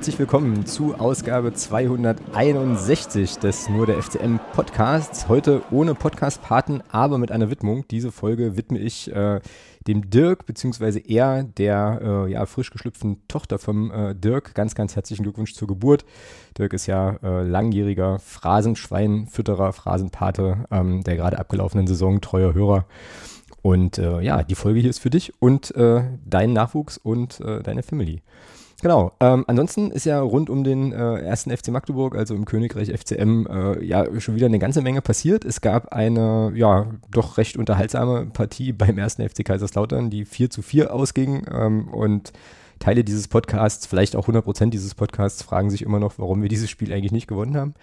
herzlich willkommen zu Ausgabe 261 des Nur der FCM Podcasts. Heute ohne Podcast-Paten, aber mit einer Widmung. Diese Folge widme ich äh, dem Dirk, beziehungsweise er, der äh, ja, frisch geschlüpften Tochter vom äh, Dirk. Ganz, ganz herzlichen Glückwunsch zur Geburt. Dirk ist ja äh, langjähriger Phrasenschweinfütterer, Phrasenpate ähm, der gerade abgelaufenen Saison, treuer Hörer. Und äh, ja, die Folge hier ist für dich und äh, deinen Nachwuchs und deine Family. Genau. Ähm, ansonsten ist ja rund um den äh, ersten FC Magdeburg, also im Königreich FCM, äh, ja schon wieder eine ganze Menge passiert. Es gab eine, ja, doch recht unterhaltsame Partie beim ersten FC Kaiserslautern, die 4 zu 4 ausging. Ähm, und Teile dieses Podcasts, vielleicht auch 100 Prozent dieses Podcasts, fragen sich immer noch, warum wir dieses Spiel eigentlich nicht gewonnen haben.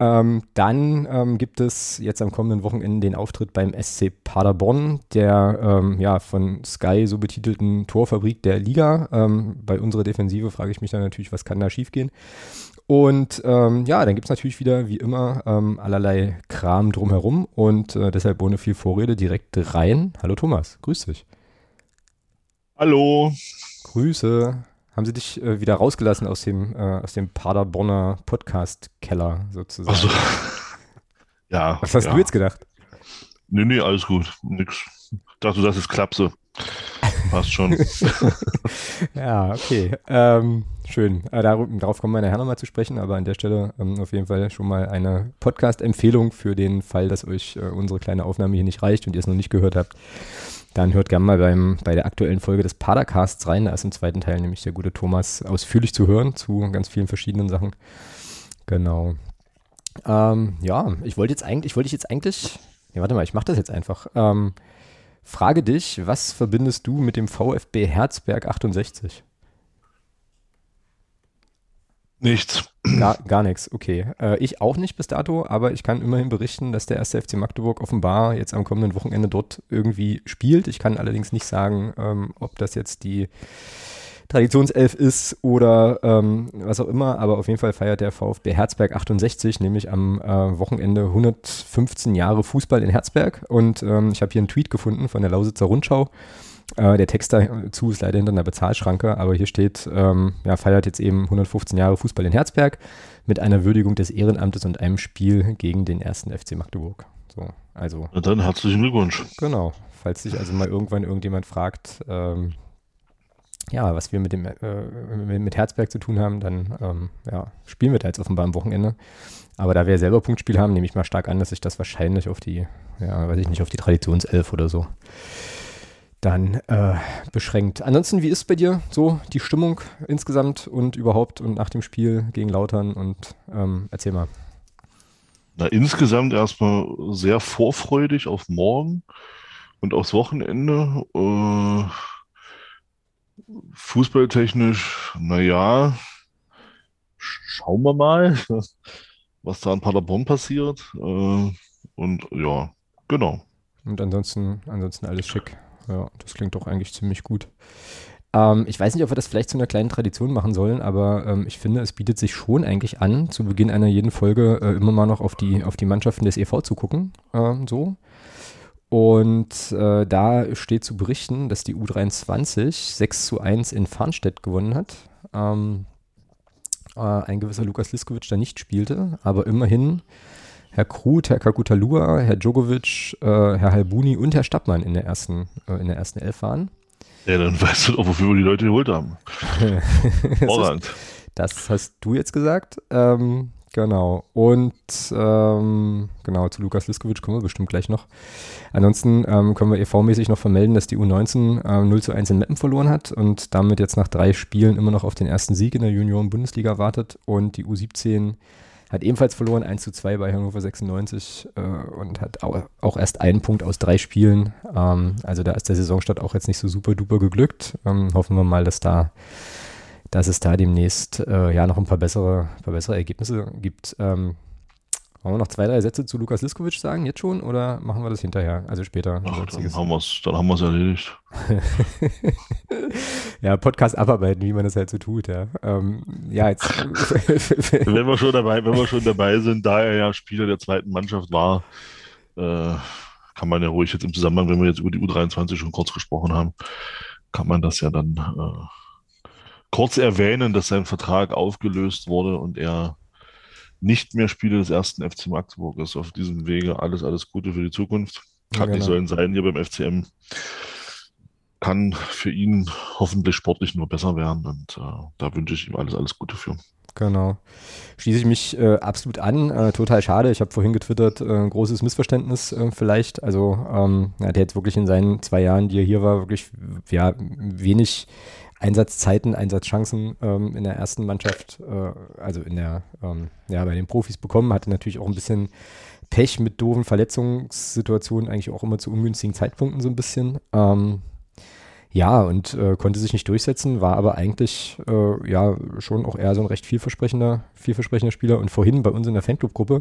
Ähm, dann ähm, gibt es jetzt am kommenden Wochenende den Auftritt beim SC Paderborn, der ähm, ja von Sky so betitelten Torfabrik der Liga. Ähm, bei unserer Defensive frage ich mich dann natürlich, was kann da schiefgehen? Und ähm, ja, dann gibt es natürlich wieder, wie immer, ähm, allerlei Kram drumherum und äh, deshalb ohne viel Vorrede direkt rein. Hallo Thomas, grüß dich. Hallo. Grüße haben sie dich äh, wieder rausgelassen aus dem, äh, aus dem Paderborner Podcast-Keller sozusagen. Also, ja. Was hast ja. du jetzt gedacht? Nee, nee, alles gut. Nix. Ich dachte, das ist Klapse. Passt schon. ja, okay. Ähm, schön. Äh, darauf kommen wir nachher nochmal zu sprechen, aber an der Stelle ähm, auf jeden Fall schon mal eine Podcast-Empfehlung für den Fall, dass euch äh, unsere kleine Aufnahme hier nicht reicht und ihr es noch nicht gehört habt. Dann hört gerne mal beim, bei der aktuellen Folge des Padercasts rein. Da ist im zweiten Teil nämlich der gute Thomas ausführlich zu hören zu ganz vielen verschiedenen Sachen. Genau. Ähm, ja, ich wollte jetzt eigentlich, ich wollte jetzt eigentlich, ja, warte mal, ich mache das jetzt einfach. Ähm, frage dich, was verbindest du mit dem VfB Herzberg 68? Nichts. Gar, gar nichts, okay. Äh, ich auch nicht bis dato, aber ich kann immerhin berichten, dass der erste FC Magdeburg offenbar jetzt am kommenden Wochenende dort irgendwie spielt. Ich kann allerdings nicht sagen, ähm, ob das jetzt die Traditionself ist oder ähm, was auch immer, aber auf jeden Fall feiert der VfB Herzberg 68, nämlich am äh, Wochenende 115 Jahre Fußball in Herzberg. Und ähm, ich habe hier einen Tweet gefunden von der Lausitzer Rundschau. Äh, der Text dazu ist leider hinter einer Bezahlschranke, aber hier steht, ähm, ja, feiert jetzt eben 115 Jahre Fußball in Herzberg mit einer Würdigung des Ehrenamtes und einem Spiel gegen den ersten FC Magdeburg. So, also. Na dann herzlichen Glückwunsch. Genau. Falls sich also mal irgendwann irgendjemand fragt, ähm, ja, was wir mit dem äh, mit Herzberg zu tun haben, dann ähm, ja, spielen wir da jetzt offenbar am Wochenende. Aber da wir selber Punktspiel haben, nehme ich mal stark an, dass sich das wahrscheinlich auf die, ja, weiß ich nicht, auf die Traditionself oder so dann äh, beschränkt. Ansonsten, wie ist bei dir so die Stimmung insgesamt und überhaupt und nach dem Spiel gegen Lautern und ähm, erzähl mal. Na, insgesamt erstmal sehr vorfreudig auf morgen und aufs Wochenende. Äh, fußballtechnisch, naja, schauen wir mal, was da in Paderborn passiert. Äh, und ja, genau. Und ansonsten, ansonsten alles schick. Ja, das klingt doch eigentlich ziemlich gut. Ähm, ich weiß nicht, ob wir das vielleicht zu einer kleinen Tradition machen sollen, aber ähm, ich finde, es bietet sich schon eigentlich an, zu Beginn einer jeden Folge äh, immer mal noch auf die, auf die Mannschaften des EV zu gucken. Äh, so. Und äh, da steht zu berichten, dass die U23 6 zu 1 in Farnstedt gewonnen hat. Ähm, äh, ein gewisser Lukas Liskovic da nicht spielte, aber immerhin Herr Krut, Herr Kakutalua, Herr Djokovic, äh, Herr Halbuni und Herr Stappmann in der ersten, äh, in der ersten Elf waren. Ja, dann weißt du doch, wofür wir die Leute geholt haben. das, das hast du jetzt gesagt. Ähm, genau. Und ähm, genau, zu Lukas Liskovic kommen wir bestimmt gleich noch. Ansonsten ähm, können wir EV-mäßig noch vermelden, dass die U19 äh, 0 zu 1 in Meppen verloren hat und damit jetzt nach drei Spielen immer noch auf den ersten Sieg in der Junioren-Bundesliga wartet und die U17 hat ebenfalls verloren, 1 zu 2 bei Hannover 96 äh, und hat auch, auch, erst einen Punkt aus drei Spielen. Ähm, also da ist der Saisonstart auch jetzt nicht so super duper geglückt. Ähm, hoffen wir mal, dass da dass es da demnächst äh, ja noch ein paar bessere, paar bessere Ergebnisse gibt. Ähm, wollen wir noch zwei, drei Sätze zu Lukas Liskovic sagen, jetzt schon, oder machen wir das hinterher, also später? Ach, dann haben wir es erledigt. ja, Podcast abarbeiten, wie man das halt so tut, ja. Ähm, ja, jetzt. wenn, wir schon dabei, wenn wir schon dabei sind, da er ja Spieler der zweiten Mannschaft war, äh, kann man ja ruhig jetzt im Zusammenhang, wenn wir jetzt über die U23 schon kurz gesprochen haben, kann man das ja dann äh, kurz erwähnen, dass sein Vertrag aufgelöst wurde und er nicht mehr Spieler des ersten FC Magdeburg ist. Auf diesem Wege alles, alles Gute für die Zukunft. Kann ja, nicht genau. sollen sein hier beim FCM. Kann für ihn hoffentlich sportlich nur besser werden und äh, da wünsche ich ihm alles, alles Gute für. Genau. Schließe ich mich äh, absolut an. Äh, total schade. Ich habe vorhin getwittert, äh, großes Missverständnis äh, vielleicht. Also ähm, der hat wirklich in seinen zwei Jahren, die er hier war, wirklich ja, wenig Einsatzzeiten, Einsatzchancen ähm, in der ersten Mannschaft, äh, also in der, ähm, ja, bei den Profis bekommen, hatte natürlich auch ein bisschen Pech mit doofen Verletzungssituationen, eigentlich auch immer zu ungünstigen Zeitpunkten so ein bisschen. Ähm, ja, und äh, konnte sich nicht durchsetzen, war aber eigentlich äh, ja schon auch eher so ein recht vielversprechender, vielversprechender Spieler. Und vorhin bei uns in der Fanclub-Gruppe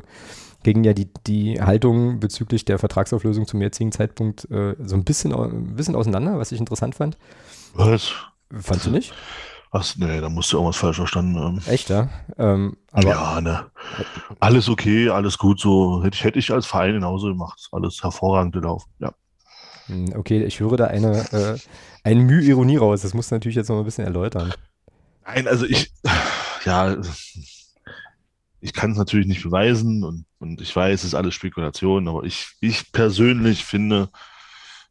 ging ja die, die Haltung bezüglich der Vertragsauflösung zum jetzigen Zeitpunkt äh, so ein bisschen, ein bisschen auseinander, was ich interessant fand. Was? Fandst du nicht? Ach, nee, da musst du irgendwas falsch verstanden haben. Echt, ja? Ähm, ja, ne. Alles okay, alles gut so. Hätte ich, hätte ich als Verein genauso gemacht. Alles hervorragend gelaufen, ja. Hm, okay, ich höre da eine, äh, eine Mühe-Ironie raus. Das musst du natürlich jetzt noch ein bisschen erläutern. Nein, also ich, ja, ich kann es natürlich nicht beweisen und, und ich weiß, es ist alles Spekulation, aber ich, ich persönlich finde,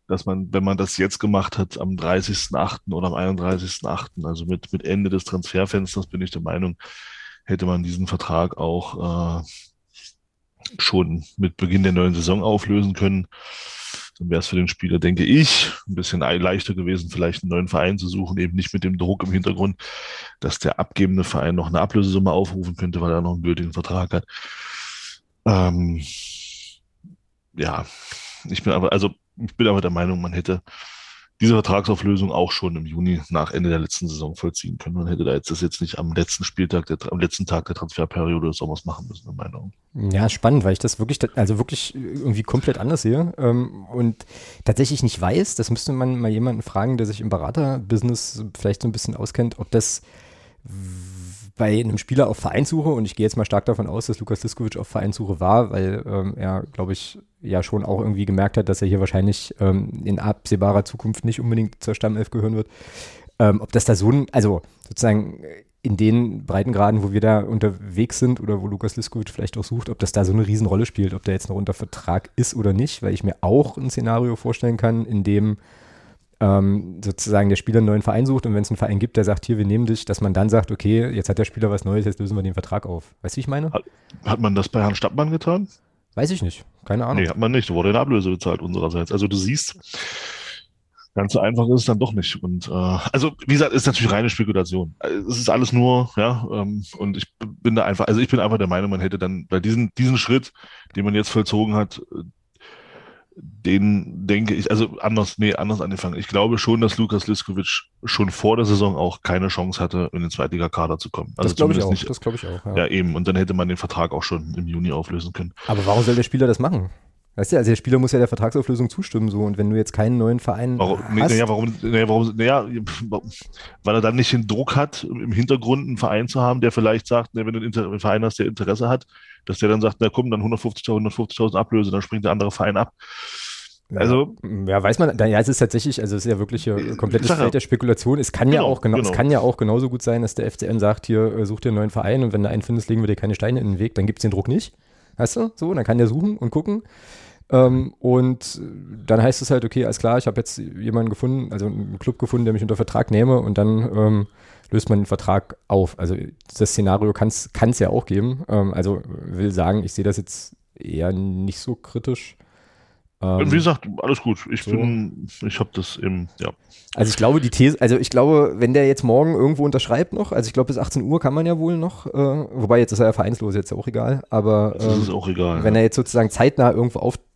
dass man, wenn man das jetzt gemacht hat, am 30.8. oder am 31.8., also mit, mit Ende des Transferfensters, bin ich der Meinung, hätte man diesen Vertrag auch äh, schon mit Beginn der neuen Saison auflösen können. Dann wäre es für den Spieler, denke ich, ein bisschen leichter gewesen, vielleicht einen neuen Verein zu suchen, eben nicht mit dem Druck im Hintergrund, dass der abgebende Verein noch eine Ablösesumme aufrufen könnte, weil er noch einen gültigen Vertrag hat. Ähm, ja, ich bin aber, also ich bin aber der Meinung, man hätte diese Vertragsauflösung auch schon im Juni nach Ende der letzten Saison vollziehen können. Man hätte da jetzt das jetzt nicht am letzten Spieltag, der, am letzten Tag der Transferperiode des Sommers machen müssen, in Meinung. Ja, spannend, weil ich das wirklich, also wirklich irgendwie komplett anders sehe ähm, und tatsächlich nicht weiß, das müsste man mal jemanden fragen, der sich im Beraterbusiness vielleicht so ein bisschen auskennt, ob das bei einem Spieler auf Vereinssuche, und ich gehe jetzt mal stark davon aus, dass Lukas Liskovic auf Vereinssuche war, weil ähm, er, glaube ich, ja schon auch irgendwie gemerkt hat, dass er hier wahrscheinlich ähm, in absehbarer Zukunft nicht unbedingt zur Stammelf gehören wird. Ähm, ob das da so ein, also sozusagen in den Breitengraden, wo wir da unterwegs sind oder wo Lukas Liskovic vielleicht auch sucht, ob das da so eine Riesenrolle spielt, ob der jetzt noch unter Vertrag ist oder nicht, weil ich mir auch ein Szenario vorstellen kann, in dem ähm, sozusagen der Spieler einen neuen Verein sucht und wenn es einen Verein gibt, der sagt, hier, wir nehmen dich, dass man dann sagt, okay, jetzt hat der Spieler was Neues, jetzt lösen wir den Vertrag auf. Weißt du, wie ich meine? Hat, hat man das bei Herrn Stadtmann getan? Weiß ich nicht. Keine Ahnung. Nee, hat man nicht. Da wurde eine Ablöse bezahlt unsererseits. Also du siehst, ganz so einfach ist es dann doch nicht. Und äh, also, wie gesagt, ist natürlich reine Spekulation. Es ist alles nur, ja, ähm, und ich bin da einfach, also ich bin einfach der Meinung, man hätte dann bei diesen, diesen Schritt, den man jetzt vollzogen hat, den denke ich, also anders, nee, anders angefangen. Ich glaube schon, dass Lukas Liskovic schon vor der Saison auch keine Chance hatte, in den Zweitliga-Kader zu kommen. Also das glaube ich auch. Nicht, das glaube ich auch. Ja. ja. eben. Und dann hätte man den Vertrag auch schon im Juni auflösen können. Aber warum soll der Spieler das machen? Weißt du, also der Spieler muss ja der Vertragsauflösung zustimmen, so. Und wenn du jetzt keinen neuen Verein warum, hast. Naja, warum, naja, warum, naja, weil er dann nicht den Druck hat, im Hintergrund einen Verein zu haben, der vielleicht sagt, wenn du einen Verein hast, der Interesse hat, dass der dann sagt, na komm, dann 150.000 150.000 Ablöse, dann springt der andere Verein ab. Also, ja, weiß man, ja, es ist tatsächlich, also es ist ja wirklich ein komplettes Feld der Spekulation. Es kann genau, ja auch genau, genau, es kann ja auch genauso gut sein, dass der FCN sagt, hier, äh, such dir einen neuen Verein und wenn du einen findest, legen wir dir keine Steine in den Weg, dann gibt es den Druck nicht. Weißt du? So, dann kann der suchen und gucken. Ähm, und dann heißt es halt, okay, alles klar, ich habe jetzt jemanden gefunden, also einen Club gefunden, der mich unter Vertrag nehme und dann ähm, löst man den Vertrag auf. Also das Szenario kann es ja auch geben. Ähm, also will sagen, ich sehe das jetzt eher nicht so kritisch. Ähm, Wie gesagt, alles gut. Ich so. bin, ich habe das im, ja. Also ich glaube, die These, also ich glaube, wenn der jetzt morgen irgendwo unterschreibt noch, also ich glaube bis 18 Uhr kann man ja wohl noch, äh, wobei jetzt ist er ja vereinslos, jetzt ja auch egal, aber ähm, ist auch egal. Wenn ja. er jetzt sozusagen zeitnah irgendwo auftaucht,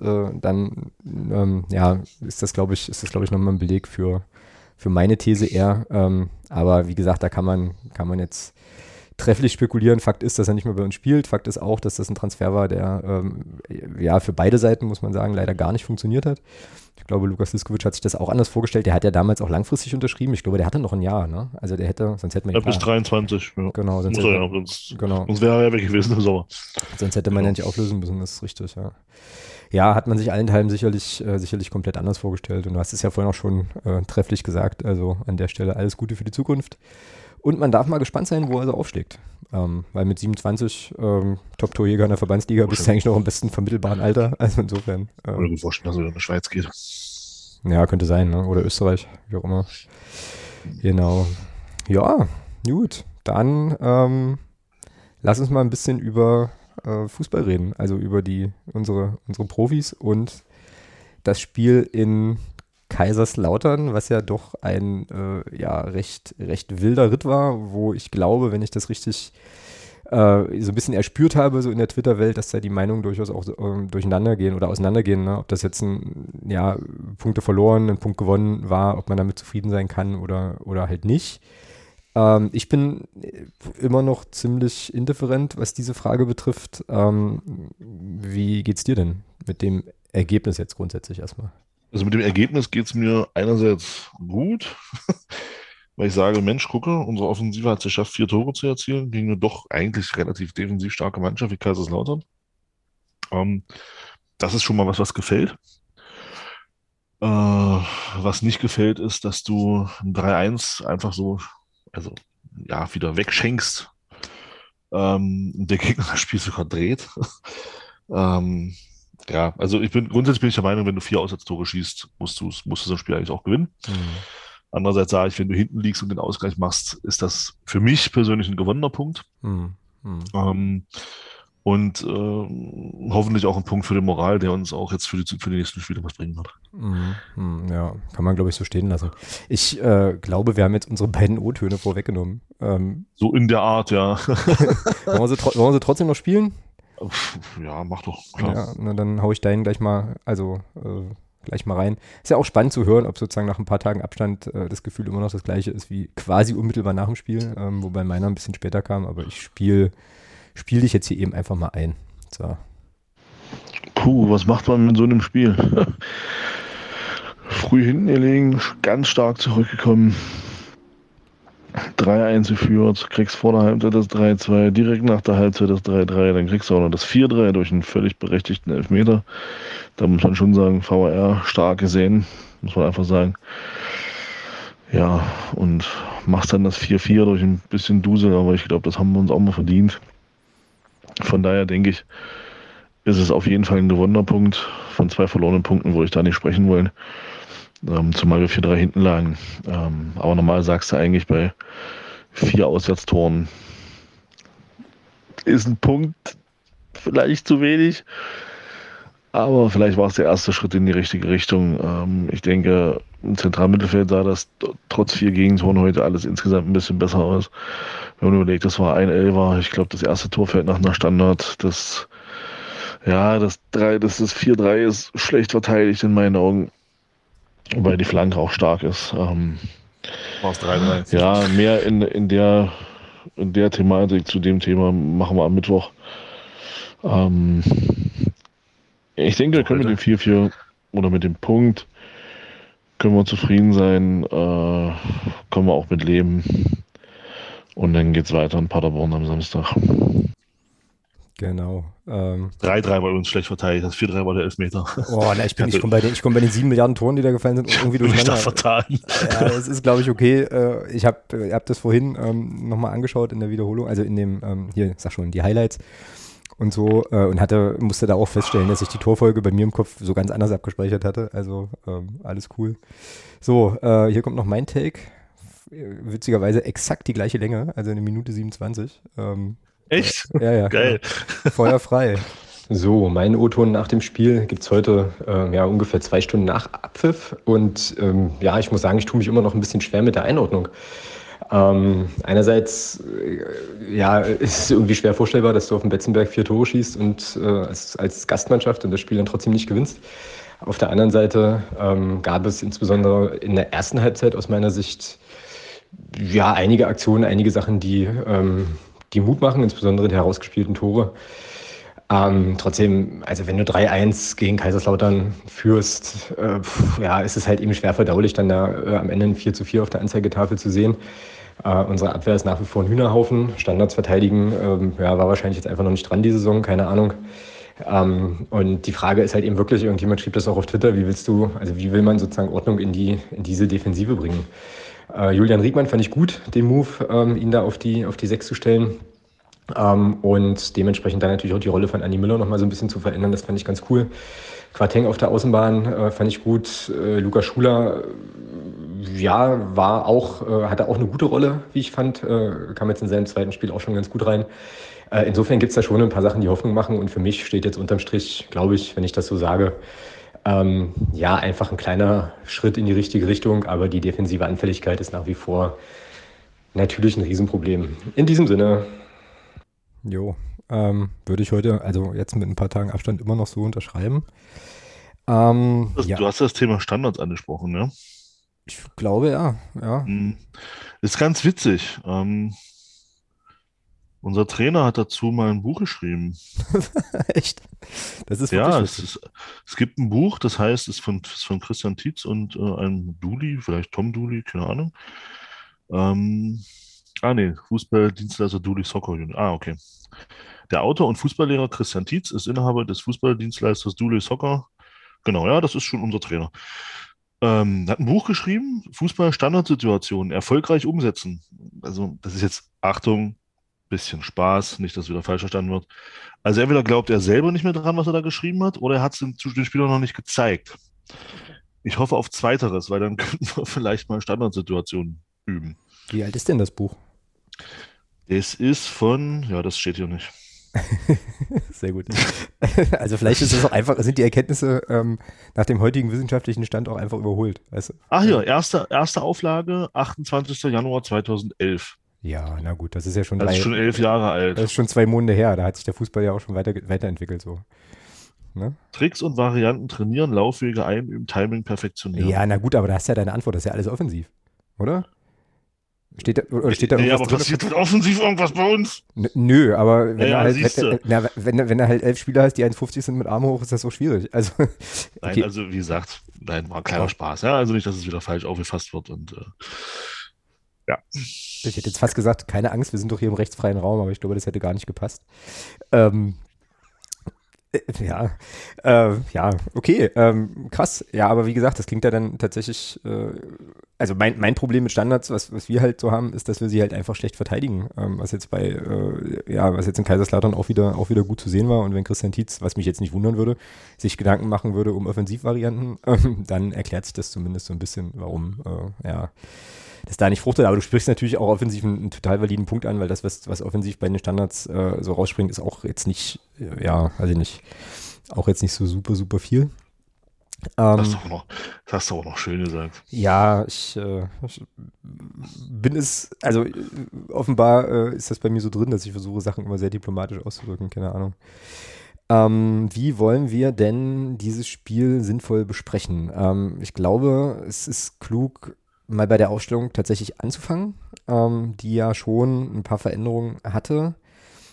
äh, dann ähm, ja, ist das, glaube ich, ist ich, nochmal ein Beleg für, für meine These eher. Ähm, aber wie gesagt, da kann man, kann man jetzt trefflich spekulieren. Fakt ist, dass er nicht mehr bei uns spielt. Fakt ist auch, dass das ein Transfer war, der ähm, ja für beide Seiten, muss man sagen, leider gar nicht funktioniert hat. Ich glaube, Lukas Liskovic hat sich das auch anders vorgestellt. Der hat ja damals auch langfristig unterschrieben. Ich glaube, der hatte noch ein Jahr, ne? Also der hätte, sonst hätte man ja. Bis 23, ja. Genau, sonst, hätte, ja, sonst, genau. sonst wäre er ja weg gewesen im Sommer. Sonst hätte man genau. ja nicht auflösen müssen, das ist richtig, ja. Ja, hat man sich allenthalben sicherlich, äh, sicherlich komplett anders vorgestellt. Und du hast es ja vorhin auch schon äh, trefflich gesagt. Also an der Stelle alles Gute für die Zukunft. Und man darf mal gespannt sein, wo er so aufschlägt. Ähm, weil mit 27 ähm, Top-Torjäger in der Verbandsliga bist du eigentlich noch im besten vermittelbaren Alter. Also insofern. Ähm, Oder vorstellen, dass er in der Schweiz geht. Ja, könnte sein, ne? Oder Österreich, wie auch immer. Genau. Ja, gut. Dann ähm, lass uns mal ein bisschen über äh, Fußball reden. Also über die unsere, unsere Profis und das Spiel in Kaiserslautern, was ja doch ein äh, ja, recht, recht wilder Ritt war, wo ich glaube, wenn ich das richtig äh, so ein bisschen erspürt habe, so in der Twitter-Welt, dass da die Meinungen durchaus auch ähm, durcheinander gehen oder auseinandergehen. Ne? Ob das jetzt ein, ja, Punkte verloren, ein Punkt gewonnen war, ob man damit zufrieden sein kann oder, oder halt nicht. Ähm, ich bin immer noch ziemlich indifferent, was diese Frage betrifft. Ähm, wie geht's dir denn mit dem Ergebnis jetzt grundsätzlich erstmal? Also mit dem Ergebnis geht es mir einerseits gut, weil ich sage, Mensch, gucke, unsere Offensive hat es geschafft, vier Tore zu erzielen gegen eine doch eigentlich relativ defensiv starke Mannschaft wie Kaiserslautern. Ähm, das ist schon mal was, was gefällt. Äh, was nicht gefällt, ist, dass du ein 3-1 einfach so, also ja, wieder wegschenkst. Ähm, der Gegner das Spiel sogar dreht. ähm, ja, also ich bin grundsätzlich bin ich der Meinung, wenn du vier Auswärtstore schießt, musst du, musst du so ein Spiel eigentlich auch gewinnen. Mhm. Andererseits sage ich, wenn du hinten liegst und den Ausgleich machst, ist das für mich persönlich ein gewonnener Punkt. Mhm. Mhm. Ähm, und äh, hoffentlich auch ein Punkt für die Moral, der uns auch jetzt für die, für die nächsten Spiele was bringen wird. Mhm. mhm. Ja, kann man, glaube ich, so stehen lassen. Ich äh, glaube, wir haben jetzt unsere beiden O-Töne vorweggenommen. Ähm, so in der Art, ja. wollen, wir sie, wollen wir sie trotzdem noch spielen? Ja, mach doch. Klar. Ja, na, dann hau ich deinen gleich mal, also äh, gleich mal rein. Ist ja auch spannend zu hören, ob sozusagen nach ein paar Tagen Abstand äh, das Gefühl immer noch das gleiche ist wie quasi unmittelbar nach dem Spiel, ähm, wobei meiner ein bisschen später kam, aber ich spiele spiel dich jetzt hier eben einfach mal ein. So. Puh, was macht man mit so einem Spiel? Früh hinten gelegen, ganz stark zurückgekommen. 3-1 geführt, kriegst vor der Halbzeit das 3-2, direkt nach der Halbzeit das 3-3, dann kriegst du auch noch das 4-3 durch einen völlig berechtigten Elfmeter. Da muss man schon sagen, VR stark gesehen, muss man einfach sagen. Ja, und machst dann das 4-4 durch ein bisschen Dusel, aber ich glaube, das haben wir uns auch mal verdient. Von daher denke ich, ist es auf jeden Fall ein gewonnener Punkt. Von zwei verlorenen Punkten würde ich da nicht sprechen wollen ähm, zumal wir 4-3 hinten lagen. Ähm, aber normal sagst du eigentlich bei vier Auswärtstoren ist ein Punkt vielleicht zu wenig. Aber vielleicht war es der erste Schritt in die richtige Richtung. Ähm, ich denke, im Zentralmittelfeld sah das trotz vier Gegentoren heute alles insgesamt ein bisschen besser aus. Wenn man überlegt, das war ein Elfer. Ich glaube, das erste Tor fällt nach einer Standard. Das, ja, das 3, das, das 4-3 ist schlecht verteidigt in meinen Augen. Wobei die Flanke auch stark ist. Ähm, War 3-3. Ja, mehr in, in, der, in der Thematik zu dem Thema machen wir am Mittwoch. Ähm, ich denke, wir können mit dem 4-4 oder mit dem Punkt können wir zufrieden sein, äh, können wir auch mit leben. Und dann geht es weiter in Paderborn am Samstag. Genau. Ähm, 3-3 war übrigens schlecht verteidigt, das 4-3 war der Elfmeter. Oh, na, ich, ich komme bei, den, komm bei den 7 Milliarden Toren, die da gefallen sind, irgendwie durcheinander. Ich vertan. Ja, das ist, glaube ich, okay. Äh, ich habe hab das vorhin ähm, nochmal angeschaut in der Wiederholung, also in dem, ähm, hier, sag schon, die Highlights und so und hatte, musste da auch feststellen, dass ich die Torfolge bei mir im Kopf so ganz anders abgespeichert hatte. Also ähm, alles cool. So, äh, hier kommt noch mein Take. Witzigerweise exakt die gleiche Länge, also eine Minute 27. Ähm, Echt? Ja, ja. Geil. Genau. Feuerfrei. So, mein O-Ton nach dem Spiel gibt es heute äh, ja, ungefähr zwei Stunden nach Abpfiff. Und ähm, ja, ich muss sagen, ich tue mich immer noch ein bisschen schwer mit der Einordnung. Ähm, einerseits äh, ja, ist es irgendwie schwer vorstellbar, dass du auf dem Betzenberg vier Tore schießt und äh, als, als Gastmannschaft und das Spiel dann trotzdem nicht gewinnst. Auf der anderen Seite ähm, gab es insbesondere in der ersten Halbzeit aus meiner Sicht ja einige Aktionen, einige Sachen, die ähm, die Mut machen, insbesondere die herausgespielten Tore. Ähm, trotzdem, also wenn du 3-1 gegen Kaiserslautern führst, äh, pf, ja, ist es halt eben schwer verdaulich, dann da äh, am Ende ein 4 zu 4 auf der Anzeigetafel zu sehen. Äh, unsere Abwehr ist nach wie vor ein Hühnerhaufen. Standards verteidigen ähm, ja, war wahrscheinlich jetzt einfach noch nicht dran die Saison, keine Ahnung. Ähm, und die Frage ist halt eben wirklich, irgendjemand schrieb das auch auf Twitter, wie willst du, also wie will man sozusagen Ordnung in, die, in diese Defensive bringen? Äh, Julian Riegmann fand ich gut, den Move, ähm, ihn da auf die, auf die Sechs zu stellen. Ähm, und dementsprechend dann natürlich auch die Rolle von Annie Müller nochmal so ein bisschen zu verändern, das fand ich ganz cool. Quateng auf der Außenbahn äh, fand ich gut. Äh, Luca Schuler, ja, war auch, äh, hatte auch eine gute Rolle, wie ich fand. Äh, kam jetzt in seinem zweiten Spiel auch schon ganz gut rein. Äh, insofern gibt es da schon ein paar Sachen, die Hoffnung machen. Und für mich steht jetzt unterm Strich, glaube ich, wenn ich das so sage, ähm, ja, einfach ein kleiner Schritt in die richtige Richtung. Aber die defensive Anfälligkeit ist nach wie vor natürlich ein Riesenproblem. In diesem Sinne. Jo, ähm, würde ich heute, also jetzt mit ein paar Tagen Abstand immer noch so unterschreiben. Ähm, also, ja. Du hast das Thema Standards angesprochen, ne? Ich glaube ja, ja. Hm. Ist ganz witzig. Ähm, unser Trainer hat dazu mal ein Buch geschrieben. Echt? Das ist ja, es, ist, es gibt ein Buch, das heißt, es ist von, von Christian Tietz und äh, einem Duli, vielleicht Tom Duli, keine Ahnung. Ähm, ah, nee, Fußballdienstleister Duli Soccer Union. Ah, okay. Der Autor und Fußballlehrer Christian Tietz ist Inhaber des Fußballdienstleisters Duli Soccer. Genau, ja, das ist schon unser Trainer. Ähm, hat ein Buch geschrieben, Fußball-Standardsituationen, erfolgreich umsetzen. Also, das ist jetzt, Achtung, bisschen Spaß, nicht, dass wieder falsch verstanden wird. Also, entweder glaubt er selber nicht mehr dran, was er da geschrieben hat, oder er hat es den, den Spielern noch nicht gezeigt. Ich hoffe auf Zweiteres, weil dann könnten wir vielleicht mal Standardsituationen üben. Wie alt ist denn das Buch? Es ist von, ja, das steht hier nicht. Sehr gut. Also vielleicht ist es auch einfach, sind die Erkenntnisse ähm, nach dem heutigen wissenschaftlichen Stand auch einfach überholt. Weißt du? Ach ja, erste, erste Auflage, 28. Januar 2011. Ja, na gut, das ist ja schon Das drei, ist schon elf Jahre alt. Das ist schon zwei Monate her, da hat sich der Fußball ja auch schon weiter, weiterentwickelt so. Ne? Tricks und Varianten trainieren, Laufwege einüben, Timing perfektionieren. Ja, na gut, aber da hast du ja deine Antwort, das ist ja alles offensiv, oder? Steht da, oder steht da nee, aber passiert drin? offensiv irgendwas bei uns? nö, aber wenn, ja, er halt, wenn, na, wenn, wenn er halt elf Spieler hast, die 1,50 sind mit Arme hoch, ist das so schwierig. Also, okay. Nein, also wie gesagt, nein, war ein kleiner. Spaß. Ja, also nicht, dass es wieder falsch aufgefasst wird und äh, ja. Ich hätte jetzt fast gesagt, keine Angst, wir sind doch hier im rechtsfreien Raum, aber ich glaube, das hätte gar nicht gepasst. Ähm, äh, ja, äh, ja, okay, ähm, krass. Ja, aber wie gesagt, das klingt ja dann tatsächlich, äh, also mein, mein Problem mit Standards, was, was wir halt so haben, ist, dass wir sie halt einfach schlecht verteidigen. Ähm, was jetzt bei, äh, ja, was jetzt in Kaiserslautern auch wieder, auch wieder gut zu sehen war. Und wenn Christian Tietz, was mich jetzt nicht wundern würde, sich Gedanken machen würde um Offensivvarianten, ähm, dann erklärt sich das zumindest so ein bisschen, warum, äh, ja, das da nicht fruchtet. Aber du sprichst natürlich auch offensiv einen, einen total validen Punkt an, weil das, was, was offensiv bei den Standards äh, so rausspringt, ist auch jetzt nicht, äh, ja, also nicht, auch jetzt nicht so super, super viel. Ähm, das, hast noch, das hast du auch noch schön gesagt. Ja, ich, äh, ich bin es, also äh, offenbar äh, ist das bei mir so drin, dass ich versuche, Sachen immer sehr diplomatisch auszudrücken, keine Ahnung. Ähm, wie wollen wir denn dieses Spiel sinnvoll besprechen? Ähm, ich glaube, es ist klug, mal bei der Ausstellung tatsächlich anzufangen, ähm, die ja schon ein paar Veränderungen hatte.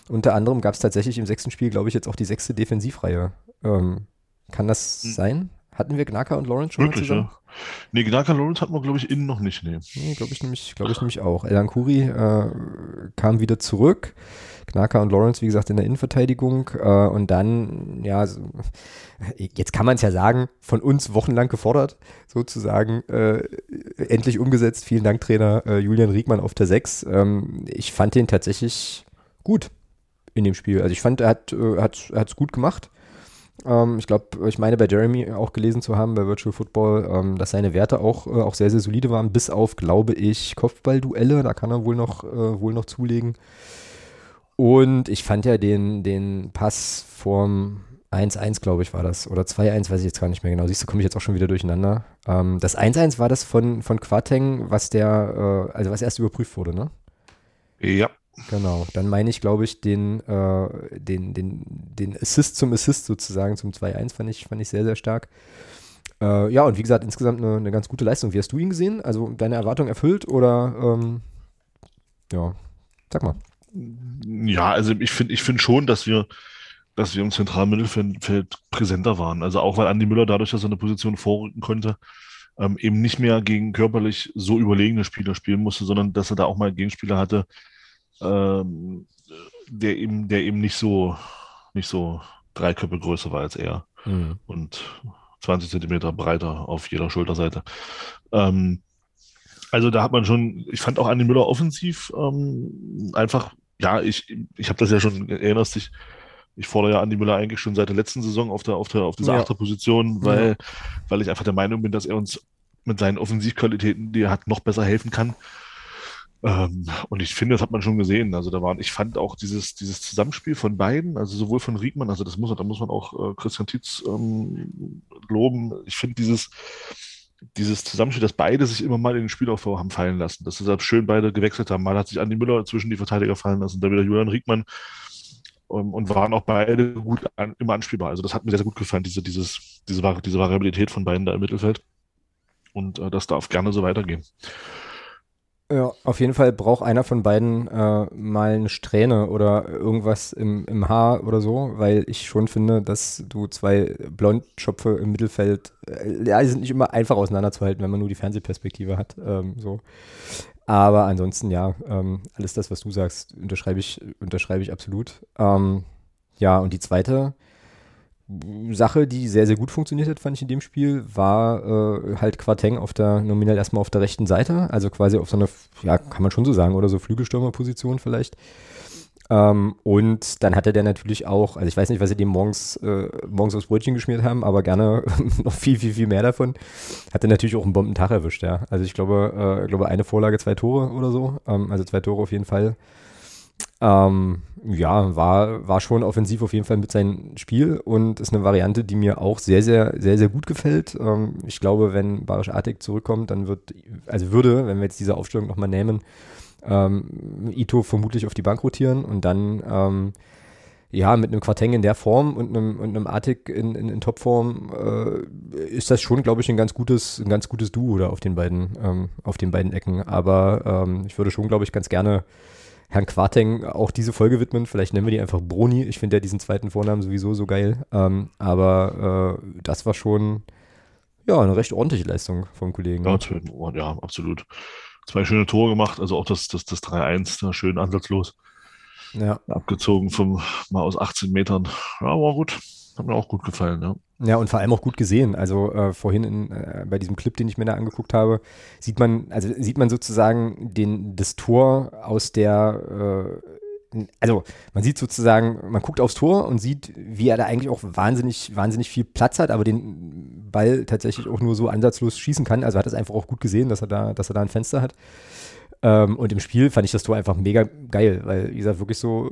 Unter anderem gab es tatsächlich im sechsten Spiel, glaube ich, jetzt auch die sechste Defensivreihe. Ähm, kann das hm. sein? Hatten wir Gnaka und Lawrence schon Wirklich, zusammen? Ja. Nee, Gnaka und Lawrence hatten wir, glaube ich, innen noch nicht. Nee, nee glaube ich, nämlich, glaub ich nämlich auch. Elan Kuri äh, kam wieder zurück. Gnaka und Lawrence, wie gesagt, in der Innenverteidigung. Äh, und dann, ja, so, jetzt kann man es ja sagen, von uns wochenlang gefordert, sozusagen, äh, endlich umgesetzt. Vielen Dank, Trainer äh, Julian Riegmann auf der 6. Ähm, ich fand den tatsächlich gut in dem Spiel. Also ich fand, er hat es hat, gut gemacht. Ähm, ich glaube, ich meine bei Jeremy auch gelesen zu haben, bei Virtual Football, ähm, dass seine Werte auch, äh, auch sehr, sehr solide waren, bis auf, glaube ich, Kopfballduelle. Da kann er wohl noch, äh, wohl noch zulegen. Und ich fand ja den, den Pass vom 1-1, glaube ich, war das. Oder 2-1, weiß ich jetzt gar nicht mehr genau. Siehst du, komme ich jetzt auch schon wieder durcheinander. Ähm, das 1-1 war das von, von Quateng, was der, äh, also was erst überprüft wurde, ne? Ja. Genau. Dann meine ich, glaube ich, den, äh, den, den, den Assist zum Assist sozusagen, zum 2-1 fand ich, fand ich sehr, sehr stark. Äh, ja, und wie gesagt, insgesamt eine, eine, ganz gute Leistung. Wie hast du ihn gesehen? Also deine Erwartung erfüllt oder ähm, ja, sag mal. Ja, also ich finde ich finde schon, dass wir, dass wir im zentralen Mittelfeld präsenter waren. Also auch weil Andi Müller dadurch, dass er eine Position vorrücken konnte, ähm, eben nicht mehr gegen körperlich so überlegene Spieler spielen musste, sondern dass er da auch mal einen Gegenspieler hatte, ähm, der eben, der eben nicht so, nicht so drei Köpfe größer war als er mhm. und 20 Zentimeter breiter auf jeder Schulterseite. Ähm, also da hat man schon, ich fand auch Andi Müller offensiv ähm, einfach, ja, ich, ich habe das ja schon, erinnerst dich, ich fordere ja Andi Müller eigentlich schon seit der letzten Saison auf der, auf der, auf dieser ja. Achterposition, weil, ja. weil ich einfach der Meinung bin, dass er uns mit seinen Offensivqualitäten, die er hat, noch besser helfen kann. Ähm, und ich finde, das hat man schon gesehen. Also da waren, ich fand auch dieses, dieses Zusammenspiel von beiden, also sowohl von Riedmann, also das muss, da muss man auch äh, Christian Tietz ähm, loben. Ich finde dieses, dieses Zusammenspiel, dass beide sich immer mal in den Spielaufbau haben fallen lassen, dass deshalb schön beide gewechselt haben. Mal hat sich Andi Müller zwischen die Verteidiger fallen lassen, dann wieder Julian Riegmann um, ähm, und waren auch beide gut an, immer anspielbar. Also das hat mir sehr, sehr gut gefallen, diese, dieses, diese, diese Variabilität von beiden da im Mittelfeld. Und äh, das darf gerne so weitergehen. Ja, auf jeden Fall braucht einer von beiden äh, mal eine Strähne oder irgendwas im, im Haar oder so, weil ich schon finde, dass du zwei Blondschopfe im Mittelfeld, äh, ja, die sind nicht immer einfach auseinanderzuhalten, wenn man nur die Fernsehperspektive hat. Ähm, so. Aber ansonsten, ja, ähm, alles das, was du sagst, unterschreibe ich, unterschreibe ich absolut. Ähm, ja, und die zweite Sache, die sehr, sehr gut funktioniert hat, fand ich in dem Spiel, war äh, halt Quarteng auf der, nominell erstmal auf der rechten Seite, also quasi auf so eine, ja, kann man schon so sagen, oder so Flügelstürmerposition vielleicht. Ähm, und dann hatte der natürlich auch, also ich weiß nicht, was sie dem morgens, äh, morgens aufs Brötchen geschmiert haben, aber gerne noch viel, viel, viel mehr davon. Hatte natürlich auch einen Bombentag erwischt, ja. Also ich glaube, äh, glaube eine Vorlage, zwei Tore oder so. Ähm, also zwei Tore auf jeden Fall. Ähm, ja, war, war schon offensiv auf jeden Fall mit seinem Spiel und ist eine Variante, die mir auch sehr, sehr, sehr, sehr gut gefällt. Ähm, ich glaube, wenn Barisch Artig zurückkommt, dann wird, also würde, wenn wir jetzt diese Aufstellung nochmal nehmen, ähm, Ito vermutlich auf die Bank rotieren und dann ähm, ja, mit einem Quarteng in der Form und einem, und einem Artig in, in, in Topform äh, ist das schon, glaube ich, ein ganz gutes, ein ganz gutes Duo da auf den beiden, ähm, auf den beiden Ecken. Aber ähm, ich würde schon, glaube ich, ganz gerne Herrn Quarteng auch diese Folge widmen. Vielleicht nennen wir die einfach Broni. Ich finde ja diesen zweiten Vornamen sowieso so geil. Ähm, aber äh, das war schon ja eine recht ordentliche Leistung vom Kollegen. Ja, ja, absolut. Zwei schöne Tore gemacht, also auch das, das, das 3-1, da schön ansatzlos. Ja. Abgezogen vom mal aus 18 Metern. Ja, war gut. Hat mir auch gut gefallen, ja. Ja, und vor allem auch gut gesehen. Also äh, vorhin in, äh, bei diesem Clip, den ich mir da angeguckt habe, sieht man, also sieht man sozusagen den, das Tor aus der, äh, also man sieht sozusagen, man guckt aufs Tor und sieht, wie er da eigentlich auch wahnsinnig, wahnsinnig viel Platz hat, aber den Ball tatsächlich auch nur so ansatzlos schießen kann. Also hat es einfach auch gut gesehen, dass er da, dass er da ein Fenster hat. Ähm, und im Spiel fand ich das Tor einfach mega geil, weil, wie gesagt, wirklich so,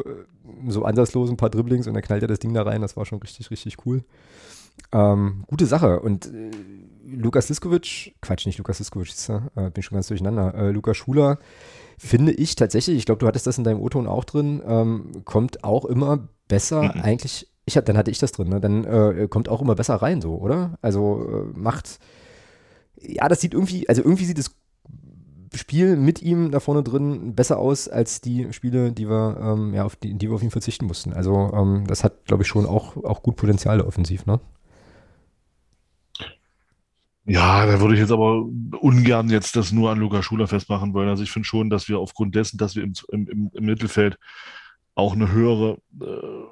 so ansatzlos ein paar Dribblings und dann knallt er das Ding da rein. Das war schon richtig, richtig cool. Ähm, gute Sache. Und äh, Lukas Liskovic, Quatsch, nicht Lukas Liskovic, äh, bin schon ganz durcheinander. Äh, Lukas Schuler, finde ich tatsächlich, ich glaube, du hattest das in deinem O-Ton auch drin, ähm, kommt auch immer besser mhm. eigentlich. Ich hab, dann hatte ich das drin, ne? Dann äh, kommt auch immer besser rein, so, oder? Also äh, macht, ja, das sieht irgendwie, also irgendwie sieht das Spiel mit ihm da vorne drin besser aus als die Spiele, die wir, ähm, ja, auf die, die wir auf ihn verzichten mussten. Also ähm, das hat, glaube ich, schon auch, auch gut Potenzial offensiv, ne? Ja, da würde ich jetzt aber ungern jetzt das nur an Luca Schuler festmachen wollen. Also ich finde schon, dass wir aufgrund dessen, dass wir im, im, im Mittelfeld auch eine höhere äh,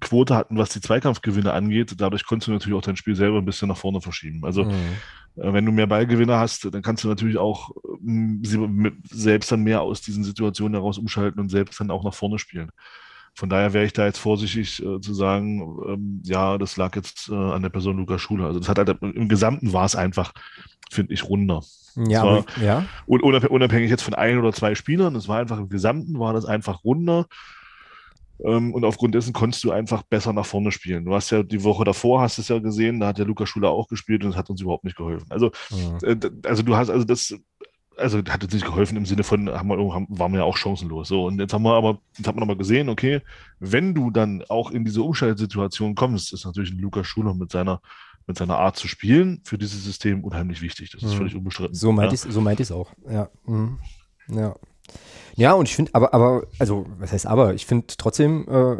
Quote hatten, was die Zweikampfgewinne angeht, dadurch konntest du natürlich auch dein Spiel selber ein bisschen nach vorne verschieben. Also mhm. Äh, wenn du mehr Ballgewinne hast, dann kannst du natürlich auch äh, selbst dann mehr aus diesen Situationen heraus umschalten und selbst dann auch nach vorne spielen. Von daher wäre ich da jetzt vorsichtig äh, zu sagen, ähm, ja, das lag jetzt äh, an der Person Lukas Schuler. Also das hat halt im Gesamten war es einfach, finde ich, runder. Ja, war, ja. Unabhängig jetzt von ein oder zwei Spielern, es war einfach im Gesamten war das einfach runder. Ähm, und aufgrund dessen konntest du einfach besser nach vorne spielen. Du hast ja die Woche davor, hast es ja gesehen, da hat der Lukas Schuler auch gespielt und es hat uns überhaupt nicht geholfen. Also, mhm. äh, also du hast, also das, also hat uns nicht geholfen im Sinne von, haben wir, haben, waren wir ja auch chancenlos. So, und jetzt haben wir aber, jetzt hat man aber gesehen, okay, wenn du dann auch in diese Umschaltsituation kommst, ist natürlich ein Lukas Schuler mit seiner, mit seiner Art zu spielen für dieses System unheimlich wichtig. Das ist mhm. völlig unbestritten. So meinte ja. ich so es auch. Ja. Mhm. Ja. Ja, und ich finde, aber, aber, also, was heißt aber? Ich finde trotzdem, äh,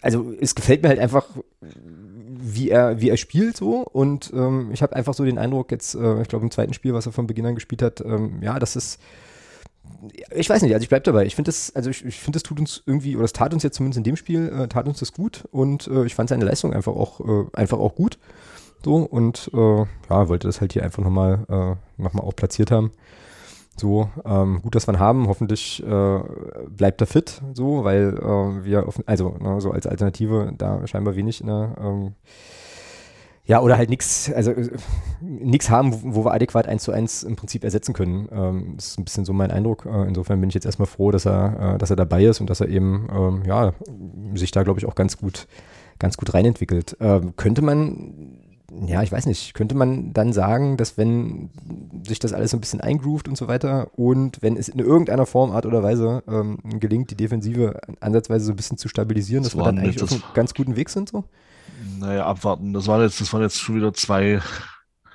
also es gefällt mir halt einfach, wie er, wie er spielt so und ähm, ich habe einfach so den Eindruck jetzt, äh, ich glaube im zweiten Spiel, was er von Beginn an gespielt hat, ähm, ja, das ist, ich weiß nicht, also ich bleibe dabei. Ich finde das, also ich, ich finde, das tut uns irgendwie, oder es tat uns jetzt zumindest in dem Spiel, äh, tat uns das gut und äh, ich fand seine Leistung einfach auch, äh, einfach auch gut. So und äh, ja, wollte das halt hier einfach nochmal äh, noch auch platziert haben. So, ähm, gut, dass wir ihn haben. Hoffentlich äh, bleibt er fit, so, weil äh, wir, auf, also ne, so als Alternative da scheinbar wenig in der, ähm, ja, oder halt nichts, also äh, nichts haben, wo, wo, wir adäquat eins zu eins im Prinzip ersetzen können. Ähm, das ist ein bisschen so mein Eindruck. Äh, insofern bin ich jetzt erstmal froh, dass er, äh, dass er dabei ist und dass er eben, ähm, ja, sich da, glaube ich, auch ganz gut, ganz gut reinentwickelt. Ähm, könnte man ja, ich weiß nicht, könnte man dann sagen, dass wenn sich das alles so ein bisschen eingroovt und so weiter und wenn es in irgendeiner Form, Art oder Weise ähm, gelingt, die Defensive ansatzweise so ein bisschen zu stabilisieren, dass wir dann eigentlich auf einem ganz guten Weg sind so? Naja, abwarten. Das waren jetzt, das waren jetzt schon wieder zwei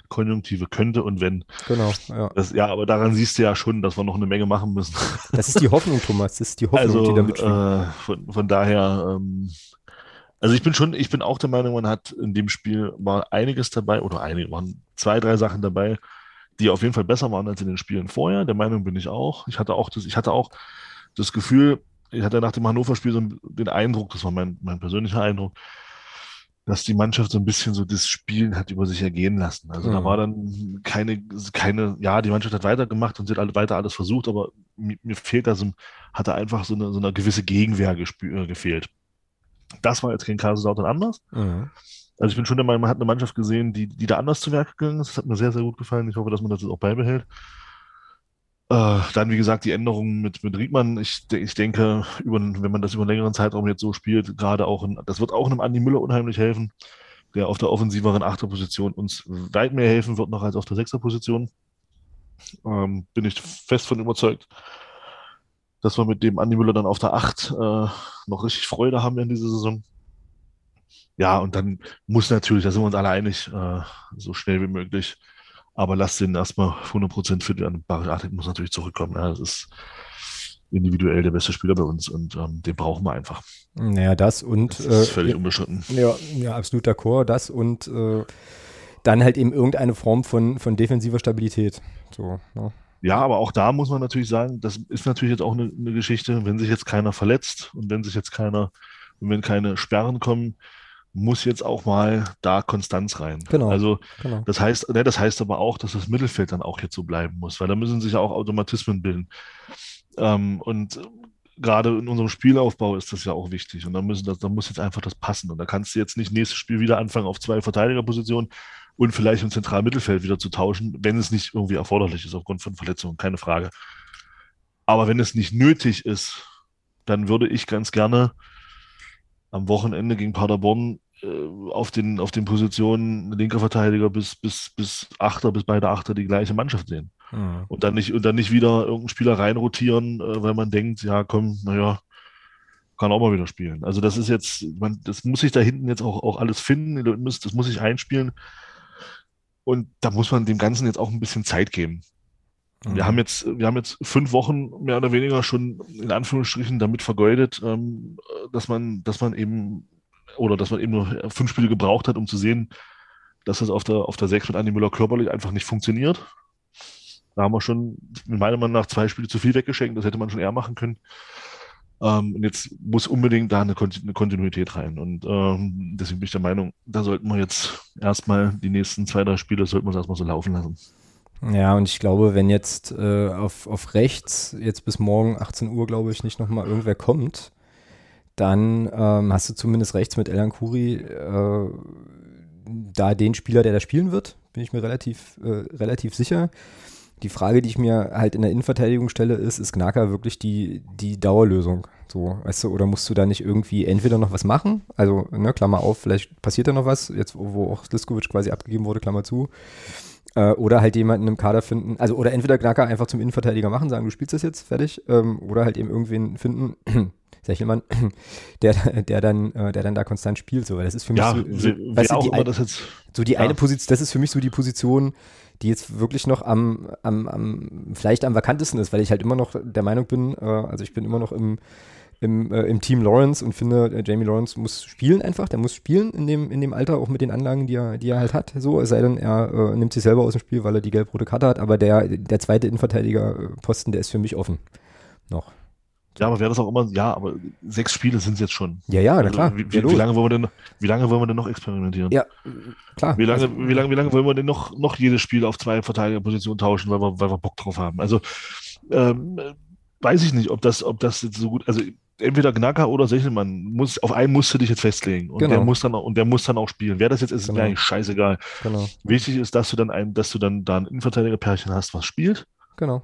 Konjunktive könnte und wenn. Genau, ja. Das, ja, aber daran siehst du ja schon, dass wir noch eine Menge machen müssen. Das ist die Hoffnung, Thomas. Das ist die Hoffnung, also, die damit äh, von, von daher, ähm, also ich bin schon, ich bin auch der Meinung, man hat in dem Spiel war einiges dabei oder einige waren zwei, drei Sachen dabei, die auf jeden Fall besser waren als in den Spielen vorher. Der Meinung bin ich auch. Ich hatte auch das, ich hatte auch das Gefühl, ich hatte nach dem Hannover-Spiel so den Eindruck, das war mein, mein persönlicher Eindruck, dass die Mannschaft so ein bisschen so das Spielen hat über sich ergehen lassen. Also mhm. da war dann keine, keine, ja, die Mannschaft hat weitergemacht und sie hat alle, weiter alles versucht, aber mir, mir fehlt da so, hatte einfach so eine, so eine gewisse Gegenwehr gespür, gefehlt. Das war jetzt gegen Kaiserslautern anders. Mhm. Also ich bin schon der Meinung, man hat eine Mannschaft gesehen, die, die da anders zu Werk gegangen ist. Das hat mir sehr, sehr gut gefallen. Ich hoffe, dass man das jetzt auch beibehält. Äh, dann, wie gesagt, die Änderungen mit, mit Riedmann. Ich, ich denke, über, wenn man das über einen längeren Zeitraum jetzt so spielt, gerade auch, in, das wird auch einem Andi Müller unheimlich helfen, der auf der offensiveren Achterposition uns weit mehr helfen wird noch als auf der Sechserposition. Ähm, bin ich fest von überzeugt dass wir mit dem Andi Müller dann auf der 8 äh, noch richtig Freude haben in dieser Saison. Ja, und dann muss natürlich, da sind wir uns alle einig, äh, so schnell wie möglich. Aber lasst den erstmal 100% fit werden. Bariatik muss natürlich zurückkommen. Ja, das ist individuell der beste Spieler bei uns und ähm, den brauchen wir einfach. Naja, das und. Das ist äh, völlig unbestritten. Ja, ja, absolut d'accord. Das und äh, dann halt eben irgendeine Form von, von defensiver Stabilität. So, ne? Ja, aber auch da muss man natürlich sagen, das ist natürlich jetzt auch eine, eine Geschichte, wenn sich jetzt keiner verletzt und wenn sich jetzt keiner, wenn keine Sperren kommen, muss jetzt auch mal da Konstanz rein. Genau. Also genau. das heißt, ne, das heißt aber auch, dass das Mittelfeld dann auch jetzt so bleiben muss, weil da müssen sich ja auch Automatismen bilden. Ähm, und gerade in unserem Spielaufbau ist das ja auch wichtig. Und da müssen das, da muss jetzt einfach das passen. Und da kannst du jetzt nicht nächstes Spiel wieder anfangen auf zwei Verteidigerpositionen und vielleicht im zentralen Mittelfeld wieder zu tauschen, wenn es nicht irgendwie erforderlich ist aufgrund von Verletzungen, keine Frage. Aber wenn es nicht nötig ist, dann würde ich ganz gerne am Wochenende gegen Paderborn äh, auf den, auf den Positionen linker Verteidiger bis, bis, bis Achter, bis beide Achter die gleiche Mannschaft sehen. Mhm. Und dann nicht, und dann nicht wieder irgendeinen Spieler reinrotieren, äh, weil man denkt, ja, komm, naja, kann auch mal wieder spielen. Also das ist jetzt, man, das muss sich da hinten jetzt auch, auch alles finden, das muss sich einspielen. Und da muss man dem Ganzen jetzt auch ein bisschen Zeit geben. Mhm. Wir haben jetzt, wir haben jetzt fünf Wochen mehr oder weniger schon in Anführungsstrichen damit vergeudet, ähm, dass man, dass man eben, oder dass man eben nur fünf Spiele gebraucht hat, um zu sehen, dass das auf der, auf der Sechs mit Andi Müller körperlich einfach nicht funktioniert. Da haben wir schon, meiner Meinung nach, zwei Spiele zu viel weggeschenkt. Das hätte man schon eher machen können. Ähm, und jetzt muss unbedingt da eine, eine Kontinuität rein. Und ähm, deswegen bin ich der Meinung, da sollten wir jetzt erstmal die nächsten zwei, drei Spiele, sollten wir es erstmal so laufen lassen. Ja, und ich glaube, wenn jetzt äh, auf, auf rechts, jetzt bis morgen 18 Uhr, glaube ich, nicht nochmal irgendwer kommt, dann ähm, hast du zumindest rechts mit Elan Kuri äh, da den Spieler, der da spielen wird, bin ich mir relativ, äh, relativ sicher. Die Frage, die ich mir halt in der Innenverteidigung stelle, ist, ist Gnaka wirklich die, die Dauerlösung? So, weißt du, oder musst du da nicht irgendwie entweder noch was machen? Also, ne, Klammer auf, vielleicht passiert da noch was, jetzt wo auch Sliskovic quasi abgegeben wurde, Klammer zu. Äh, oder halt jemanden im Kader finden, also oder entweder Gnaka einfach zum Innenverteidiger machen, sagen, du spielst das jetzt, fertig, ähm, oder halt eben irgendwen finden, Sechelmann, der, der dann, äh, der dann da konstant spielt, so, weil das ist für mich ja, so, so, weißt du, die, ein, jetzt, so die ja. eine Position, das ist für mich so die Position, die jetzt wirklich noch am, am, am, vielleicht am vakantesten ist, weil ich halt immer noch der Meinung bin, äh, also ich bin immer noch im, im, äh, im Team Lawrence und finde, äh, Jamie Lawrence muss spielen einfach, der muss spielen in dem, in dem Alter, auch mit den Anlagen, die er, die er halt hat. So, es sei denn, er äh, nimmt sich selber aus dem Spiel, weil er die gelb-rote Karte hat, aber der, der zweite Innenverteidiger-Posten, der ist für mich offen. Noch. Ja, aber wäre das auch immer, ja, aber sechs Spiele sind es jetzt schon. Ja, ja, na Also, klar. Wie, wie, wie, lange wollen wir denn, wie lange wollen wir denn noch experimentieren? Ja, klar. Wie lange, Also, wie lange, wie lange wollen wir denn noch, noch jedes Spiel auf zwei Verteidigerpositionen tauschen, weil wir, weil wir Bock drauf haben? Also, ähm, äh, weiß ich nicht, ob das, ob das jetzt so gut, also entweder Gnacker oder Sechelmann muss, auf einen musst du dich jetzt festlegen und Genau. der muss dann auch, und der muss dann auch spielen. Wer das jetzt ist, ist Genau. mir eigentlich scheißegal. Genau, Wichtig ist, dass du dann ein, dass du dann da ein Innenverteidigerpärchen hast, was spielt genau.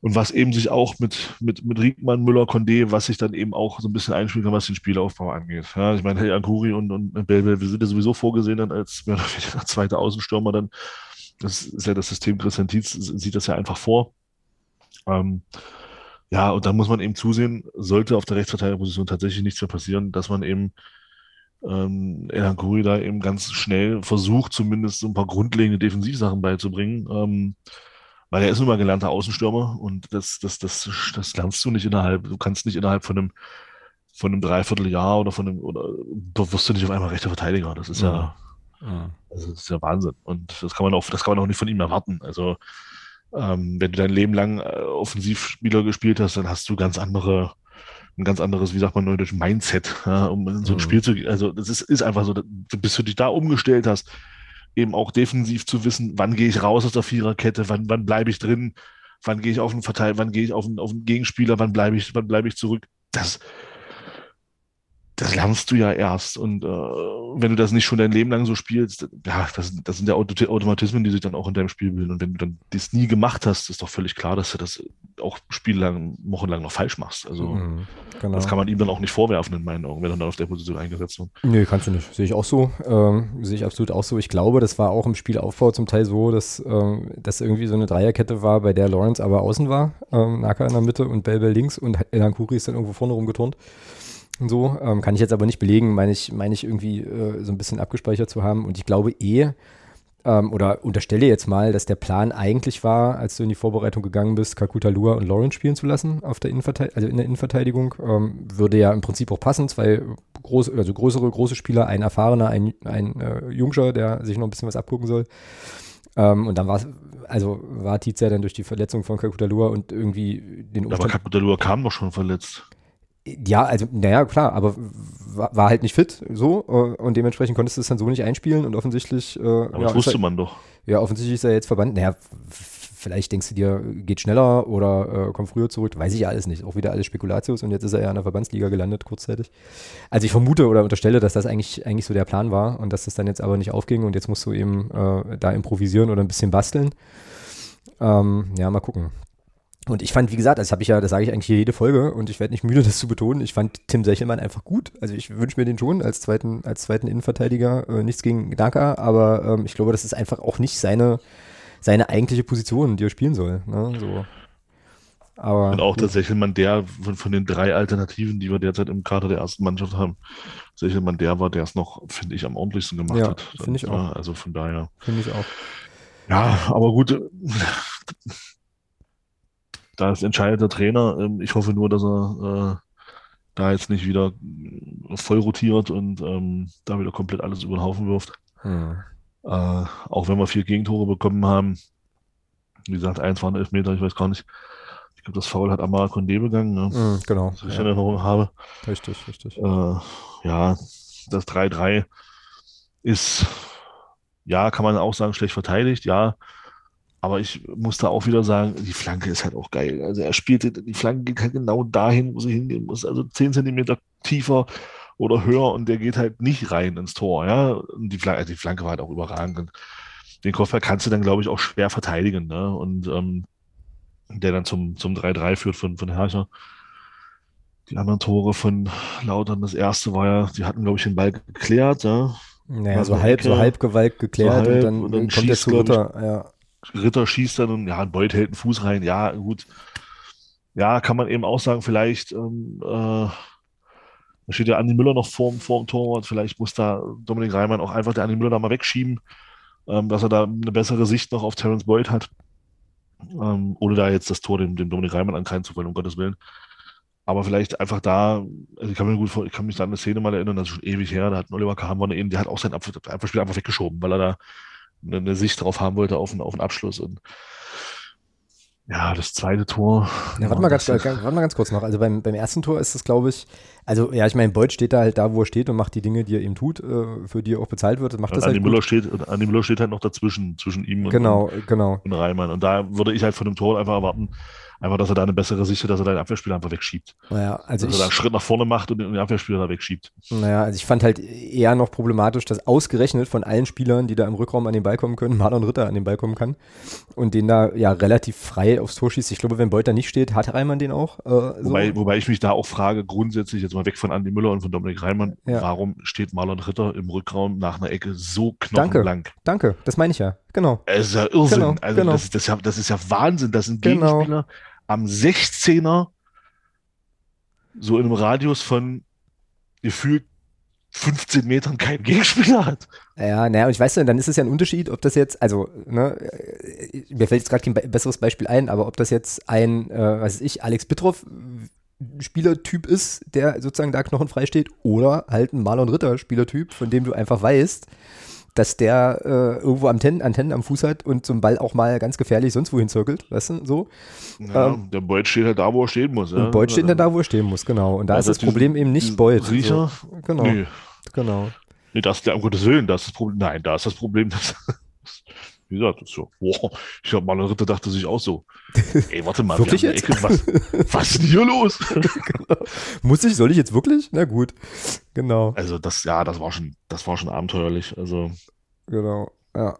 Und was eben sich auch mit, mit, mit Riekmann, Müller, Condé, was sich dann eben auch so ein bisschen einspielen kann, was den Spielaufbau angeht. Ja, ich meine, hey, Ankuri und, und Belbel, wir sind ja sowieso vorgesehen dann als weniger zweiter Außenstürmer dann. Das ist ja das System Christian Tietz sieht das ja einfach vor. Ähm, ja, und dann muss man eben zusehen, sollte auf der Rechtsverteidigerposition tatsächlich nichts mehr passieren, dass man eben ähm, El Ankuri da eben ganz schnell versucht, zumindest so ein paar grundlegende Defensivsachen beizubringen. Ähm, weil er ist nun mal gelernter Außenstürmer und das, das, das, das lernst du nicht innerhalb, du kannst nicht innerhalb von einem, von einem Dreivierteljahr oder von einem, oder da wirst du nicht auf einmal rechter Verteidiger. Das ist ja, also das ist ja Wahnsinn. Und das kann man auch, das kann man auch nicht von ihm erwarten. Also, ähm, wenn du dein Leben lang äh, Offensivspieler gespielt hast, dann hast du ganz andere, ein ganz anderes, wie sagt man neudeutsch, Mindset, ja, um in so ein Mhm. Spiel zu gehen. Also, das ist, ist einfach so, bis du dich da umgestellt hast, eben auch defensiv zu wissen, wann gehe ich raus aus der Viererkette, wann, wann bleibe ich drin, wann gehe ich auf den Verteil, wann gehe ich auf den, auf den Gegenspieler, wann bleibe ich, wann bleibe ich zurück. Das, das lernst du ja erst. Und äh, wenn du das nicht schon dein Leben lang so spielst, ja, das, das sind ja Auto- Automatismen, die sich dann auch in deinem Spiel bilden. Und wenn du dann das nie gemacht hast, ist doch völlig klar, dass du das auch spiellang, wochenlang noch falsch machst. Also Mhm. Genau. das kann man ihm dann auch nicht vorwerfen, in meinen Augen, wenn er dann auf der Position eingesetzt wird. Nee, kannst du nicht. Sehe ich auch so. Ähm, sehe ich absolut auch so. Ich glaube, das war auch im Spielaufbau zum Teil so, dass ähm, das irgendwie so eine Dreierkette war, bei der Lawrence aber außen war, ähm, Naka in der Mitte und Belbel links und Elan Kuri ist dann irgendwo vorne rumgeturnt. So. Ähm, kann ich jetzt aber nicht belegen, meine ich, meine ich irgendwie äh, so ein bisschen abgespeichert zu haben. Und ich glaube eh, ähm, oder unterstelle jetzt mal, dass der Plan eigentlich war, als du in die Vorbereitung gegangen bist, Kakuta Lua und Lawrence spielen zu lassen auf der Innenverteidigung, also in der Innenverteidigung. Ähm, würde ja im Prinzip auch passen, zwei große, also größere, große Spieler, ein erfahrener, ein, ein äh, Jungscher, der sich noch ein bisschen was abgucken soll. Ähm, und dann war es, also war Tietz ja dann durch die Verletzung von Kakuta Lua und irgendwie den Aber Umstand. Kakutalua kam doch schon verletzt. Ja, also, naja, klar, aber war, war halt nicht fit, so, äh, und dementsprechend konntest du es dann so nicht einspielen und offensichtlich, äh, Aber ja, das wusste er, man doch. ja, offensichtlich ist er jetzt verbannt. Naja, vielleicht denkst du dir, geht schneller oder äh, kommt früher zurück, weiß ich ja alles nicht. Auch wieder alles Spekulatius und jetzt ist er ja in der Verbandsliga gelandet, kurzzeitig. Also ich vermute oder unterstelle, dass das eigentlich, eigentlich so der Plan war und dass das dann jetzt aber nicht aufging und jetzt musst du eben äh, da improvisieren oder ein bisschen basteln. Ähm, ja, mal gucken. Und ich fand, wie gesagt, das habe ich ja, das sage ich eigentlich hier jede Folge und ich werde nicht müde, das zu betonen. Ich fand Tim Sechelmann einfach gut. Also ich wünsche mir den schon als zweiten, als zweiten Innenverteidiger. Äh, nichts gegen Gnaka, aber ähm, ich glaube, das ist einfach auch nicht seine, seine eigentliche Position, die er spielen soll. Ne? So. Aber Und auch tatsächlich man der von, von den drei Alternativen, die wir derzeit im Kader der ersten Mannschaft haben, man der war, der es noch, finde ich, am ordentlichsten gemacht Ja, hat. finde ich auch. Also von daher. finde ich auch. Ja, aber gut. Da ist entscheidet der Trainer. Ähm, Ich hoffe nur, dass er äh, da jetzt nicht wieder voll rotiert und ähm, da wieder komplett alles über den Haufen wirft. Hm. Äh, auch wenn wir vier Gegentore bekommen haben. Wie gesagt, eins waren Elfmeter, ich weiß gar nicht. Ich glaube, das Foul hat Amara Condé begangen, ne? Hm, genau. was ich in Ja, Erinnerung habe. richtig, richtig. Äh, ja, das 3-3 ist, ja, kann man auch sagen, schlecht verteidigt, ja. Aber ich muss da auch wieder sagen, die Flanke ist halt auch geil. Also er spielte, die Flanke geht halt genau dahin, wo sie hingehen muss. Also 10 Zentimeter tiefer oder höher und der geht halt nicht rein ins Tor, ja. Und die Flanke, die Flanke war halt auch überragend. Und den Kopfball kannst du dann, glaube ich, auch schwer verteidigen, ne? Und ähm, der dann zum, zum 3-3 führt von, von Herrscher. Die anderen Tore von Lautern, das erste war ja, die hatten, glaube ich, den Ball geklärt, ja. Naja, so Also halb, so halb Gewalt geklärt halb und dann, und dann kommt der ich, Zuhörter. Ja. Ritter schießt dann ja, ein Beuth hält einen Fuß rein, ja, gut. Ja, kann man eben auch sagen, vielleicht, ähm, äh, da steht ja Andi Müller noch vorm, vorm Torwart, vielleicht muss da Dominik Reimann auch einfach der Andi Müller da mal wegschieben ähm, dass er da eine bessere Sicht noch auf Terence Boyd hat. Ähm, ohne da jetzt das Tor dem, dem Dominik Reimann ankreiden zu wollen, um Gottes Willen. Aber vielleicht einfach da, also ich kann, mir gut vor, ich kann mich da an eine Szene mal erinnern, das ist schon ewig her, da hat Oliver Kahn, der hat auch sein Abwehrspiel einfach weggeschoben, weil er da eine, Sicht drauf haben wollte auf einen, auf einen Abschluss. Und ja, das zweite Tor. Ja, warte, mal ganz, warte mal ganz kurz noch. Also beim, beim ersten Tor ist es, glaube ich, also ja, ich meine, Beuth steht da halt da, wo er steht und macht die Dinge, die er eben tut, äh, für die er auch bezahlt wird. Macht das Andi halt Müller steht, Andi Müller steht halt noch dazwischen, zwischen ihm und, genau, genau. und Reimann. Und da würde ich halt von dem Tor einfach erwarten, Einfach, dass er da eine bessere Sicht hat, dass er da den Abwehrspieler einfach wegschiebt. Naja, also dass ich, er da einen Schritt nach vorne macht und den Abwehrspieler da wegschiebt. Naja, also ich fand halt eher noch problematisch, dass ausgerechnet von allen Spielern, die da im Rückraum an den Ball kommen können, Marlon Ritter an den Ball kommen kann und den da ja relativ frei aufs Tor schießt. Ich glaube, wenn Beuter nicht steht, hat Reimann den auch. Äh, so. wobei, wobei ich mich da auch frage, grundsätzlich jetzt mal weg von Andi Müller und von Dominik Reimann, Ja. warum steht Marlon Ritter im Rückraum nach einer Ecke so knochenblank? Danke, das meine ich ja. Genau. Es ist ja Irrsinn. Genau, also genau. Das, ist, das, ist ja, das ist ja Wahnsinn. Das sind Genau. Gegenspieler am 16er so in einem Radius von gefühlt 15 Metern keinen Gegenspieler hat. Ja, naja, und ich weiß nicht, dann ist es ja ein Unterschied, ob das jetzt, also, ne, mir fällt jetzt gerade kein be besseres Beispiel ein, aber ob das jetzt ein, äh, was weiß ich, Alex Bitroff Spielertyp ist, der sozusagen da knochenfrei steht, oder halt ein Marlon Ritter Spielertyp, von dem du einfach weißt, dass der äh, irgendwo Antennen, Antennen am Fuß hat und zum Ball auch mal ganz gefährlich sonst wohin zirkelt, weißt du, so. Ja, Ähm, der Beuth steht halt da, wo er stehen muss. Ja. Und Beuth steht dann da, wo er stehen muss, genau. Und da Also ist das Problem eben nicht diesen Beuth. Riecher? So. Genau, Nee, genau. nee, das, um Gottes Willen, das ist das Problem. Nein, da ist das Problem, dass, wie gesagt, das so, boah, ich glaube, Marlon Ritter dachte sich auch so, ey, warte mal, Wirklich jetzt? Ecke, was, was ist denn hier los? Muss ich, soll ich jetzt wirklich? Na gut, genau. Also das, ja, das war schon, das war schon abenteuerlich. Also Genau, ja.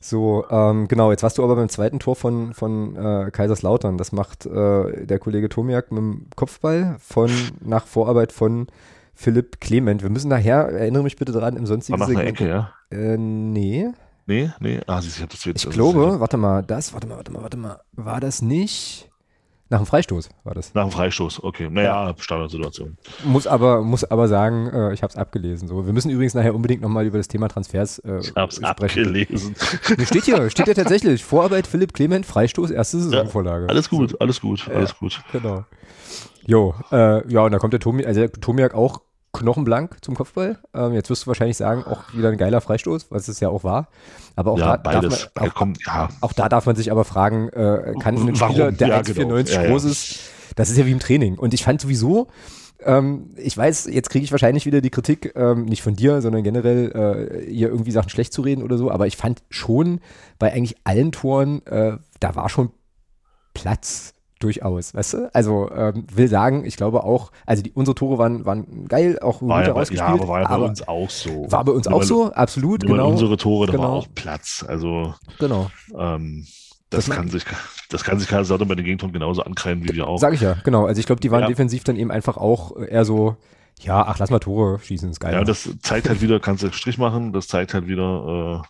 So, ähm, genau, jetzt warst du aber beim zweiten Tor von, von äh, Kaiserslautern. Das macht äh, der Kollege Tomiak mit dem Kopfball von nach Vorarbeit von Philipp Clement. Wir müssen nachher, erinnere mich bitte dran, im war sonstigen nach einer Segment- Ecke, ja? Äh, nee. Nee, nee. Ah, ich hab das jetzt. Ich das glaube, ist- warte mal, das, warte mal, warte mal, warte mal. War das nicht? Nach dem Freistoß war das. Nach dem Freistoß, okay. Naja, Standardsituation. Muss aber, muss aber sagen, äh, ich habe es abgelesen. So. Wir müssen übrigens nachher unbedingt nochmal über das Thema Transfers äh, Ich hab's sprechen. abgelesen. Nee, steht hier, steht ja tatsächlich. Vorarbeit Philipp Clement, Freistoß, erste Saisonvorlage. Alles gut, alles gut, alles gut. Genau. Jo, äh, ja, und da kommt der Tomi, also der Tomiak auch knochenblank zum Kopfball. Ähm, jetzt wirst du wahrscheinlich sagen, auch wieder ein geiler Freistoß, was es ja auch war. Aber auch Ja, da darf beides. man, Ja, auch, komm, ja, auch da darf man sich aber fragen, äh, kann ein? Spieler, der Ja, 1,94 genau. Groß ist, das ist ja wie im Training. Und ich fand sowieso, ähm, ich weiß, jetzt kriege ich wahrscheinlich wieder die Kritik, ähm, nicht von dir, sondern generell äh, hier irgendwie Sachen schlecht zu reden oder so, aber ich fand schon bei eigentlich allen Toren, äh, da war schon Platz durchaus, weißt du? Also ähm, will sagen, ich glaube auch, also die, unsere Tore waren, waren geil, auch gut war ja, bei- herausgespielt, ja, aber war ja bei uns auch so. war bei uns auch so, absolut, genau, Unsere Tore, da war Genau. auch Platz. Also, genau. ähm, das, Das kann sich, das kann sich Kaiserslautern bei den Gegentoren genauso ankreiden wie wir auch. Sag ich ja, genau. Also ich glaube, die waren Ja. defensiv dann eben einfach auch eher so, ja, ach, lass mal Tore schießen, ist geil. Ja, das zeigt halt wieder, kannst du einen Strich machen, das zeigt halt wieder, äh,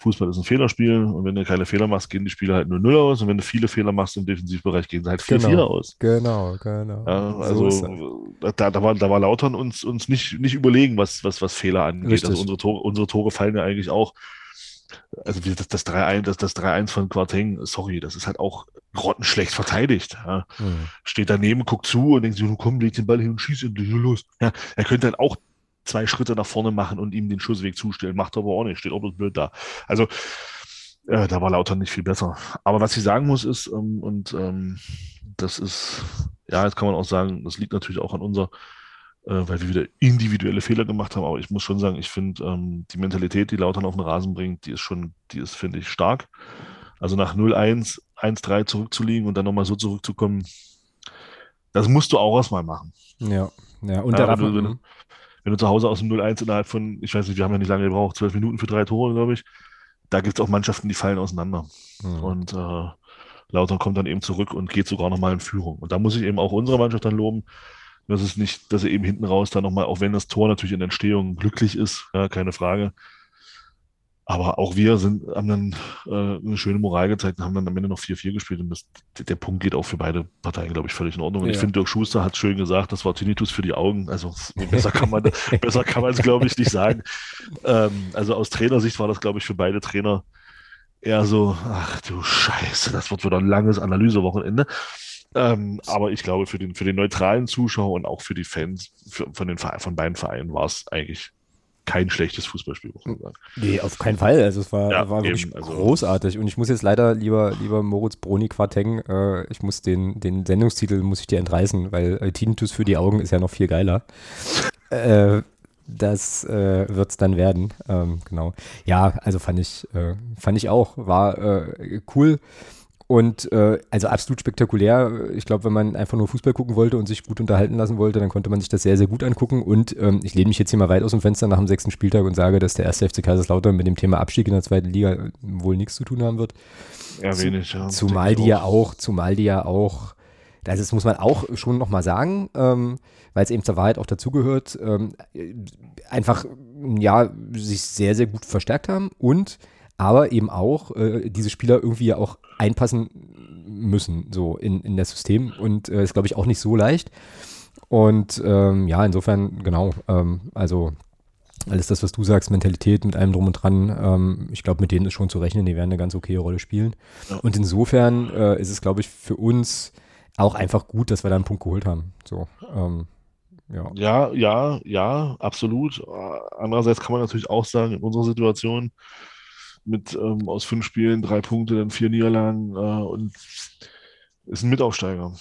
Fußball ist ein Fehlerspiel und wenn du keine Fehler machst, gehen die Spiele halt 0-0 aus und wenn du viele Fehler machst im Defensivbereich, gehen sie halt 4-4 Genau. aus. genau, genau. Ja, So also das. da, da, war, da war Lautern uns, uns nicht, nicht überlegen, was, was, was Fehler angeht. Richtig. Also unsere Tore, unsere Tore fallen ja eigentlich auch. Also das, das 3-1, das, das 3-1 von Quarteng, sorry, das ist halt auch grottenschlecht verteidigt. Ja. Hm. Steht daneben, guckt zu und denkt sich, komm, leg den Ball hin und schieß endlich los. Ja, er könnte halt auch zwei Schritte nach vorne machen und ihm den Schussweg zustellen. Macht er aber auch nicht, steht auch bloß blöd da. Also äh, da war Lautern nicht viel besser. Aber was ich sagen muss ist, ähm, und ähm, das ist, ja, jetzt kann man auch sagen, das liegt natürlich auch an unser, äh, weil wir wieder individuelle Fehler gemacht haben. Aber ich muss schon sagen, ich finde ähm, die Mentalität, die Lautern auf den Rasen bringt, die ist schon, die ist, finde ich, stark. Also nach 0-1, 1-3 zurückzuliegen und dann nochmal so zurückzukommen, das musst du auch erstmal machen. Ja, ja. Und Ja, da darf man, wenn, du- zu Hause aus dem 0-1 innerhalb von, ich weiß nicht, wir haben ja nicht lange gebraucht, zwölf Minuten für drei Tore, glaube ich. Da gibt es auch Mannschaften, die fallen auseinander. Hm. Und äh, Lautern kommt dann eben zurück und geht sogar nochmal in Führung. Und da muss ich eben auch unsere Mannschaft dann loben, dass es nicht, dass er eben hinten raus dann nochmal, auch wenn das Tor natürlich in Entstehung glücklich ist, ja, keine Frage. Aber auch wir sind, haben dann äh, eine schöne Moral gezeigt und haben dann am Ende noch 4-4 gespielt. Und das, der Punkt geht auch für beide Parteien, glaube ich, völlig in Ordnung. Und ja. ich finde, Dirk Schuster hat schön gesagt, das war Tinnitus für die Augen. Also besser kann man besser kann man es, glaube ich, nicht sagen. Ähm, also aus Trainersicht war das, glaube ich, für beide Trainer eher so, ach du Scheiße, das wird wieder ein langes Analysewochenende. Ähm, aber ich glaube, für den, für den neutralen Zuschauer und auch für die Fans für, von, den, von beiden Vereinen war es eigentlich kein schlechtes Fußballspiel, muss man sagen. Nee, auf keinen Fall. Also es war, ja, war wirklich eben, also großartig. Und ich muss jetzt leider, lieber, lieber Moritz Broni Quarteng, äh, ich muss den, den Sendungstitel muss ich dir entreißen, weil äh, Tinnitus für die Augen ist ja noch viel geiler. äh, das äh, wird es dann werden. Ähm, genau. Ja, also fand ich, äh, fand ich auch. War äh, cool. Und äh, also absolut spektakulär. Ich glaube, wenn man einfach nur Fußball gucken wollte und sich gut unterhalten lassen wollte, dann konnte man sich das sehr, sehr gut angucken. Und ähm, ich lehne mich jetzt hier mal weit aus dem Fenster nach dem sechsten Spieltag und sage, dass der erste FC Kaiserslautern mit dem Thema Abstieg in der zweiten Liga wohl nichts zu tun haben wird. Ja, wenig, ja. Zumal die ja auch, zumal die ja auch, also das muss man auch schon nochmal sagen, ähm, weil es eben zur Wahrheit auch dazugehört, ähm, einfach, ja, sich sehr, sehr gut verstärkt haben und aber eben auch äh, diese Spieler irgendwie ja auch einpassen müssen, so in, in das System. Und äh, ist, glaube ich, auch nicht so leicht. Und ähm, ja, insofern, genau, ähm, also alles das, was du sagst, Mentalität mit allem drum und dran, ähm, ich glaube, mit denen ist schon zu rechnen, die werden eine ganz okay Rolle spielen. Und insofern äh, ist es, glaube ich, für uns auch einfach gut, dass wir da einen Punkt geholt haben. So, ähm, ja. ja, ja, ja, absolut. Andererseist kann man natürlich auch sagen, in unserer Situation, mit ähm, aus fünf Spielen drei Punkte, dann vier Niederlagen äh, und ist ein Mitaufsteiger.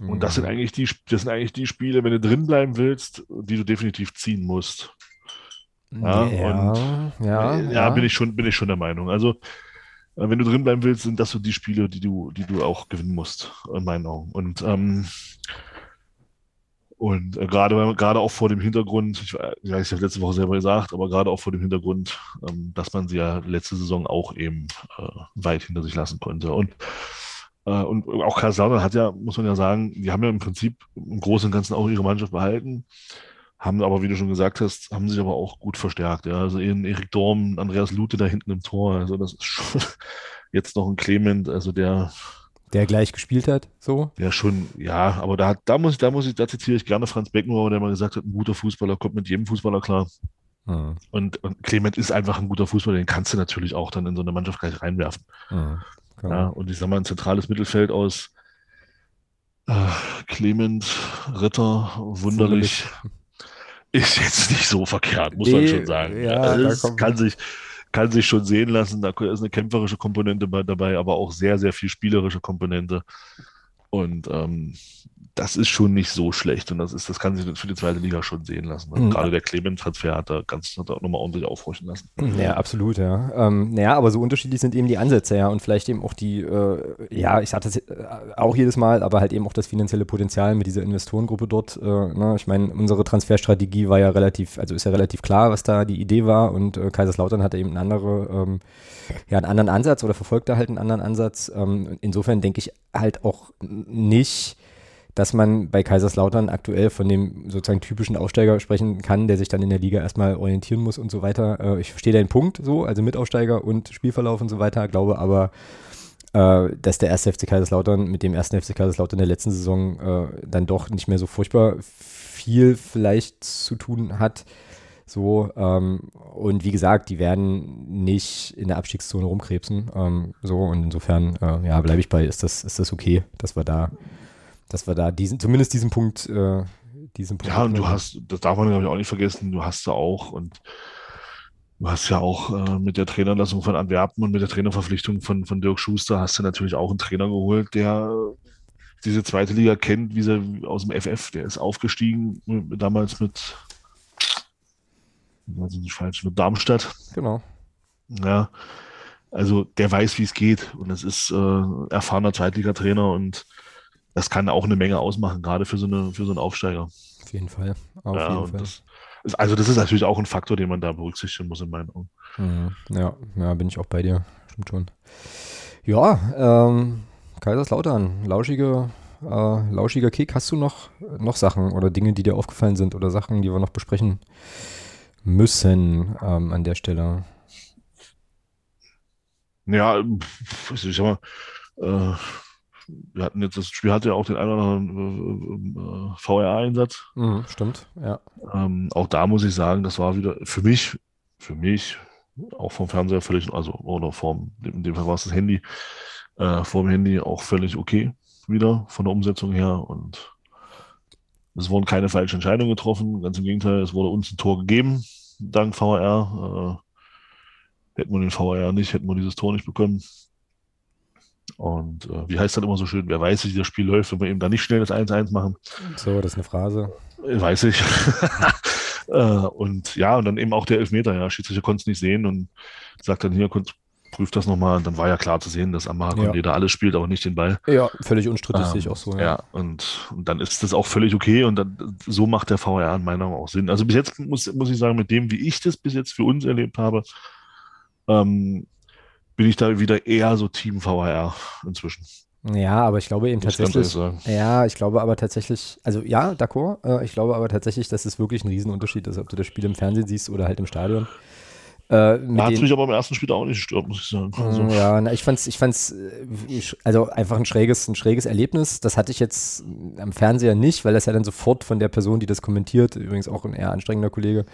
Mhm. Und das sind mhm. eigentlich die, das sind eigentlich die Spiele, wenn du drin bleiben willst, die du definitiv ziehen musst. Ja, ja, und, ja, ja, ja, bin ich schon, bin ich schon der Meinung. Also, äh, wenn du drin bleiben willst, sind das so die Spiele, die du, die du auch gewinnen musst, in meinen Augen. Und ähm, und äh, gerade, gerade auch vor dem Hintergrund, ich, ich weiß, ich habe letzte Woche selber gesagt, aber gerade auch vor dem Hintergrund, ähm, dass man sie ja letzte Saison auch eben äh, weit hinter sich lassen konnte. Und, äh, und auch Kaiserslautern hat ja, muss man ja sagen, die haben ja im Prinzip im Großen und Ganzen auch ihre Mannschaft behalten, haben aber, wie du schon gesagt hast, haben sich aber auch gut verstärkt. Ja. Also eben Erik Dorm, Andreas Lute da hinten im Tor, also das ist schon jetzt noch ein Clement, also der der gleich gespielt hat, so? Ja, schon, ja, aber da, da muss ich, da muss ich, da zitiere ich gerne Franz Beckenbauer, der mal gesagt hat, ein guter Fußballer kommt mit jedem Fußballer klar. Mhm. Und, und, Clement ist einfach ein guter Fußballer, den kannst du natürlich auch dann in so eine Mannschaft gleich reinwerfen. Mhm, ja, und ich sag mal, ein zentrales Mittelfeld aus äh, Clement, Ritter, wunderlich. Ist jetzt nicht so verkehrt, muss nee, man schon sagen. Ja, also kann sich, kann sich schon sehen lassen. Da ist eine kämpferische Komponente dabei, aber auch sehr, sehr viel spielerische Komponente. Und ähm, das ist schon nicht so schlecht und das ist, das kann sich für die zweite Liga schon sehen lassen. Also mhm. Gerade der Clement-Transfer hat da ganz hat da nochmal ordentlich aufhorchen lassen. Ja, absolut, ja. Ähm, naja, aber so unterschiedlich sind eben die Ansätze, ja, und vielleicht eben auch die, äh, ja, ich sage das äh, auch jedes Mal, aber halt eben auch das finanzielle Potenzial mit dieser Investorengruppe dort. Äh, ne? Ich meine, unsere Transferstrategie war ja relativ, also ist ja relativ klar, was da die Idee war und äh, Kaiserslautern hatte eben eine andere, ähm, ja, einen anderen Ansatz oder verfolgte halt einen anderen Ansatz. Ähm, insofern denke ich halt auch nicht, dass man bei Kaiserslautern aktuell von dem sozusagen typischen Aufsteiger sprechen kann, der sich dann in der Liga erstmal orientieren muss und so weiter. Äh, ich verstehe deinen Punkt so, also Mitaufsteiger und Spielverlauf und so weiter, glaube aber, äh, dass der erste FC Kaiserslautern mit dem ersten FC Kaiserslautern der letzten Saison äh, dann doch nicht mehr so furchtbar viel vielleicht zu tun hat. So, ähm, und wie gesagt, die werden nicht in der Abstiegszone rumkrebsen. Ähm, so, und insofern, äh, ja, bleibe ich bei, ist das, ist das okay, dass wir da dass wir da diesen, zumindest diesen Punkt, äh, diesen Punkt. Ja, und du hast, das darf man, glaube ich, auch nicht vergessen, du hast ja auch und du hast ja auch äh, mit der Trainerlassung von Antwerpen und mit der Trainerverpflichtung von, von Dirk Schuster hast du natürlich auch einen Trainer geholt, der diese zweite Liga kennt, wie sie aus dem FF, der ist aufgestiegen damals mit, also nicht falsch, mit Darmstadt. Genau. Ja, also der weiß, wie es geht und es ist äh, erfahrener Zweitligatrainer und das kann auch eine Menge ausmachen, gerade für so, eine, für so einen Aufsteiger. Auf jeden Fall. Auf ja, jeden Fall. Das ist, also das ist natürlich auch ein Faktor, den man da berücksichtigen muss in meinen Augen. Mhm. Ja, ja, bin ich auch bei dir. Stimmt schon. Ja, ähm, Kaiserslautern, lauschige, äh, lauschiger Kick. Hast du noch, noch Sachen oder Dinge, die dir aufgefallen sind oder Sachen, die wir noch besprechen müssen ähm, an der Stelle? Ja, ich sag mal, äh, wir hatten jetzt, das Spiel hatte ja auch den einen oder anderen äh, äh VR-Einsatz. Mhm, stimmt, ja. Ähm, auch da muss ich sagen, das war wieder für mich, für mich, auch vom Fernseher völlig, also, oder vom, in dem Fall war es das Handy, äh, vom Handy auch völlig okay wieder von der Umsetzung her und es wurden keine falschen Entscheidungen getroffen, ganz im Gegenteil, es wurde uns ein Tor gegeben, dank VR. Äh, hätten wir den VR nicht, hätten wir dieses Tor nicht bekommen. Und äh, wie heißt das immer so schön, wer weiß, wie das Spiel läuft, wenn wir eben da nicht schnell das 1-1 machen. So, das ist eine Phrase. Äh, weiß ich. äh, und ja, und dann eben auch der Elfmeter, ja, Schiedsrichter konnte es nicht sehen und sagt dann hier, prüft das nochmal. Und dann war ja klar zu sehen, dass Amara ja. da alles spielt, aber nicht den Ball. Ja, völlig unstrittig ähm, sehe ich auch so. Ja, ja und, und, dann ist das auch völlig okay und dann, so macht der VR in meiner Meinung auch Sinn. Also bis jetzt muss, muss ich sagen, mit dem, wie ich das bis jetzt für uns erlebt habe, ähm, bin ich da wieder eher so Team VHR inzwischen. Ja, aber ich glaube eben Muss tatsächlich. Ja, ich glaube aber tatsächlich, also ja, d'accord. Äh, ich glaube aber tatsächlich, dass es wirklich ein Riesenunterschied ist, ob du das Spiel im Fernsehen siehst oder halt im Stadion. Äh, hat mich aber im ersten Spiel auch nicht gestört, muss ich sagen. Also. Ja, na, ich fand's, ich fand's, äh, also einfach ein schräges, ein schräges Erlebnis. Das hatte ich jetzt am Fernseher nicht, weil das ja dann sofort von der Person, die das kommentiert, übrigens auch ein eher anstrengender Kollege,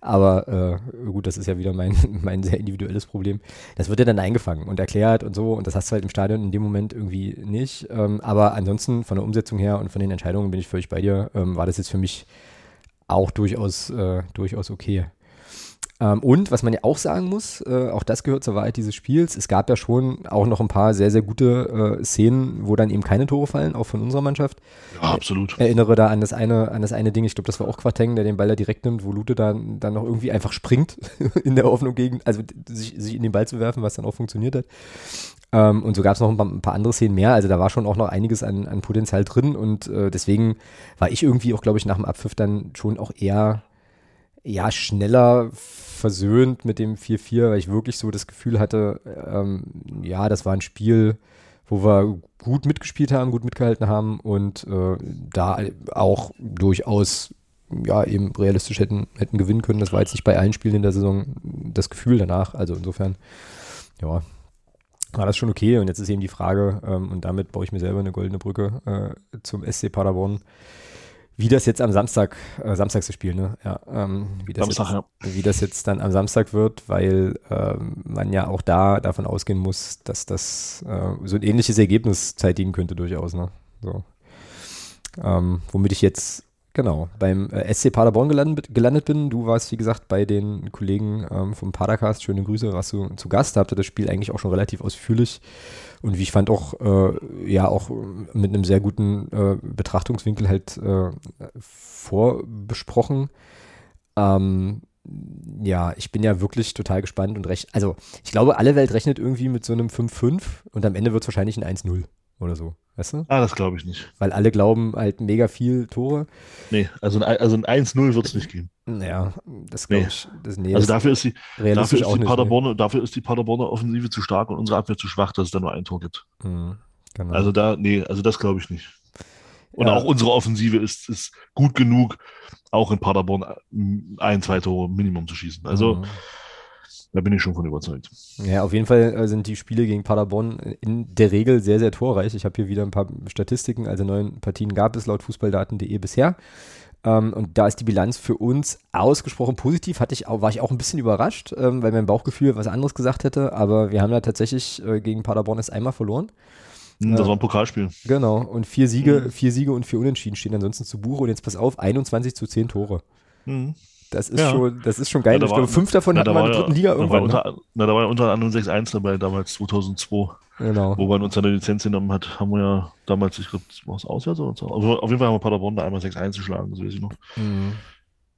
aber äh, gut, das ist ja wieder mein, mein sehr individuelles Problem. Das wird ja dann eingefangen und erklärt und so und das hast du halt im Stadion in dem Moment irgendwie nicht. Ähm, aber ansonsten von der Umsetzung her und von den Entscheidungen bin ich völlig bei dir, ähm, war das jetzt für mich auch durchaus, äh, durchaus okay. Ähm, und was man ja auch sagen muss, äh, auch das gehört zur Wahrheit dieses Spiels, es gab ja schon auch noch ein paar sehr, sehr gute äh, Szenen, wo dann eben keine Tore fallen, auch von unserer Mannschaft. Ja, absolut. Ich erinnere da an das eine, an das eine Ding, ich glaube, das war auch Quateng, der den Ball da direkt nimmt, wo Lute dann, dann noch irgendwie einfach springt in der Hoffnung gegen, also sich, sich in den Ball zu werfen, was dann auch funktioniert hat. Ähm, und so gab es noch ein paar, ein paar, andere Szenen mehr. Also da war schon auch noch einiges an, an Potenzial drin und äh, deswegen war ich irgendwie auch, glaube ich, nach dem Abpfiff dann schon auch eher ja, schneller versöhnt mit dem 4-4, weil ich wirklich so das Gefühl hatte, ähm, ja, das war ein Spiel, wo wir gut mitgespielt haben, gut mitgehalten haben und äh, da auch durchaus ja eben realistisch hätten, hätten gewinnen können. Das war jetzt nicht bei allen Spielen in der Saison das Gefühl danach. Also insofern, ja, war das schon okay. Und jetzt ist eben die Frage, ähm, und damit baue ich mir selber eine goldene Brücke äh, zum SC Paderborn wie das jetzt am Samstag, äh, Samstag zu spielen, ne? Ja, ähm, wie, das Samstag, jetzt, ja. wie das jetzt dann am Samstag wird, weil ähm, man ja auch da davon ausgehen muss, dass das äh, so ein ähnliches Ergebnis zeitigen könnte durchaus, ne? So. Ähm, womit ich jetzt Genau, beim äh, SC Paderborn gelandet, gelandet, bin. Du warst, wie gesagt, bei den Kollegen ähm, vom Padercast. Schöne Grüße, warst du zu Gast. Habt ihr das Spiel eigentlich auch schon relativ ausführlich und wie ich fand auch, äh, ja, auch mit einem sehr guten äh, Betrachtungswinkel halt äh, vorbesprochen. Ähm, ja, ich bin ja wirklich total gespannt und recht. Also, ich glaube, alle Welt rechnet irgendwie mit so einem 5-5 und am Ende wird es wahrscheinlich ein 1-0 oder so. Weißt du? Ah, das glaube ich nicht. Weil alle glauben halt mega viel Tore. Nee, also ein, also ein 1-0 wird es nicht geben. Ja, das glaube nee. ich. Das, nee, also dafür ist die, dafür ist die nicht, Paderborner, nee. dafür ist die Paderborner Offensive zu stark und unsere Abwehr zu schwach, dass es da nur ein Tor gibt. Mhm, genau. Also da, nee, also das glaube ich nicht. Und ja. auch unsere Offensive ist, ist gut genug, auch in Paderborn ein, zwei Tore Minimum zu schießen. Also mhm. Da bin ich schon von überzeugt. Ja, auf jeden Fall äh, sind die Spiele gegen Paderborn in der Regel sehr, sehr torreich. Ich habe hier wieder ein paar Statistiken. Also neun Partien gab es laut fußballdaten.de bisher. Um, ähm, und da ist die Bilanz für uns ausgesprochen positiv. Hatte ich auch, war ich auch ein bisschen überrascht, ähm, weil mein Bauchgefühl was anderes gesagt hätte. Aber wir haben da tatsächlich äh, gegen Paderborn erst einmal verloren. Hm, das war ein Pokalspiel. Genau. Und vier Siege, mhm. vier Siege und vier Unentschieden stehen ansonsten zu Buche. Und jetzt pass auf, 21 zu 10 Tore. Mhm. Das ist, ja. schon, das ist schon geil. Ja, ich glaube, fünf davon hatten wir in der dritten Liga irgendwann. Da war, unter, na, da war ja unter anderem 6-1 dabei, damals 2002. Genau. Wo man uns eine Lizenz genommen hat, haben wir ja damals, ich glaube, war es auswärts oder so. Also auf jeden Fall haben wir Paderborn da einmal 6-1 geschlagen, das weiß ich noch. Mhm.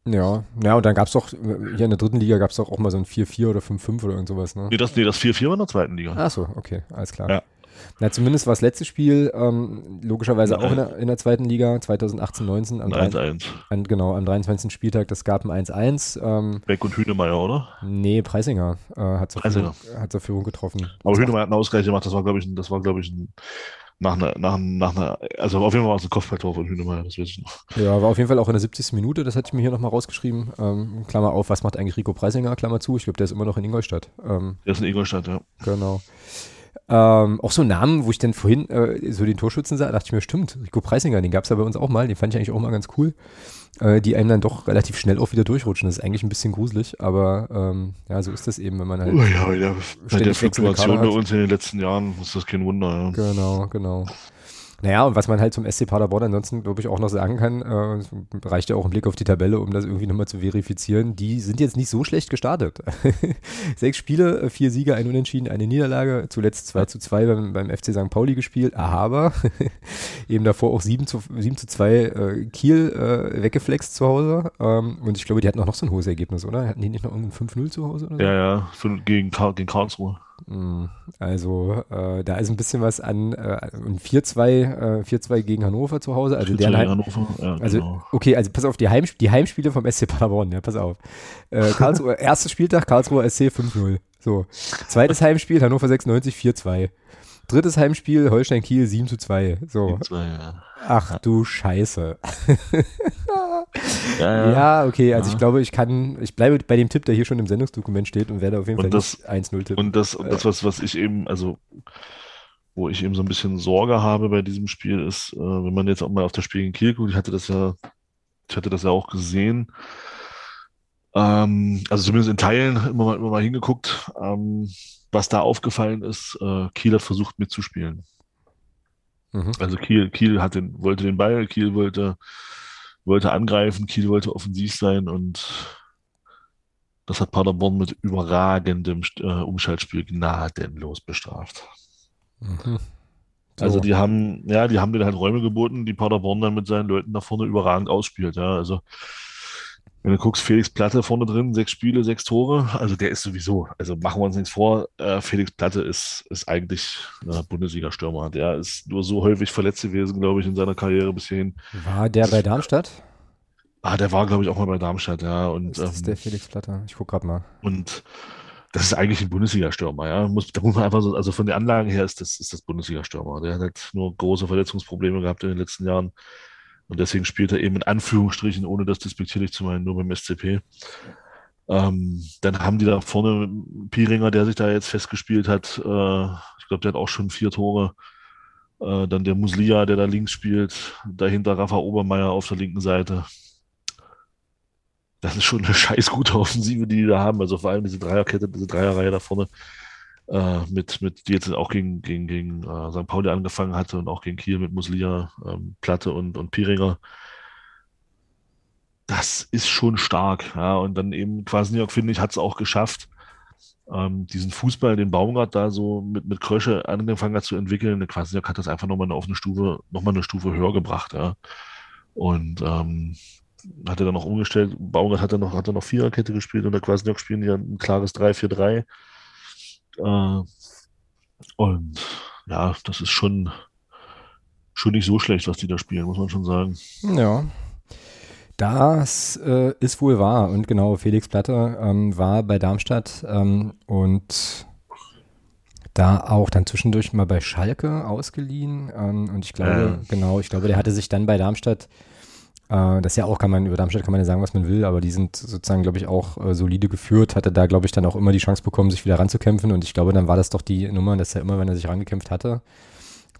Ja, ja, und dann gab es doch, hier in der dritten Liga gab es doch auch mal so ein 4-4 oder 5-5 oder irgend sowas, ne? Nee, das, nee, das 4-4 war in der zweiten Liga. Ach so, okay, alles klar. Ja. Na, zumindest war das letzte Spiel ähm, logischerweise Nein. auch in der, in der, zweiten Liga 2018-19. Am 1-1. Genau, am 23. Spieltag, das gab ein 1-1. Ähm, Beck und Hünemeyer, oder? Nee, Preisinger äh, hat, zur Führung, hat zur Führung getroffen. Aber Hünemeyer hat einen Ausgleich gemacht, das war, glaube ich, das war, glaube ich, ein nach einer, nach, nach einer, also auf jeden Fall war es ein Kopfballtor von Hünemeyer, das weiß ich noch. Ja, war auf jeden Fall auch in der 70. Minute, das hatte ich mir hier nochmal rausgeschrieben. Ähm, Klammer auf, was macht eigentlich Rico Preisinger, Klammer zu. Ich glaube, der ist immer noch in Ingolstadt. Ähm, der ist in Ingolstadt, ja. Genau. Ähm, auch so Namen, wo ich dann vorhin äh, so den Torschützen sah, dachte ich mir, stimmt, Rico Preisinger, den gab es ja bei uns auch mal, den fand ich eigentlich auch mal ganz cool, äh, die einem dann doch relativ schnell auch wieder durchrutschen. Das ist eigentlich ein bisschen gruselig, aber ähm, ja, so ist das eben, wenn man halt. Oh ja, ja, bei der Fluktuation bei uns in den letzten Jahren ist das kein Wunder. Ja. Genau, genau. Naja, und was man halt zum SC Paderborn ansonsten, glaube ich, auch noch sagen kann, äh, reicht ja auch ein Blick auf die Tabelle, um das irgendwie nochmal zu verifizieren. Die sind jetzt nicht so schlecht gestartet. Sechs Spiele, vier Siege, ein Unentschieden, eine Niederlage, zuletzt 2 zu 2 beim, beim FC St. Pauli gespielt, aber eben davor auch 7 zu, 7 zu 2 äh, Kiel äh, weggeflext zu Hause. Ähm, und ich glaube, die hatten auch noch so ein hohes Ergebnis, oder? Hatten die nicht noch irgendein 5-0 zu Hause? Oder so? Ja, ja, gegen, gegen Karlsruhe. Hm, also äh, da ist ein bisschen was an äh, 4-2 äh, gegen Hannover zu Hause. Also der gegen Hannover, ja, also genau. okay, also pass auf die, Heim, die Heimspiele vom SC Paderborn, ja, pass auf. Äh, Karlsruhe, erstes Spieltag Karlsruhe SC 5-0. So. Zweites Heimspiel Hannover 96 4-2. Drittes Heimspiel Holstein Kiel 7 2. So. 2, ja. Ach du Scheiße. ja, ja. ja, okay, also ja. ich glaube, ich kann, ich bleibe bei dem Tipp, der hier schon im Sendungsdokument steht und werde auf jeden und Fall das, 1-0 tippen. Und das, und das was, was ich eben, also wo ich eben so ein bisschen Sorge habe bei diesem Spiel ist, äh, wenn man jetzt auch mal auf das Spiel in Kiel guckt, ich hatte das ja, ich hatte das ja auch gesehen, ähm, also zumindest in Teilen immer mal, immer mal hingeguckt, ähm, was da aufgefallen ist, äh, Kiel hat versucht mitzuspielen. Mhm. Also Kiel, Kiel hat den, wollte den Ball, Kiel wollte, wollte angreifen, Kiel wollte offensiv sein und das hat Paderborn mit überragendem äh, Umschaltspiel gnadenlos bestraft. Mhm. So. Also die haben, ja, die haben denen halt Räume geboten, die Paderborn dann mit seinen Leuten da vorne überragend ausspielt. Ja, also wenn du guckst, Felix Platte vorne drin, sechs Spiele, sechs Tore, also der ist sowieso, also machen wir uns nichts vor, äh, Felix Platte ist, ist eigentlich äh, Bundesliga-Stürmer. Der ist nur so häufig verletzt gewesen, glaube ich, in seiner Karriere bis hierhin. War der bei Darmstadt? Ah, der war, glaube ich, auch mal bei Darmstadt, ja. Und, das ist ähm, der Felix Platte, ich gucke gerade mal. Und das ist eigentlich ein Bundesliga-Stürmer, ja. Muss, da muss man einfach so, also von den Anlagen her ist das, ist das Bundesliga-Stürmer. Der hat halt nur große Verletzungsprobleme gehabt in den letzten Jahren. Und deswegen spielt er eben in Anführungsstrichen, ohne das despektierlich zu meinen, nur beim SCP. Ähm, dann haben die da vorne Piringer, der sich da jetzt festgespielt hat. Äh, ich glaube, der hat auch schon vier Tore. Äh, dann der Muslia, der da links spielt. Dahinter Rafa Obermeier auf der linken Seite. Das ist schon eine scheiß gute Offensive, die die da haben. Also vor allem diese Dreierkette, diese Dreierreihe da vorne äh, mit, mit, die jetzt auch gegen, gegen, gegen äh, St. Pauli angefangen hatte und auch gegen Kiel mit Muslia, ähm, Platte und, und Piringer. Das ist schon stark. Ja, und dann eben Quasniok, finde ich, hat es auch geschafft, ähm, diesen Fußball, den Baumgart da so mit, mit Krösche angefangen hat zu entwickeln. Quasniok hat das einfach nochmal eine Stufe, nochmal eine Stufe höher gebracht. Ja. Und ähm, hat er dann noch umgestellt. Baumgart hat dann noch, hat dann noch Viererkette gespielt und der Quasniok spielen ja ein klares 3-4-3. Äh, und ja, das ist schon, schon nicht so schlecht, was die da spielen, muss man schon sagen. Ja. Das äh, ist wohl wahr. Und genau, Felix Platte ähm, war bei Darmstadt ähm, und da auch dann zwischendurch mal bei Schalke ausgeliehen. Ähm, und ich glaube, äh. genau, ich glaube, der hatte sich dann bei Darmstadt das ja auch, kann man, über Darmstadt kann man ja sagen, was man will, aber die sind sozusagen, glaube ich, auch äh, solide geführt, hatte da, glaube ich, dann auch immer die Chance bekommen, sich wieder ranzukämpfen und ich glaube, dann war das doch die Nummer, dass er immer, wenn er sich rangekämpft hatte,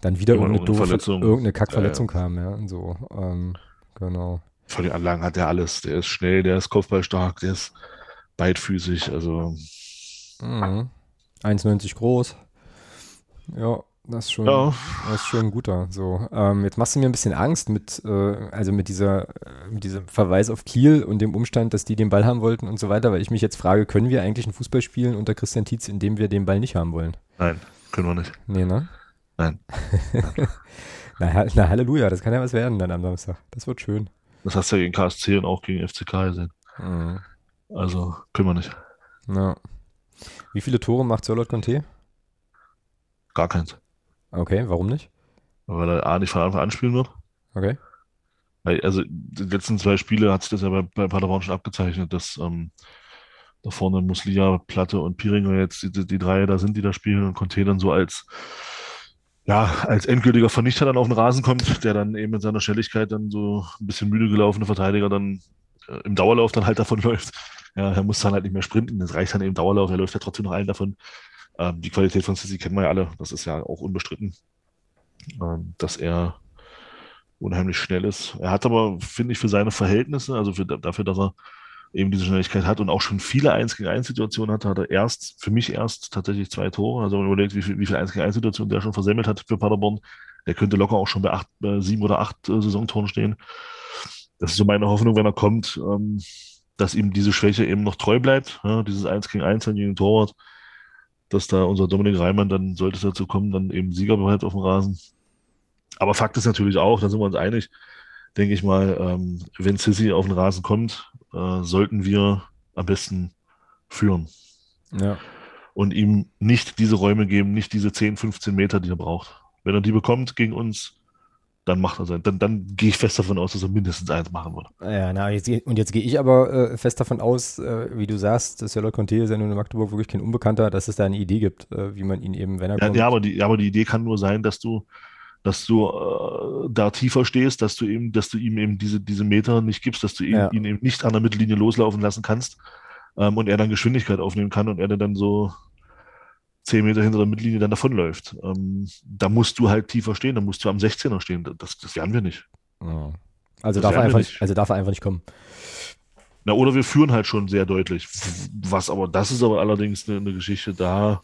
dann wieder irgendeine, doofe, irgendeine Kackverletzung ja, ja. kam, ja, so, ähm, genau. Von den Anlagen hat er alles, der ist schnell, der ist kopfballstark, der ist beidfüßig, also. Mhm. 1,90 groß. Ja, das ist schon, ja. das ist schon ein guter. So, ähm, jetzt machst du mir ein bisschen Angst mit, äh, also mit dieser, äh, mit diesem Verweis auf Kiel und dem Umstand, dass die den Ball haben wollten und so weiter, weil ich mich jetzt frage, können wir eigentlich einen Fußball spielen unter Christian Tietz, indem wir den Ball nicht haben wollen? Nein, können wir nicht. Nee, ne? Nein. na, na, Halleluja, das kann ja was werden dann am Samstag. Das wird schön. Das hast du ja gegen KSC und auch gegen FCK gesehen. Mhm. Also, können wir nicht. Ja. Wie viele Tore macht Sörlot Conte? Gar keins. Okay, warum nicht? Weil er A nicht von Anfang an spielen wird. Okay. Weil, also die letzten zwei Spiele hat sich das ja bei, bei Paderborn schon abgezeichnet, dass ähm, da vorne Muslia, Platte und Piringer jetzt die, die drei da sind, die da spielen und Conte dann so als ja, als endgültiger Vernichter dann auf den Rasen kommt, der dann eben mit seiner Schnelligkeit dann so ein bisschen müde gelaufene Verteidiger dann äh, im Dauerlauf dann halt davon läuft. Ja, er muss dann halt nicht mehr sprinten, das reicht dann eben Dauerlauf, er läuft ja trotzdem noch allen davon. Ähm, die Qualität von Sissi kennen wir ja alle, das ist ja auch unbestritten, ähm, dass er unheimlich schnell ist. Er hat aber, finde ich, für seine Verhältnisse, also für, dafür, dass er eben diese Schnelligkeit hat und auch schon viele 1 gegen 1 Situationen hatte, hat er erst, für mich erst tatsächlich zwei Tore. Also wenn man überlegt, wie viel, wie viel 1 gegen 1 Situationen der schon versemmelt hat für Paderborn, der könnte locker auch schon bei acht, äh, sieben oder acht äh, Saisontoren stehen. Das ist so meine Hoffnung, wenn er kommt, ähm, dass ihm diese Schwäche eben noch treu bleibt, ja, dieses 1 gegen 1 gegen den Torwart, dass da unser Dominik Reimann dann, sollte es dazu kommen, dann eben Sieger bleibt auf dem Rasen. Aber Fakt ist natürlich auch, da sind wir uns einig, denke ich mal, ähm, wenn Sissi auf den Rasen kommt, äh, sollten wir am besten führen. Ja. Und ihm nicht diese Räume geben, nicht diese 10, 15 Meter, die er braucht. Wenn er die bekommt gegen uns, dann macht er sein. Dann, dann gehe ich fest davon aus, dass er mindestens eins machen wird. Ja, na, jetzt, und jetzt gehe ich aber äh, fest davon aus, äh, wie du sagst, dass Jörg Conte ist ja nun in Magdeburg wirklich kein Unbekannter, dass es da eine Idee gibt, äh, wie man ihn eben, wenn er ja, kommt. Ja, aber die, aber die Idee kann nur sein, dass du dass du äh, da tiefer stehst, dass du ihm, dass du ihm eben diese, diese Meter nicht gibst, dass du ihn, Ja. ihn eben nicht an der Mittellinie loslaufen lassen kannst ähm, und er dann Geschwindigkeit aufnehmen kann und er dann so zehn Meter hinter der Mittellinie dann davonläuft. Ähm, da musst du halt tiefer stehen, da musst du am 16er stehen. Das, das werden wir nicht. Ja. Also, Das darf er einfach nicht. nicht, also darf er einfach nicht kommen. Na, oder wir führen halt schon sehr deutlich. Was aber, das ist aber allerdings eine, eine Geschichte, da,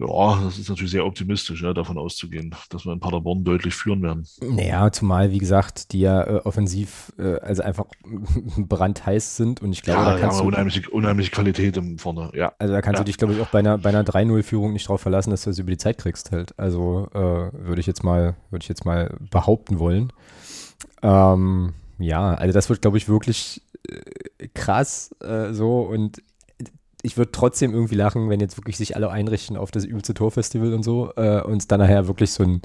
ja, das ist natürlich sehr optimistisch, ja, davon auszugehen, dass wir in Paderborn deutlich führen werden. Naja, zumal, wie gesagt, die ja äh, offensiv äh, also einfach brandheiß sind und ich glaube, Ja, da ja, kannst aber du, unheimliche, unheimliche Qualität im vorne, ja. also da kannst ja. du dich, glaube ich, auch bei einer, bei einer 3-0-Führung nicht drauf verlassen, dass du es über die Zeit kriegst halt. Also äh, würde ich jetzt mal, würde ich jetzt mal behaupten wollen. Ähm, ja, also das wird, glaube ich, wirklich äh, krass äh, so und ich würde trotzdem irgendwie lachen, wenn jetzt wirklich sich alle einrichten auf das übelste Torfestival und so äh, und es dann nachher wirklich so ein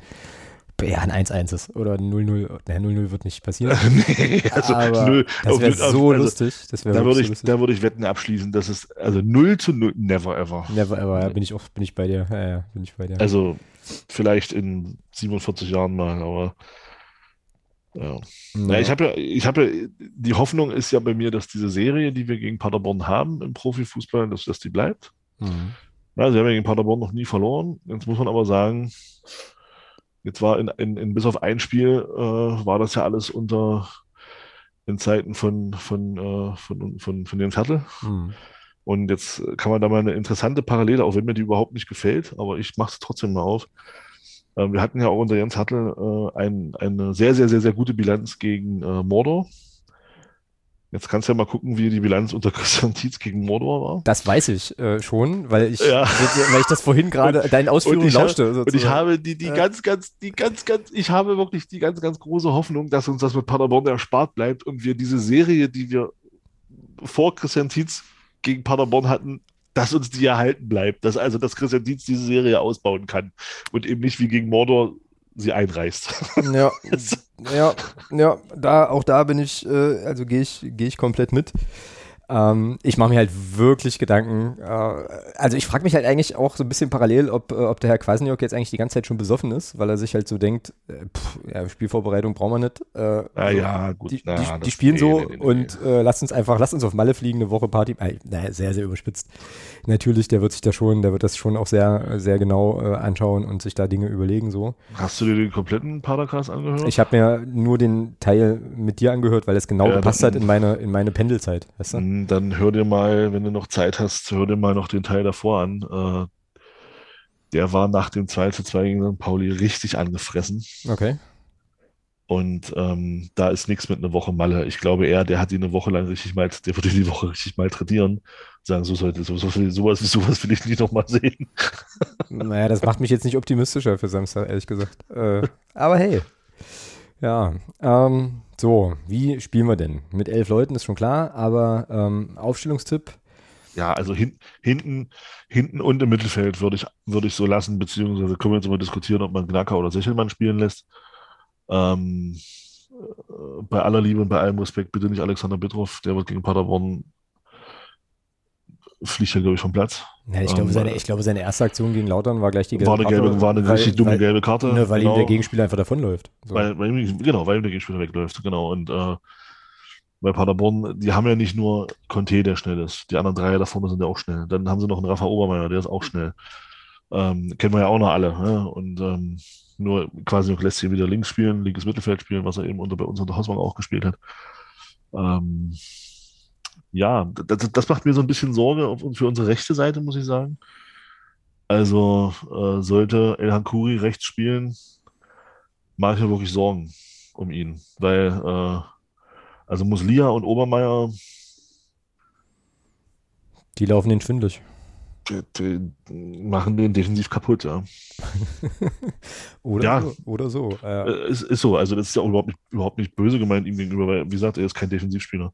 ja, ein 1-1 ist oder ein 0-0. Naja, 0-0 wird nicht passieren. nee, also aber null, das auf- wäre so also, lustig. Das wäre Da würde so ich, lustig. da würde ich Wetten abschließen, dass es, also 0 zu 0, never ever. Never ever, ja, bin ich auch, bin ich bei dir. Ja, ja, bin ich bei dir. Also vielleicht in 47 Jahren mal, aber ja. Ja, ich habe ja, ich habe ja, die Hoffnung ist ja bei mir, dass diese Serie, die wir gegen Paderborn haben im Profifußball, dass, dass die bleibt. Mhm. Ja, sie haben ja gegen Paderborn noch nie verloren. Jetzt muss man aber sagen, jetzt war in, in, in bis auf ein Spiel äh, war das ja alles unter in Zeiten von, von, äh, von, von, von Jens Hertel. Mhm. Und jetzt kann man da mal eine interessante Parallele, auch wenn mir die überhaupt nicht gefällt, aber ich mache es trotzdem mal auf. Ähm, wir hatten ja auch unter Jens Hartl äh, ein, eine sehr, sehr, sehr, sehr gute Bilanz gegen äh, Mordor. Jetzt kannst du ja mal gucken, wie die Bilanz unter Christian Tietz gegen Mordor war. Das weiß ich äh, schon, weil ich, Ja. weil ich das vorhin gerade deinen Ausführungen lauschte. Und ich sozusagen. habe die, die ganz, ganz, die ganz, ganz, ich habe wirklich die ganz, ganz große Hoffnung, dass uns das mit Paderborn erspart bleibt und wir diese Serie, die wir vor Christian Tietz gegen Paderborn hatten, dass uns die erhalten bleibt. Dass also, dass Christian Tietz diese Serie ausbauen kann und eben nicht wie gegen Mordor sie einreißt. Ja, ja, ja, da, auch da bin ich, äh, also gehe ich, gehe ich komplett mit. Ähm, ich mache mir halt wirklich Gedanken. Äh, also ich frage mich halt eigentlich auch so ein bisschen parallel, ob, äh, ob der Herr Kwasniok jetzt eigentlich die ganze Zeit schon besoffen ist, weil er sich halt so denkt, äh, pff, ja, Spielvorbereitung brauchen wir nicht. Äh, Na ja, gut. Die, na, die, die spielen nee, so nee, nee, und äh, lasst uns einfach, lasst uns auf Malle fliegen, eine Woche Party. Äh, naja, sehr, sehr überspitzt. Natürlich, der wird sich da schon, der wird das schon auch sehr, sehr genau äh, anschauen und sich da Dinge überlegen so. Hast du dir den kompletten Padercast angehört? Ich habe mir nur den Teil mit dir angehört, weil es genau Ja, gepasst hat in meine, in meine Pendelzeit. Weißt du? Mm, Dann hör dir mal, wenn du noch Zeit hast, hör dir mal noch den Teil davor an. Äh, der war nach dem 2 zu 2 gegen St. Pauli richtig angefressen. Okay. Und ähm, da ist nichts mit einer Woche Malle. Ich glaube eher, der hat ihn eine Woche lang richtig mal, der würde die Woche richtig malträtieren. Sagen, so sollte, so, so, sowas, sowas will ich nicht nochmal sehen. Naja, das macht mich jetzt nicht optimistischer für Samstag, ehrlich gesagt. Äh, aber hey. Ja. Ähm, so, wie spielen wir denn? Mit elf Leuten ist schon klar, aber ähm, Aufstellungstipp. Ja, also hin, hinten, hinten und im Mittelfeld würde ich, würde ich so lassen, beziehungsweise können wir jetzt mal diskutieren, ob man Knacker oder Sechelmann spielen lässt. Ähm, äh, bei aller Liebe und bei allem Respekt bitte nicht Alexander Bittroff, der wird gegen Paderborn fliegt er, glaube ich, vom Platz. Ja, ich, glaube, Ähm, seine, ich glaube, seine erste Aktion gegen Lautern war gleich die gelbe war eine, gelbe, war eine weil, richtig dumme weil, gelbe Karte. Ne, weil genau, ihm der Gegenspieler einfach davonläuft. So. weil, weil ihm, genau, weil ihm der Gegenspieler wegläuft. Genau. Und äh, bei Paderborn, die haben ja nicht nur Conte, der schnell ist. Die anderen drei da vorne sind ja auch schnell. Dann haben sie noch einen Rafa Obermeier, der ist auch schnell. Ähm, kennen wir ja auch noch alle. Ne? Und ähm, nur quasi noch lässt sie wieder links spielen, linkes Mittelfeld spielen, was er eben unter, bei uns unter Hausmann auch gespielt hat. Ähm, ja, das, das macht mir so ein bisschen Sorge auf, für unsere rechte Seite, muss ich sagen. Also äh, sollte El Hankuri rechts spielen, mache ich mir wirklich Sorgen um ihn. Weil, äh, also Muslia und Obermeier, Die laufen den schwindelig. die, die machen den defensiv kaputt, ja. Oder Ja. so. Oder so. Äh, Äh, ist, ist so, also das ist ja auch überhaupt nicht, überhaupt nicht böse gemeint ihm gegenüber, weil, wie gesagt, er ist kein Defensivspieler.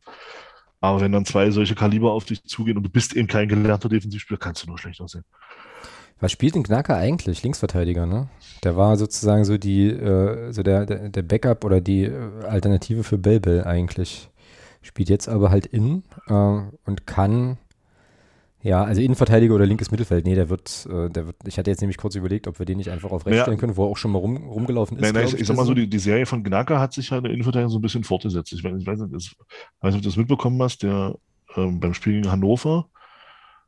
Aber wenn dann zwei solche Kaliber auf dich zugehen und du bist eben kein gelernter Defensivspieler, kannst du nur schlecht aussehen. was spielt denn Knacker eigentlich? Linksverteidiger, ne? Der war sozusagen so die, äh, so der, der, Backup oder die äh, Alternative für Belbel eigentlich. Spielt jetzt aber halt innen äh, und kann, ja, also Innenverteidiger oder linkes Mittelfeld. Nee, der wird, äh, der wird, ich hatte jetzt nämlich kurz überlegt, ob wir den nicht einfach auf rechts Ja. stellen können, wo er auch schon mal rum, rumgelaufen ist. Nein, nein, ich, ich sag mal so, die, die Serie von Gnaka hat sich ja in der Innenverteidigung so ein bisschen fortgesetzt. Ich, weiß- ich weiß nicht, das, weiß nicht, ob du das mitbekommen hast, der ähm, beim Spiel gegen Hannover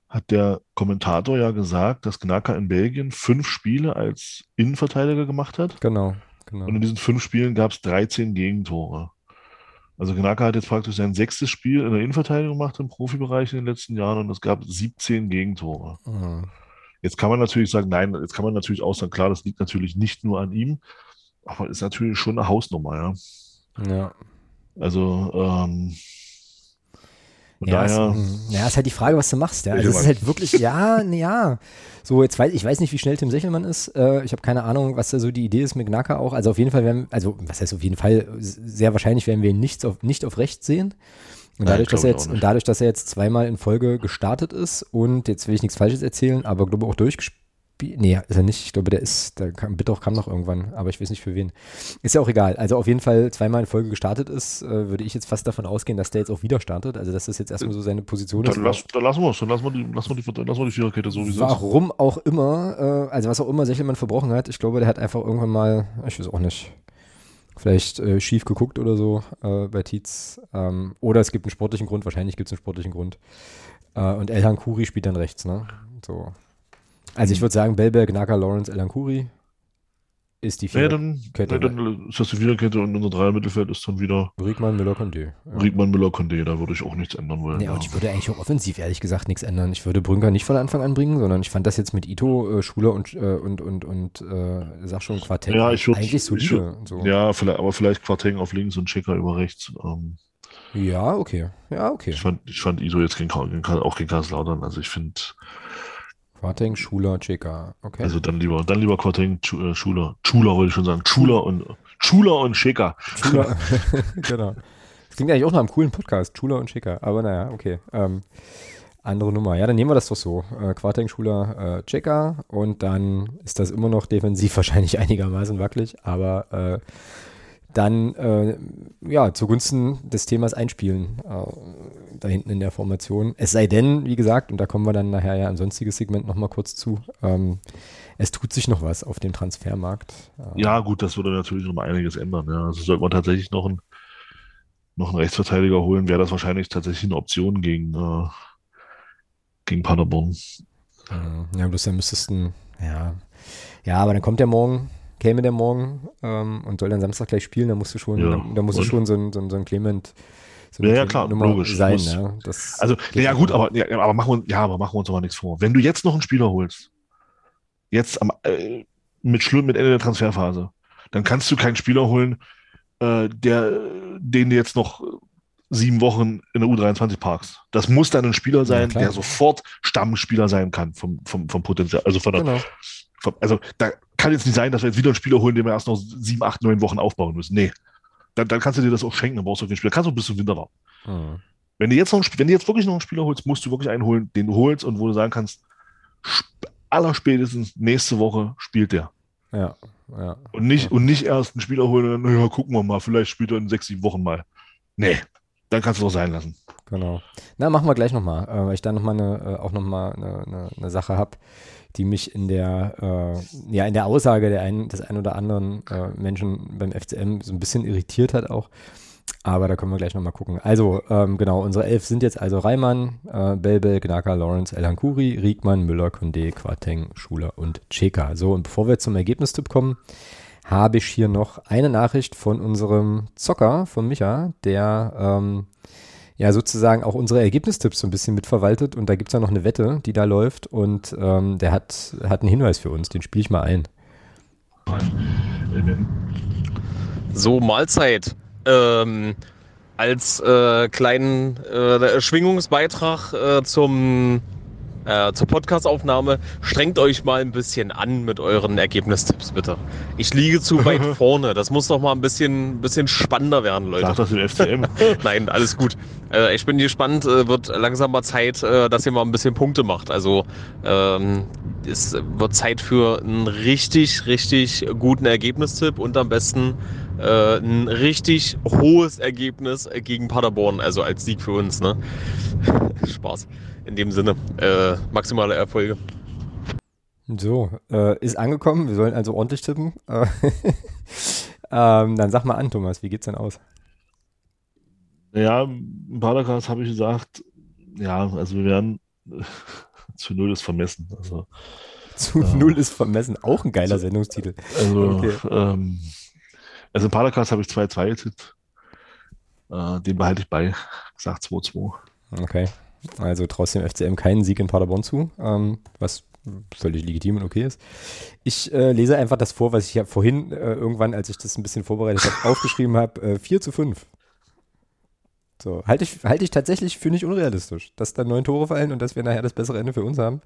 hat der Kommentator ja gesagt, dass Gnaka in Belgien fünf Spiele als Innenverteidiger gemacht hat. Genau, genau. Und in diesen fünf Spielen gab es 13 Gegentore. Also Gnaka hat jetzt praktisch sein sechstes Spiel in der Innenverteidigung gemacht im Profibereich in den letzten Jahren und es gab 17 Gegentore. Mhm. Jetzt kann man natürlich sagen, nein, jetzt kann man natürlich auch sagen, klar, das liegt natürlich nicht nur an ihm, aber ist natürlich schon eine Hausnummer, ja. Ja. Also, ähm, von Ja, daher, ist, ja, ist halt die Frage, was du machst. Ja. Also es ist halt wirklich, ja, ja. So, jetzt weiß ich weiß nicht, wie schnell Tim Sechelmann ist. Äh, ich habe keine Ahnung, was da so die Idee ist mit Gnaka auch. Also auf jeden Fall werden, also was heißt auf jeden Fall, sehr wahrscheinlich werden wir ihn nicht auf, nicht auf rechts sehen. Und Nein, dadurch, dass glaub er jetzt, und dadurch, dass er jetzt zweimal in Folge gestartet ist und jetzt will ich nichts Falsches erzählen, aber glaube auch durchgespielt. Nee, ist er nicht. Ich glaube, der ist, der kam, Bittoch kam noch irgendwann, aber ich weiß nicht für wen. Ist ja auch egal. Also auf jeden Fall zweimal in Folge gestartet ist, äh, würde ich jetzt fast davon ausgehen, dass der jetzt auch wieder startet. Also dass das jetzt erstmal so seine Position ist. dann, lass, dann lassen wir es, dann lassen wir die, lassen wir die, lassen wir die Viererkette so wie sie ist. Warum auch immer, äh, also was auch immer Sechelmann verbrochen hat, ich glaube, der hat einfach irgendwann mal, ich weiß auch nicht, vielleicht äh, schief geguckt oder so äh, bei Tietz. Ähm, oder es gibt einen sportlichen Grund, wahrscheinlich gibt es einen sportlichen Grund. Äh, und Elhan Kuri spielt dann rechts, ne? So. Also ich würde sagen, Belberg, Naka, Lawrence, Elhan Kuri ist die Nee, vier. dann, Kette. nee, dann ist das die Viererkette und unser Dreier-Mittelfeld ist dann wieder Riegmann, Müller, Condé. Ja. Riegmann, Müller, Condé, da würde ich auch nichts ändern wollen. Nee, ja. und ich würde eigentlich auch offensiv ehrlich gesagt nichts ändern. Ich würde Brünker nicht von Anfang an bringen, sondern ich fand das jetzt mit Ito, äh, Schuler und, äh, und, und, und äh, sag schon Quartett Ja, ich würd- eigentlich ich solide. würd- so. Ja, vielleicht, aber vielleicht Quarteng auf links und Checker über rechts. Ähm, ja, okay. Ja, okay. ich, fand, ich fand Iso jetzt gegen, auch gegen Kaiserslautern. Also ich finde, Quarteng, Schuler, Cheka. Okay. also dann lieber, dann lieber Quarteng, äh, Schuler, Schuler wollte ich schon sagen, Schuler und Schuler und Checker. Schuler, genau. Das klingt eigentlich auch nach einem coolen Podcast, Schuler und Schicker. Aber naja, okay. Ähm, andere Nummer. Ja, dann nehmen wir das doch so. Äh, Quarteng, Schuler, äh, Checker. Und dann ist das immer noch defensiv wahrscheinlich einigermaßen wackelig. Aber äh, dann, äh, ja, zugunsten des Themas Einspielen äh, da hinten in der Formation. Es sei denn, wie gesagt, und da kommen wir dann nachher ja ein sonstiges Segment nochmal kurz zu, ähm, es tut sich noch was auf dem Transfermarkt. Äh, Ja, gut, das würde natürlich noch mal einiges ändern. Ja. Also sollte man tatsächlich noch einen, noch einen Rechtsverteidiger holen, wäre das wahrscheinlich tatsächlich eine Option gegen, äh, gegen Paderborn. Mhm. Ja, bloß dann müsstest du, ja. Ja, aber dann kommt der morgen, käme der morgen ähm, und soll dann Samstag gleich spielen, da musst du schon, Ja, da, da musst du schon so ein, so ein, so ein Clement so Ja, ja, klar, Nummer logisch. sein. Muss- Ja, das Also, ja nicht. gut, aber, ja, aber machen wir, uns- ja, aber machen wir uns aber nichts vor. Wenn du jetzt noch einen Spieler holst, jetzt am, äh, mit Schluss, mit Ende der Transferphase, dann kannst du keinen Spieler holen, äh, der, den du jetzt noch sieben Wochen in der U23 parkst. Das muss dann ein Spieler sein, klar. der sofort Stammspieler sein kann vom, vom, vom Potenzial. Also von der, Genau. Also da kann jetzt nicht sein, dass wir jetzt wieder einen Spieler holen, den wir erst noch sieben, acht, neun Wochen aufbauen müssen. Nee. Dann, dann kannst du dir das auch schenken, dann brauchst du keinen Spieler. Kannst du bis zum Winter warten. Mhm. Wenn du jetzt noch, einen wenn du jetzt wirklich noch einen Spieler holst, musst du wirklich einen holen, den du holst und wo du sagen kannst, sp- allerspätestens nächste Woche spielt der. Ja, ja. Und nicht, und nicht erst einen Spieler holen und dann, naja, gucken wir mal, vielleicht spielt er in sechs, sieben Wochen mal. Nee, dann kannst du doch sein lassen. Genau. Na, machen wir gleich nochmal, äh, weil ich da nochmal eine, äh, auch nochmal eine, eine, eine Sache habe, die mich in der, äh, ja, in der Aussage der einen, des einen oder anderen äh, Menschen beim FCM so ein bisschen irritiert hat auch. Aber da können wir gleich nochmal gucken. Also, ähm, genau, unsere elf sind jetzt also Reimann, äh, Belbel, Gnaka, Lawrence, Elhankuri, Riekmann, Müller, Condé, Quateng, Schuler und Cheka. So, und bevor wir zum Ergebnistipp kommen, habe ich hier noch eine Nachricht von unserem Zocker, von Micha, der ähm, ja sozusagen auch unsere Ergebnistipps so ein bisschen mitverwaltet. Und da gibt es ja noch eine Wette, die da läuft. Und ähm, der hat, hat einen Hinweis für uns, den spiele ich mal ein. So, Mahlzeit. Ähm, als äh, kleinen äh, Schwingungsbeitrag äh, zum äh, zur Podcastaufnahme. Strengt euch mal ein bisschen an mit euren Ergebnistipps, bitte. Ich liege zu weit vorne. Das muss doch mal ein bisschen, bisschen spannender werden, Leute. Sag das im FCM. Nein, alles gut. Äh, ich bin gespannt. Äh, wird langsam mal Zeit, äh, dass ihr mal ein bisschen Punkte macht. Also ähm, es wird Zeit für einen richtig, richtig guten Ergebnistipp und am besten äh, ein richtig hohes Ergebnis gegen Paderborn, also als Sieg für uns. Ne? Spaß. In dem Sinne, äh, maximale Erfolge. So, äh, ist angekommen. Wir sollen also ordentlich tippen. Äh, ähm, dann sag mal an, Thomas, wie geht's denn aus? Ja, im Padercast habe ich gesagt, ja, also wir werden zu null ist vermessen. Also, zu äh, null ist vermessen, auch ein geiler Sendungstitel. Also, okay. ähm, also im Padercast habe ich 2-2 getippt. Äh, den behalte ich bei. Sage 2-2. Okay. Also traust dem FCM keinen Sieg in Paderborn zu, ähm, was völlig legitim und okay ist. Ich äh, lese einfach das vor, was ich ja vorhin äh, irgendwann, als ich das ein bisschen vorbereitet habe, aufgeschrieben habe. Äh, 4 zu 5. So, halte ich, halte ich tatsächlich für nicht unrealistisch, dass da neun Tore fallen und dass wir nachher das bessere Ende für uns haben.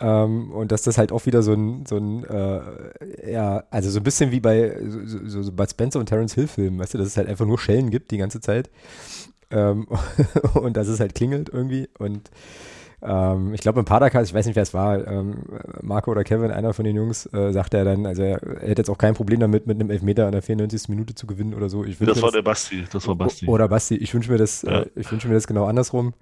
Ähm, und dass das halt auch wieder so ein, so ein äh, ja, also so ein bisschen wie bei, so, so, so bei Spencer und Terence Hill Filmen, weißt du, dass es halt einfach nur Schellen gibt die ganze Zeit. Ähm, und dass es halt klingelt irgendwie. Und ähm, ich glaube im Padercast, ich weiß nicht, wer es war, ähm, Marco oder Kevin, einer von den Jungs, äh, sagte er dann, also er, er, hätte jetzt auch kein Problem damit, mit einem Elfmeter an der 94. Minute zu gewinnen oder so. das war das, der Basti, das war Basti. Oder Basti, ich wünsche mir das, ja. äh, ich wünsche mir das genau andersrum.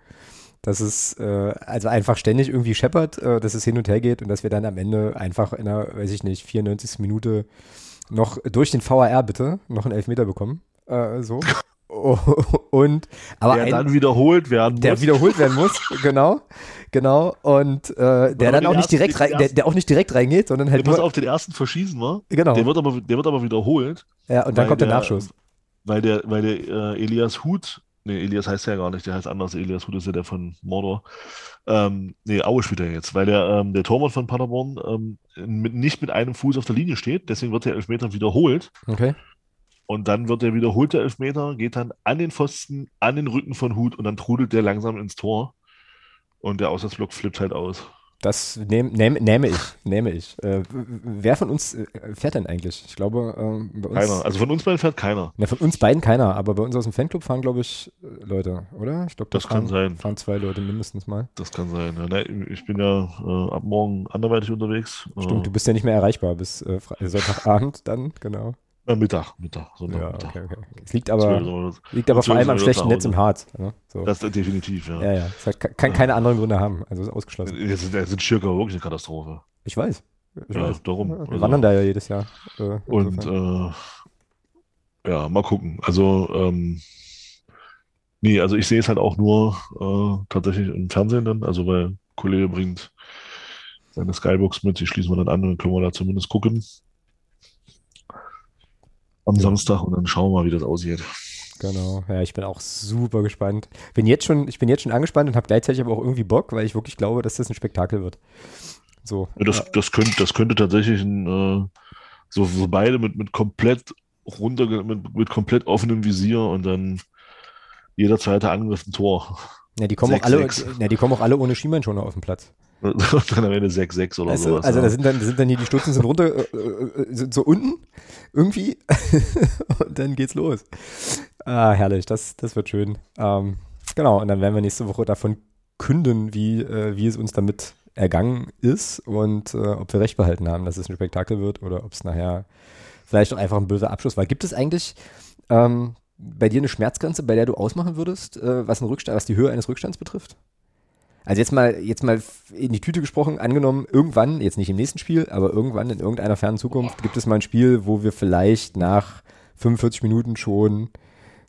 Dass es äh, also einfach ständig irgendwie scheppert, äh, dass es hin und her geht und dass wir dann am Ende einfach in einer, weiß ich nicht, 94. Minute noch durch den VAR bitte noch einen Elfmeter bekommen. Äh, so. und aber der ein, dann wiederholt werden muss. Der wiederholt werden muss, genau, genau. Und äh, der dann auch nicht direkt rein, der, der, auch nicht direkt reingeht, sondern halt der nur auf den ersten verschießen war. Genau. Der wird aber, der wird aber wiederholt. Ja, und dann kommt der, der, Nachschuss. Weil der, weil der äh, Elias Huth, nee, Elias heißt ja gar nicht, der heißt anders. Elias Huth ist ja der von Mordor. Ähm, nee, Aue spielt er jetzt, weil der, ähm, der Torwart von Paderborn ähm, mit, nicht mit einem Fuß auf der Linie steht, deswegen wird der Elfmeter wiederholt. Okay. Und dann wird der wiederholte Elfmeter, geht dann an den Pfosten, an den Rücken von Hut und dann trudelt der langsam ins Tor. Und der Auswärtsblock flippt halt aus. Das nehm, nehm, nehme ich, nehme ich. Äh, wer von uns äh, fährt denn eigentlich? Ich glaube, äh, bei uns. Keiner. Also von uns beiden fährt keiner. Ne, von uns beiden keiner, aber bei uns aus dem Fanclub fahren, glaube ich, äh, Leute, oder? Ich glaube, das fahren, kann sein. fahren zwei Leute mindestens mal. Das kann sein. Ja, ne, ich bin ja äh, ab morgen anderweitig unterwegs. Stimmt, du bist ja nicht mehr erreichbar bis äh, Sonntagabend dann, genau. Äh, Mittag, Mittag, Sonntag, Mittag. Okay, okay. Es liegt aber, liegt aber vor allem am schlechten Netz im Harz. Ne? So. Das ist definitiv, ja. Ja, ja. Es kann keine anderen Gründe haben. Also ist ausgeschlossen. Jetzt sind, sind Schirker wirklich eine Katastrophe. Ich weiß. Ich ja, weiß. darum. Wir also. wandern da ja jedes Jahr. Äh, und äh, ja, mal gucken. Also, ähm, nee, also ich sehe es halt auch nur äh, tatsächlich im Fernsehen dann, also weil Kollege bringt seine Skybox mit, die schließen wir dann an und dann können wir da zumindest gucken am Samstag und dann schauen wir mal, wie das aussieht. Genau, ja, ich bin auch super gespannt. Bin jetzt schon, ich bin jetzt schon angespannt und habe gleichzeitig aber auch irgendwie Bock, weil ich wirklich glaube, dass das ein Spektakel wird. So. Ja, das, das, könnte, das könnte tatsächlich ein, äh, so, so beide mit, mit komplett runter, mit, mit komplett offenem Visier und dann jeder zweite Angriff ein Tor. Ja, die kommen, 6, auch alle, ja, die kommen auch alle ohne Schiemannschoner auf den Platz. Und dann am Ende 6-6 oder also, sowas. Also da sind dann, sind dann hier die Stutzen sind runter, äh, äh, sind so unten irgendwie und dann geht's los. Ah, herrlich, das, das wird schön. Ähm, genau, und dann werden wir nächste Woche davon künden, wie, äh, wie es uns damit ergangen ist und äh, ob wir recht behalten haben, dass es ein Spektakel wird oder ob es nachher vielleicht auch einfach ein böser Abschluss war. Gibt es eigentlich, ähm, bei dir eine Schmerzgrenze, bei der du ausmachen würdest, äh, was, ein Rückstand, was die Höhe eines Rückstands betrifft? Also jetzt mal, jetzt mal in die Tüte gesprochen, angenommen, irgendwann, jetzt nicht im nächsten Spiel, aber irgendwann in irgendeiner fernen Zukunft gibt es mal ein Spiel, wo wir vielleicht nach 45 Minuten schon,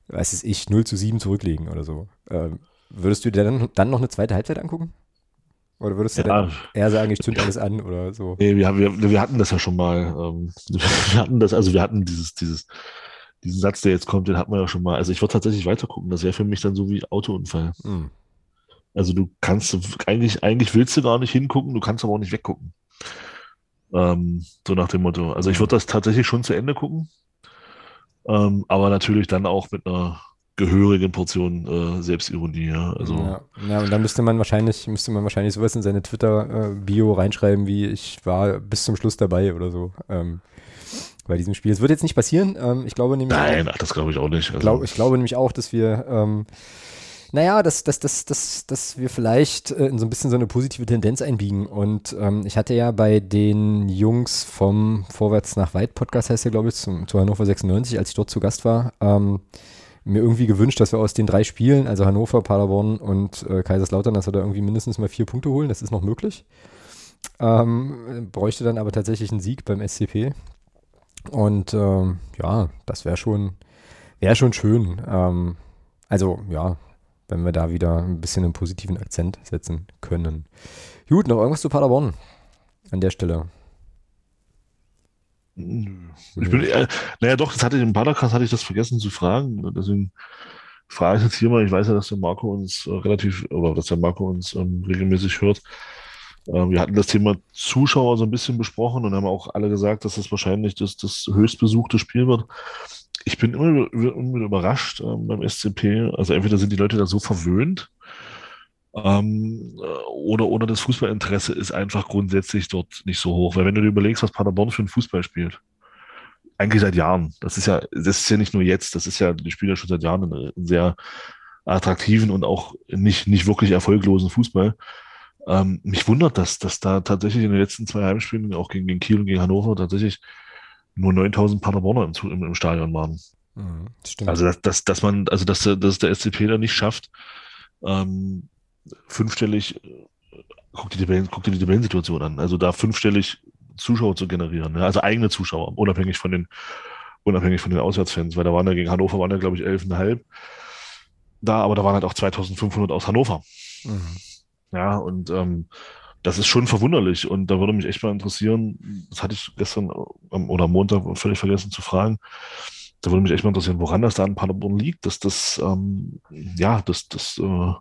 was ist ich, 0 zu 7 zurücklegen oder so. Ähm, würdest du dir dann, dann noch eine zweite Halbzeit angucken? Oder würdest du ja. dann eher sagen, ich zünd alles an oder so? Nee, wir, wir, wir hatten das ja schon mal. Ähm, wir hatten das, also wir hatten dieses, dieses, diesen Satz, der jetzt kommt, den hatten wir ja schon mal. Also ich würde tatsächlich weitergucken. Das wäre für mich dann so wie Autounfall. Hm. Also du kannst, eigentlich, eigentlich willst du gar nicht hingucken, du kannst aber auch nicht weggucken. Ähm, so nach dem Motto. Also ich würde das tatsächlich schon zu Ende gucken. Ähm, aber natürlich dann auch mit einer gehörigen Portion äh, Selbstironie. Ja. Also, ja. ja, und dann müsste man wahrscheinlich, müsste man wahrscheinlich sowas in seine Twitter-Bio reinschreiben, wie ich war bis zum Schluss dabei oder so. Ähm, bei diesem Spiel. Es wird jetzt nicht passieren. Ähm, ich glaube nämlich. Nein, ach, das glaube ich auch nicht. Also. Glaub, ich glaube nämlich auch, dass wir ähm, naja, dass, dass, dass, dass, dass wir vielleicht äh, in so ein bisschen so eine positive Tendenz einbiegen. Und ähm, ich hatte ja bei den Jungs vom Vorwärts nach Weit Podcast, heißt der, glaube ich, zum, zu Hannover 96, als ich dort zu Gast war, ähm, mir irgendwie gewünscht, dass wir aus den drei Spielen, also Hannover, Paderborn und äh, Kaiserslautern, dass wir da irgendwie mindestens mal vier Punkte holen. Das ist noch möglich. Ähm, bräuchte dann aber tatsächlich einen Sieg beim SCP. Und ähm, ja, das wäre schon, wäre schon schön. Ähm, also ja, wenn wir da wieder ein bisschen einen positiven Akzent setzen können. Gut, noch irgendwas zu Paderborn an der Stelle. Ich bin, äh, naja, doch, das hatte ich im Padercast hatte ich das vergessen zu fragen. Deswegen frage ich jetzt hier mal. Ich weiß ja, dass der Marco uns äh, relativ, oder dass der Marco uns ähm, regelmäßig hört. Äh, wir hatten das Thema Zuschauer so ein bisschen besprochen und haben auch alle gesagt, dass das wahrscheinlich das, das höchstbesuchte Spiel wird ich bin immer, immer überrascht ähm, beim SCP. Also entweder sind die Leute da so verwöhnt ähm, oder, oder das Fußballinteresse ist einfach grundsätzlich dort nicht so hoch. Weil wenn du dir überlegst, was Paderborn für ein Fußball spielt, eigentlich seit Jahren. Das ist ja, das ist ja nicht nur jetzt, das ist ja, die spielen ja schon seit Jahren einen sehr attraktiven und auch nicht, nicht wirklich erfolglosen Fußball. Ähm, mich wundert das, dass da tatsächlich in den letzten zwei Heimspielen, auch gegen, gegen Kiel und gegen Hannover, tatsächlich nur 9000 Paderborner im, im, im Stadion waren. Mhm, also, dass, dass, dass man, also, dass, dass der SCP da nicht schafft, ähm, fünfstellig, guck dir, die guck dir die Tabellensituation an, also da fünfstellig Zuschauer zu generieren, ne? also eigene Zuschauer, unabhängig von den, unabhängig von den Auswärtsfans, weil da waren ja gegen Hannover waren ja, glaube ich, 11,5 da, aber da waren halt auch 2500 aus Hannover. Mhm. Ja, und ähm, das ist schon verwunderlich und da würde mich echt mal interessieren, das hatte ich gestern ähm, oder Montag völlig vergessen zu fragen, da würde mich echt mal interessieren, woran das da in Paderborn liegt, dass das, ähm, ja, dass das, äh,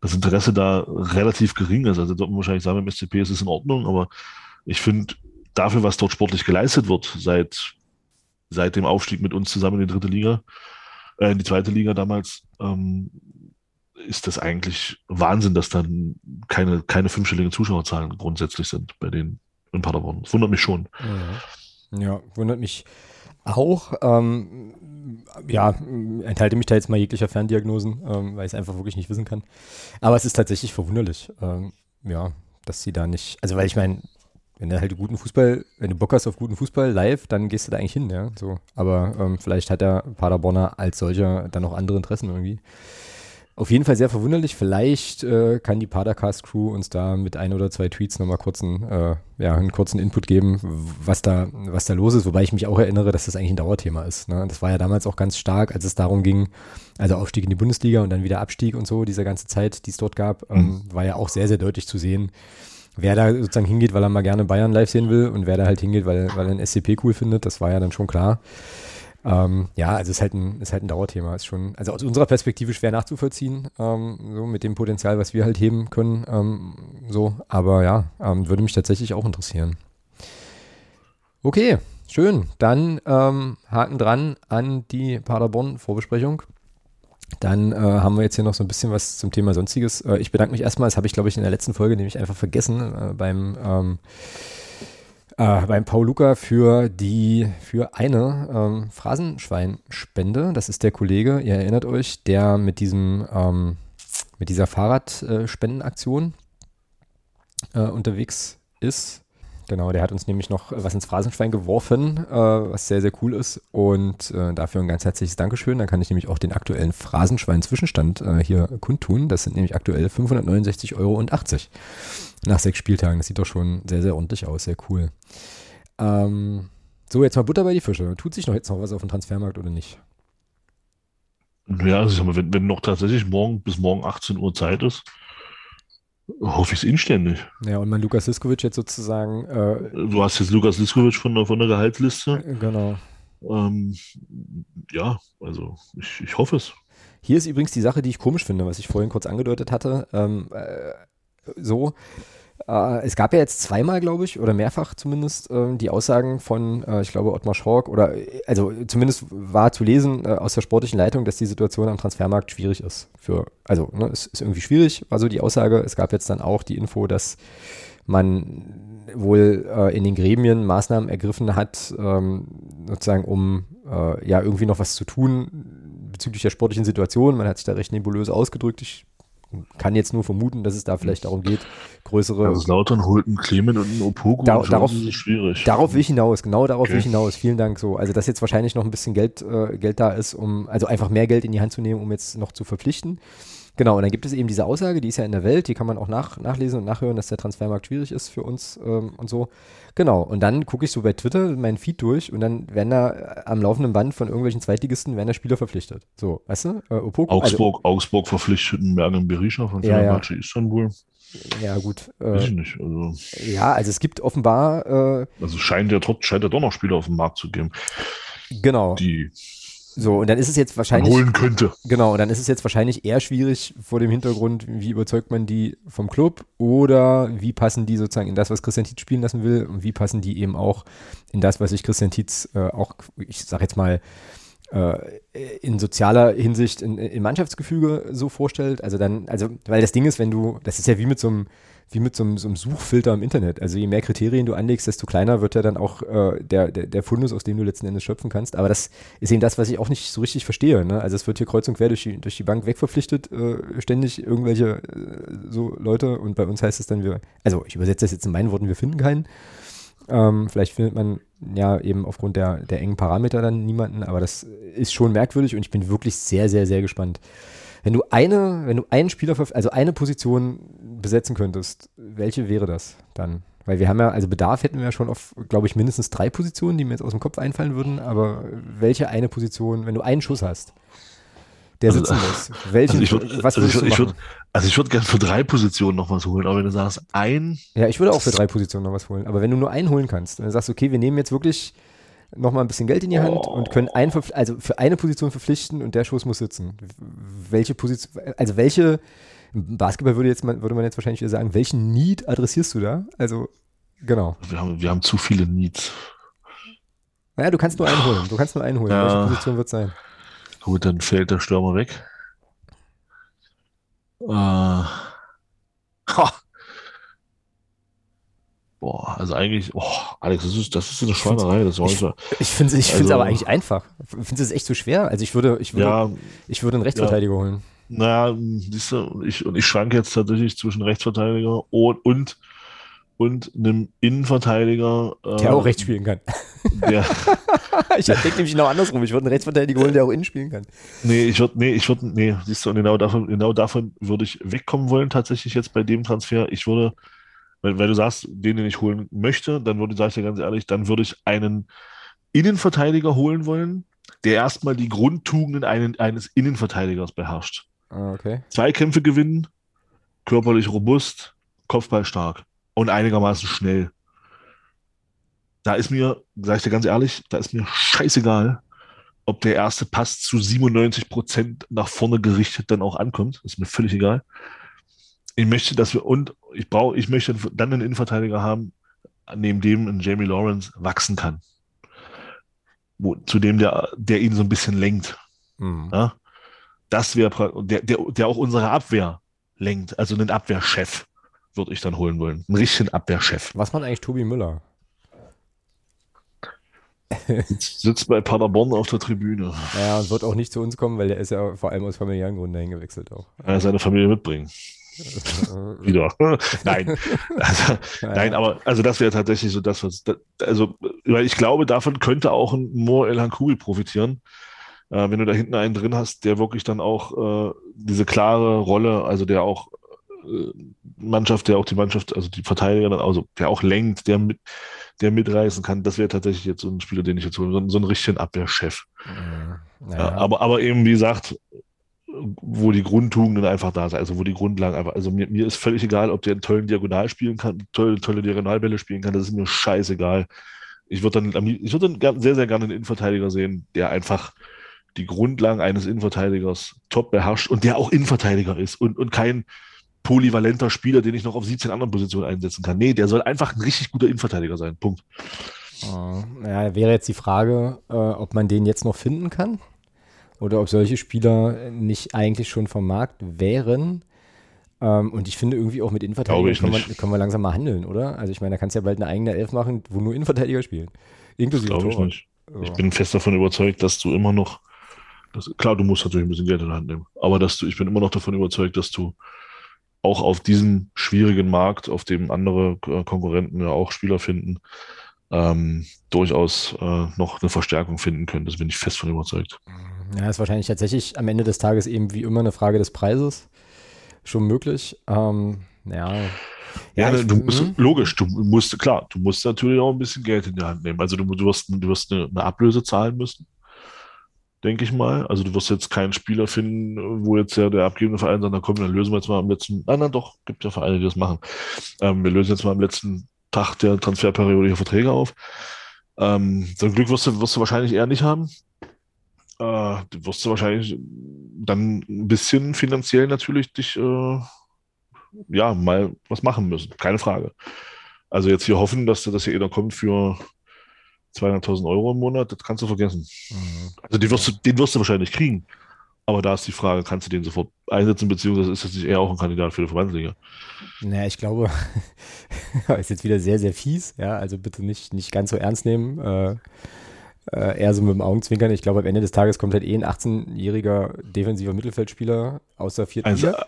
das Interesse da relativ gering ist. Also dort wahrscheinlich sagen, im SCP ist es in Ordnung, aber ich finde, dafür, was dort sportlich geleistet wird, seit, seit dem Aufstieg mit uns zusammen in die dritte Liga, äh, in die zweite Liga damals, ähm, ist das eigentlich Wahnsinn, dass dann keine, keine fünfstelligen Zuschauerzahlen grundsätzlich sind bei den in Paderborn. Das wundert mich schon. Ja, ja wundert mich auch. Ähm, ja, enthalte mich da jetzt mal jeglicher Ferndiagnosen, ähm, weil ich es einfach wirklich nicht wissen kann. Aber es ist tatsächlich verwunderlich, ähm, ja, dass sie da nicht, also weil ich meine, wenn du halt guten Fußball, wenn du Bock hast auf guten Fußball live, dann gehst du da eigentlich hin, ja, so. Aber ähm, vielleicht hat der Paderborner als solcher dann noch andere Interessen irgendwie. Auf jeden Fall sehr verwunderlich. Vielleicht äh, kann die Padercast-Crew uns da mit ein oder zwei Tweets nochmal kurzen, äh, ja, einen kurzen Input geben, was da, was da los ist. Wobei ich mich auch erinnere, dass das eigentlich ein Dauerthema ist. Ne? Das war ja damals auch ganz stark, als es darum ging, also Aufstieg in die Bundesliga und dann wieder Abstieg und so, diese ganze Zeit, die es dort gab, ähm, mhm. war ja auch sehr, sehr deutlich zu sehen, wer da sozusagen hingeht, weil er mal gerne Bayern live sehen will und wer da halt hingeht, weil, weil er ein SCP cool findet. Das war ja dann schon klar. Ähm, ja, also es ist halt ein, ist halt ein Dauerthema. Ist schon, also aus unserer Perspektive schwer nachzuvollziehen, ähm, so mit dem Potenzial, was wir halt heben können. Ähm, so, aber ja, ähm, würde mich tatsächlich auch interessieren. Okay, schön. Dann ähm, Haken dran an die Paderborn-Vorbesprechung. Dann äh, haben wir jetzt hier noch so ein bisschen was zum Thema Sonstiges. Äh, ich bedanke mich erstmal, das habe ich glaube ich in der letzten Folge nämlich einfach vergessen, äh, beim ähm, äh, beim Paul Luca für die für eine ähm, Phrasenschweinspende. Das ist der Kollege, ihr erinnert euch, der mit diesem ähm, mit dieser Fahrradspendenaktion äh, unterwegs ist. Genau, der hat uns nämlich noch was ins Phrasenschwein geworfen, äh, was sehr, sehr cool ist. Und äh, dafür ein ganz herzliches Dankeschön. Dann kann ich nämlich auch den aktuellen Phrasenschwein-Zwischenstand äh, hier kundtun. Das sind nämlich aktuell 569,80 Euro nach sechs Spieltagen. Das sieht doch schon sehr, sehr ordentlich aus. Sehr cool. Ähm, so, jetzt mal Butter bei die Fische. Tut sich noch jetzt noch was auf dem Transfermarkt oder nicht? Ja, also wenn, wenn noch tatsächlich morgen bis morgen 18 Uhr Zeit ist, hoffe ich es inständig. Ja, und mein Lukas Liskovic jetzt sozusagen. Äh, Du hast jetzt Lukas Liskovic von der, von der Gehaltsliste. äh, genau. Ähm, ja, also ich, ich hoffe es. Hier ist übrigens die Sache, die ich komisch finde, was ich vorhin kurz angedeutet hatte. Ähm, äh, so, äh, es gab ja jetzt zweimal, glaube ich, oder mehrfach zumindest, äh, die Aussagen von, äh, ich glaube, Ottmar Schork, oder äh, also zumindest war zu lesen aus der sportlichen Leitung, dass die Situation am Transfermarkt schwierig ist. Für, also, ne, es ist irgendwie schwierig, war so die Aussage. Es gab jetzt dann auch die Info, dass man wohl äh, in den Gremien Maßnahmen ergriffen hat, ähm, sozusagen um äh, ja irgendwie noch was zu tun bezüglich der sportlichen Situation. Man hat sich da recht nebulös ausgedrückt. Ich kann jetzt nur vermuten, dass es da vielleicht darum geht, größere. Also Lautern holt einen Clement und einen Opoku. Da- darauf- schwierig. Darauf will ich hinaus, genau darauf will Okay. ich hinaus. Vielen Dank so. Also, dass jetzt wahrscheinlich noch ein bisschen Geld, äh, Geld da ist, um, also einfach mehr Geld in die Hand zu nehmen, um jetzt noch zu verpflichten. Genau, und dann gibt es eben diese Aussage, die ist ja in der Welt, die kann man auch nach, nachlesen und nachhören, dass der Transfermarkt schwierig ist für uns ähm, und so. Genau, und dann gucke ich so bei Twitter meinen Feed durch und dann werden da äh, am laufenden Band von irgendwelchen Zweitligisten werden da Spieler verpflichtet. So, weißt du? Äh, Opoku, Augsburg, Augsburg verpflichtet einen Mergen Berisha von Ja, ja. Fenerbahce Istanbul. Also, ja gut. Weiß ich Äh, nicht. Also, ja, also es gibt offenbar, äh, also scheint ja trotz, scheint ja doch noch Spieler auf dem Markt zu geben, genau, die so, und dann ist es jetzt wahrscheinlich, holen könnte. Genau, und dann ist es jetzt wahrscheinlich eher schwierig vor dem Hintergrund, wie überzeugt man die vom Club oder wie passen die sozusagen in das, was Christian Tietz spielen lassen will und wie passen die eben auch in das, was sich Christian Tietz äh, auch, ich sag jetzt mal, äh, in sozialer Hinsicht in, in Mannschaftsgefüge so vorstellt. Also dann, also, weil das Ding ist, wenn du, das ist ja wie mit so einem, wie mit so einem, so einem Suchfilter im Internet. Also je mehr Kriterien du anlegst, desto kleiner wird ja dann auch äh, der, der, der Fundus, aus dem du letzten Endes schöpfen kannst. Aber das ist eben das, was ich auch nicht so richtig verstehe. Ne? Also es wird hier kreuz und quer durch die, durch die Bank wegverpflichtet, äh, ständig irgendwelche äh, so Leute. Und bei uns heißt es dann, wir, also ich übersetze das jetzt in meinen Worten, wir finden keinen. Ähm, vielleicht findet man ja eben aufgrund der, der engen Parameter dann niemanden, aber das ist schon merkwürdig und ich bin wirklich sehr, sehr, sehr gespannt. Wenn du eine, wenn du einen Spieler, also eine Position besetzen könntest, welche wäre das dann? Weil wir haben ja, also Bedarf hätten wir ja schon auf, glaube ich, mindestens drei Positionen, die mir jetzt aus dem Kopf einfallen würden, aber welche eine Position, wenn du einen Schuss hast, der Also, sitzen muss, welchen, Also ich würd, was also würdest ich, du ich würd, also ich würde gerne für drei Positionen noch was holen, aber wenn du sagst, ein, Ja, ich würde auch für drei Positionen noch was holen. Aber wenn du nur einen holen kannst, dann sagst du, okay, wir nehmen jetzt wirklich noch mal ein bisschen Geld in die Hand und können ein, verpf- also für eine Position verpflichten und der Schuss muss sitzen. Welche Position, also welche, im Basketball würde, jetzt man, würde man jetzt wahrscheinlich wieder sagen, welchen Need adressierst du da? Also, genau. wir haben, wir haben zu viele Needs. Naja, du kannst nur einen holen. Du kannst nur einen holen. Ja. Welche Position wird es sein? Gut, dann fällt der Stürmer weg. Äh, ha. Boah, also eigentlich, oh, Alex, das ist, das ist eine Schweinerei. Das war Ich- Ich finde es ich Also- aber eigentlich einfach. Findest du es echt so schwer? Also ich würde, ich würde, ja, ich würde einen Rechtsverteidiger holen. naja, siehst du, und ich, und ich schwanke jetzt tatsächlich zwischen Rechtsverteidiger und, und, und einem Innenverteidiger. äh, Der auch rechts spielen kann. Der, ich denke nämlich genau andersrum. Ich würde einen Rechtsverteidiger holen, der auch innen spielen kann. nee, ich würde, nee, ich würde, nee, siehst du, und genau davon, genau davon würde ich wegkommen wollen, tatsächlich jetzt bei dem Transfer. Ich würde, weil, weil du sagst, den, den ich holen möchte, dann würde, sag ich dir ganz ehrlich, dann würde ich einen Innenverteidiger holen wollen, der erstmal die Grundtugenden einen, eines Innenverteidigers beherrscht. Ah, okay. Zweikämpfe gewinnen, körperlich robust, Kopfballstark und einigermaßen schnell. Da ist mir, sag ich dir ganz ehrlich, da ist mir scheißegal, ob der erste Pass zu 97 Prozent nach vorne gerichtet dann auch ankommt. Ist mir völlig egal. Ich möchte, dass wir, und ich brauche, ich möchte dann einen Innenverteidiger haben, neben dem ein Jamie Lawrence wachsen kann. Wo, zu dem der, der ihn so ein bisschen lenkt. Hm. Ja? Das wäre der, der, der auch unsere Abwehr lenkt, also einen Abwehrchef würde ich dann holen wollen. Einen richtigen Abwehrchef. Was macht eigentlich Tobi Müller? Sitzt, bei Paderborn auf der Tribüne. Naja, und wird auch nicht zu uns kommen, weil der ist ja vor allem aus familiären Gründen dahin gewechselt auch. Er seine Familie mitbringen. Wieder. nein. Also, ja. Nein, aber also das wäre tatsächlich so das, was. Also, weil ich glaube, davon könnte auch ein Moor El Hankoui profitieren. Äh, wenn du da hinten einen drin hast, der wirklich dann auch äh, diese klare Rolle, also der auch äh, Mannschaft, der auch die Mannschaft, also die Verteidiger dann, also der auch lenkt, der mit, der mitreißen kann, das wäre tatsächlich jetzt so ein Spieler, den ich jetzt hole, so, so ein richtigen Abwehrchef. Mhm. Ja. aber, aber eben, wie gesagt, wo die Grundtugenden einfach da sind, also wo die Grundlagen einfach, also mir, mir ist völlig egal, ob der einen tollen Diagonal spielen kann, tolle, tolle Diagonalbälle spielen kann, das ist mir scheißegal. Ich würde dann, ich würde dann sehr, sehr gerne einen Innenverteidiger sehen, der einfach die Grundlagen eines Innenverteidigers top beherrscht und der auch Innenverteidiger ist und, und kein polyvalenter Spieler, den ich noch auf 17 anderen Positionen einsetzen kann. Nee, der soll einfach ein richtig guter Innenverteidiger sein. Punkt. Ja, wäre jetzt die Frage, äh, ob man den jetzt noch finden kann oder ob solche Spieler nicht eigentlich schon vom Markt wären. Ähm, und ich finde irgendwie auch mit Innenverteidigern können wir, können wir langsam mal handeln, oder? Also ich meine, da kannst du ja bald eine eigene Elf machen, wo nur Innenverteidiger spielen. Inklusive Glaube ich nicht. Ich bin fest davon überzeugt, dass du immer noch, dass, klar, du musst natürlich ein bisschen Geld in der Hand nehmen, aber dass du, ich bin immer noch davon überzeugt, dass du auch auf diesem schwierigen Markt, auf dem andere Konkurrenten ja auch Spieler finden, ähm, durchaus äh, noch eine Verstärkung finden können. Das bin ich fest von überzeugt. Ja, ist wahrscheinlich tatsächlich am Ende des Tages eben wie immer eine Frage des Preises. Schon möglich. Ähm, ja. Ja, ja ich, du musst, mhm. logisch, du musst, klar, du musst natürlich auch ein bisschen Geld in die Hand nehmen. Also du, du wirst, du wirst eine, eine Ablöse zahlen müssen denke ich mal. Also du wirst jetzt keinen Spieler finden, wo jetzt ja der abgebende Verein sagt, na komm, dann lösen wir jetzt mal am letzten, nein, nein, doch, gibt ja Vereine, die das machen. Ähm, wir lösen jetzt mal am letzten Tag der Transferperiode hier Verträge auf. Ähm, so ein Glück wirst du, wirst du wahrscheinlich eher nicht haben. Äh, du wirst du wahrscheinlich dann ein bisschen finanziell natürlich dich, äh, ja, mal was machen müssen. Keine Frage. Also jetzt hier hoffen, dass, dass hier einer kommt für 200.000 Euro im Monat, das kannst du vergessen. Mhm. Also den wirst, du, den wirst du wahrscheinlich kriegen. Aber da ist die Frage, kannst du den sofort einsetzen, beziehungsweise ist das nicht eher auch ein Kandidat für die Verbandsliga? Naja, ich glaube, ist jetzt wieder sehr, sehr fies, ja, also bitte nicht, nicht ganz so ernst nehmen. Äh, äh, eher so mit dem Augenzwinkern. Ich glaube, am Ende des Tages kommt halt eh ein 18-jähriger defensiver Mittelfeldspieler aus der vierten Liga.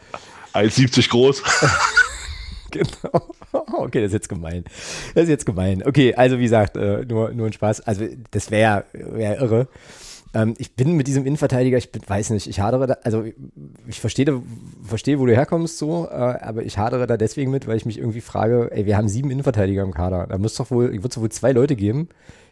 1,70 groß. genau. Okay, das ist jetzt gemein. Das ist jetzt gemein. Okay, also wie gesagt, äh, nur, nur ein Spaß. Also das wäre wär irre. Ähm, ich bin mit diesem Innenverteidiger, ich bin, weiß nicht, ich hadere da, also ich verstehe, verstehe, wo du herkommst so, äh, aber ich hadere da deswegen mit, weil ich mich irgendwie frage, ey, wir haben sieben Innenverteidiger im Kader. Da muss doch wohl, wird es wohl zwei Leute geben,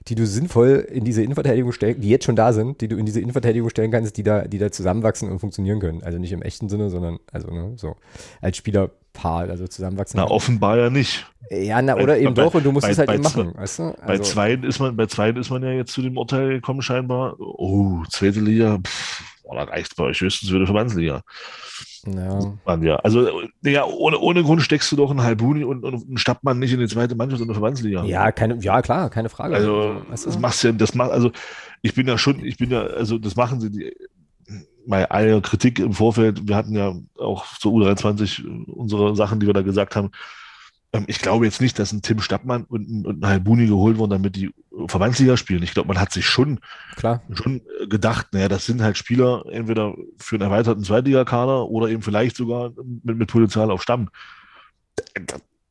die du sinnvoll in diese Innenverteidigung stellen, die jetzt schon da sind, die du in diese Innenverteidigung stellen kannst, die da, die da zusammenwachsen und funktionieren können. Also nicht im echten Sinne, sondern also ne, so als Spielerpaar, also zusammenwachsen. Na, offenbar ja nicht. Ja, na, oder bei, eben bei, doch, und du musst bei, es halt eben machen, weißt du? Also, bei zweien ist man, bei zweien ist man ja jetzt zu dem Urteil gekommen, scheinbar. Oh, zweite Liga, pff, oh, da reicht bei euch höchstens für die Verbandsliga. Ja. ja. Also, ja, ohne, ohne Grund steckst du doch einen Halbuni und, und einen Stappmann nicht in die zweite Mannschaft in der Verbandsliga. Ja, keine, ja, klar, keine Frage. Also, weißt du? das machst ja, das macht, also, ich bin ja schon, ich bin ja, also, das machen sie, die, bei aller Kritik im Vorfeld, wir hatten ja auch zur U23 unsere Sachen, die wir da gesagt haben, ich glaube jetzt nicht, dass ein Tim Stappmann und ein, und ein Halbuni geholt wurden, damit die Verbandsliga spielen. Ich glaube, man hat sich schon, Klar. schon gedacht, naja, das sind halt Spieler entweder für einen erweiterten Zweitligakader oder eben vielleicht sogar mit, mit Potenzial auf Stamm.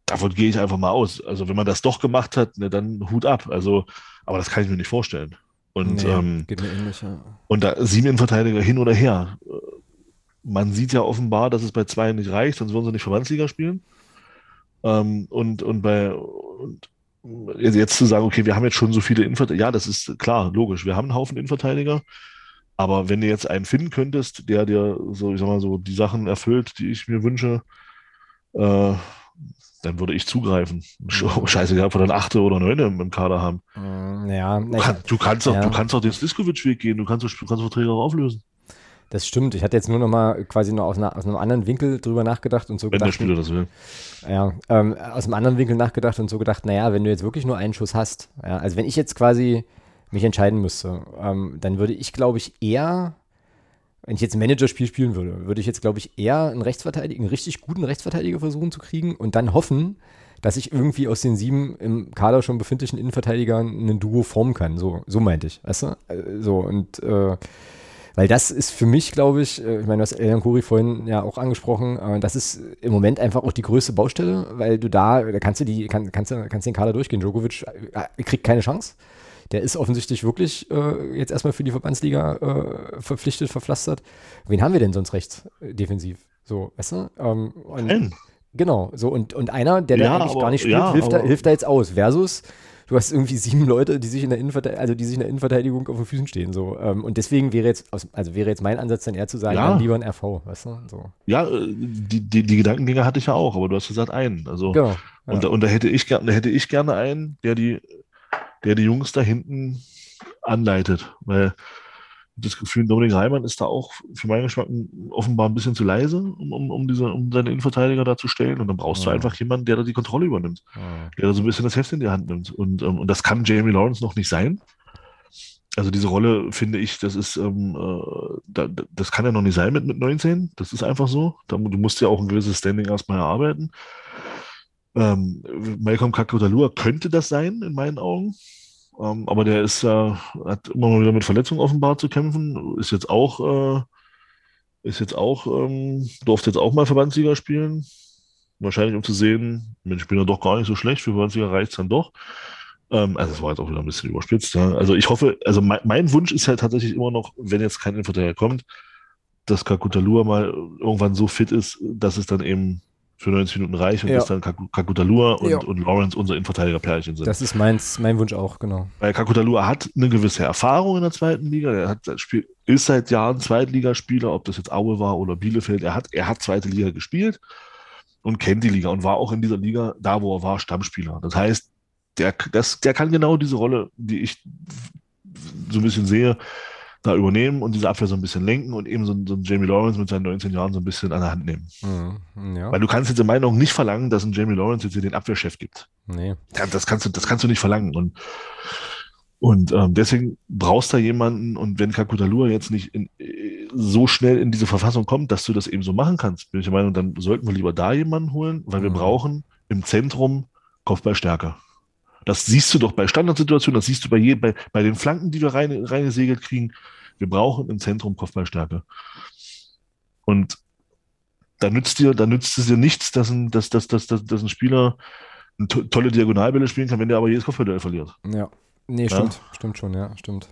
Davon gehe ich einfach mal aus. Also wenn man das doch gemacht hat, ne, dann Hut ab. Also, aber das kann ich mir nicht vorstellen. Und, nee, ähm, ähnlich, ja. und da sieben Innenverteidiger hin oder her. Man sieht ja offenbar, dass es bei zwei nicht reicht, sonst würden sie nicht Verbandsliga spielen. Ähm, und, und bei und jetzt zu sagen, okay, wir haben jetzt schon so viele Innenverteidiger, ja, das ist klar, logisch, wir haben einen Haufen Innenverteidiger, aber wenn du jetzt einen finden könntest, der dir so, ich sag mal so, die Sachen erfüllt, die ich mir wünsche, äh, dann würde ich zugreifen. Scheiße gehabt, von dann achte oder neunte im, Kader haben. Mm, ja, du, kann, du kannst auch, ja. du kannst auch den Stiskovic-Weg gehen, du kannst, du kannst Verträge auch auflösen. Das stimmt. Ich hatte jetzt nur noch mal quasi nur aus, einer, aus einem anderen Winkel drüber nachgedacht und so wenn gedacht. der Spieler das will. Ja, ähm, aus einem anderen Winkel nachgedacht und so gedacht, naja, wenn du jetzt wirklich nur einen Schuss hast, ja, also wenn ich jetzt quasi mich entscheiden müsste, ähm, dann würde ich, glaube ich, eher, wenn ich jetzt ein Managerspiel spielen würde, würde ich jetzt, glaube ich, eher einen Rechtsverteidiger, einen richtig guten Rechtsverteidiger versuchen zu kriegen und dann hoffen, dass ich irgendwie aus den sieben im Kader schon befindlichen Innenverteidigern ein Duo formen kann. So, so meinte ich, weißt du? Äh, so, und äh, Weil das ist für mich, glaube ich, äh, ich meine, du hast Elian Kuri vorhin ja auch angesprochen, äh, das ist im Moment einfach auch die größte Baustelle, weil du da, da kannst du die, kann, kannst du kannst den Kader durchgehen. Djokovic äh, kriegt keine Chance. Der ist offensichtlich wirklich äh, jetzt erstmal für die Verbandsliga äh, verpflichtet, verpflastert. Wen haben wir denn sonst rechts äh, defensiv? So, weißt du? Ähm, und, Nein. Genau, so und, und einer, der Ja, da eigentlich aber- gar nicht spielt, ja, hilft, da, hilft da jetzt aus. Versus, du hast irgendwie sieben Leute, die sich in der Innenverteidigung, also die sich in der Innenverteidigung auf den Füßen stehen. So. Ähm, und deswegen wäre jetzt, also wäre jetzt mein Ansatz dann eher zu sagen, Ja. lieber ein RV, weißt du? So. Ja, äh, die, die, die Gedankengänge hatte ich ja auch, aber du hast gesagt einen. Also, Genau. Ja. und, da, und da hätte ich gerne, da hätte ich gerne einen, der die, der die Jungs da hinten anleitet. Weil das Gefühl, Dominik Reimann ist da auch für meinen Geschmack offenbar ein bisschen zu leise, um, um, um, diese, um seine Innenverteidiger da zu stellen. Und dann brauchst du Ja. einfach jemanden, der da die Kontrolle übernimmt, Ja. der da so ein bisschen das Heft in die Hand nimmt. Und, ähm, und das kann Jamie Lawrence noch nicht sein. Also diese Rolle finde ich, das ist, ähm, äh, da, da- das kann ja noch nicht sein mit, mit 19. Das ist einfach so. Da, du musst ja auch ein gewisses Standing erstmal erarbeiten. Ähm, Malcolm Kakodalua könnte das sein, in meinen Augen. Ähm, aber der ist ja, hat immer mal wieder mit Verletzungen offenbar zu kämpfen. Ist jetzt auch, äh, ist jetzt auch, ähm, durfte jetzt auch mal Verbandsliga spielen. Wahrscheinlich um zu sehen, Mensch, ich bin ja doch gar nicht so schlecht. Für Verbandsliga reicht es dann doch. Ähm, also, es war jetzt auch wieder ein bisschen überspitzt. Ja. Also, ich hoffe, also mein, mein Wunsch ist halt tatsächlich immer noch, wenn jetzt kein Innenverteidiger kommt, dass Kakutalua mal irgendwann so fit ist, dass es dann eben für 90 Minuten reicht und Ja. dass dann Kaku- Kakutalua und, Ja. und Lawrence unser Innenverteidiger-Pärchen sind. Das ist meins, mein Wunsch auch, genau. Weil Kakutalua hat eine gewisse Erfahrung in der zweiten Liga. Er hat Spiel, ist seit Jahren Zweitligaspieler, ob das jetzt Aue war oder Bielefeld. Er hat, er hat zweite Liga gespielt und kennt die Liga und war auch in dieser Liga, da wo er war, Stammspieler. Das heißt, der, das, der kann genau diese Rolle, die ich so ein bisschen sehe, da übernehmen und diese Abwehr so ein bisschen lenken und eben so, so ein Jamie Lawrence mit seinen 19 Jahren so ein bisschen an der Hand nehmen. Mhm. Ja. Weil du kannst jetzt in meinen Augen nicht verlangen, dass ein Jamie Lawrence jetzt hier den Abwehrchef gibt. Nee. Ja, das kannst du, das kannst du nicht verlangen. Und, und ähm, deswegen brauchst du da jemanden, und wenn Kakutalua jetzt nicht in, äh, so schnell in diese Verfassung kommt, dass du das eben so machen kannst, bin ich der Meinung, dann sollten wir lieber da jemanden holen, weil wir Mhm. brauchen im Zentrum Kopfballstärke. Das siehst du doch bei Standardsituationen, das siehst du bei, je, bei, bei den Flanken, die wir rein, reingesegelt kriegen. Wir brauchen im Zentrum Kopfballstärke. Und da nützt dir, da nützt es dir nichts, dass ein, dass, dass, dass, dass, dass ein Spieler tolle Diagonalbälle spielen kann, wenn der aber jedes Kopfballduell verliert. Ja. Nee, Ja. stimmt. Stimmt schon, ja, stimmt.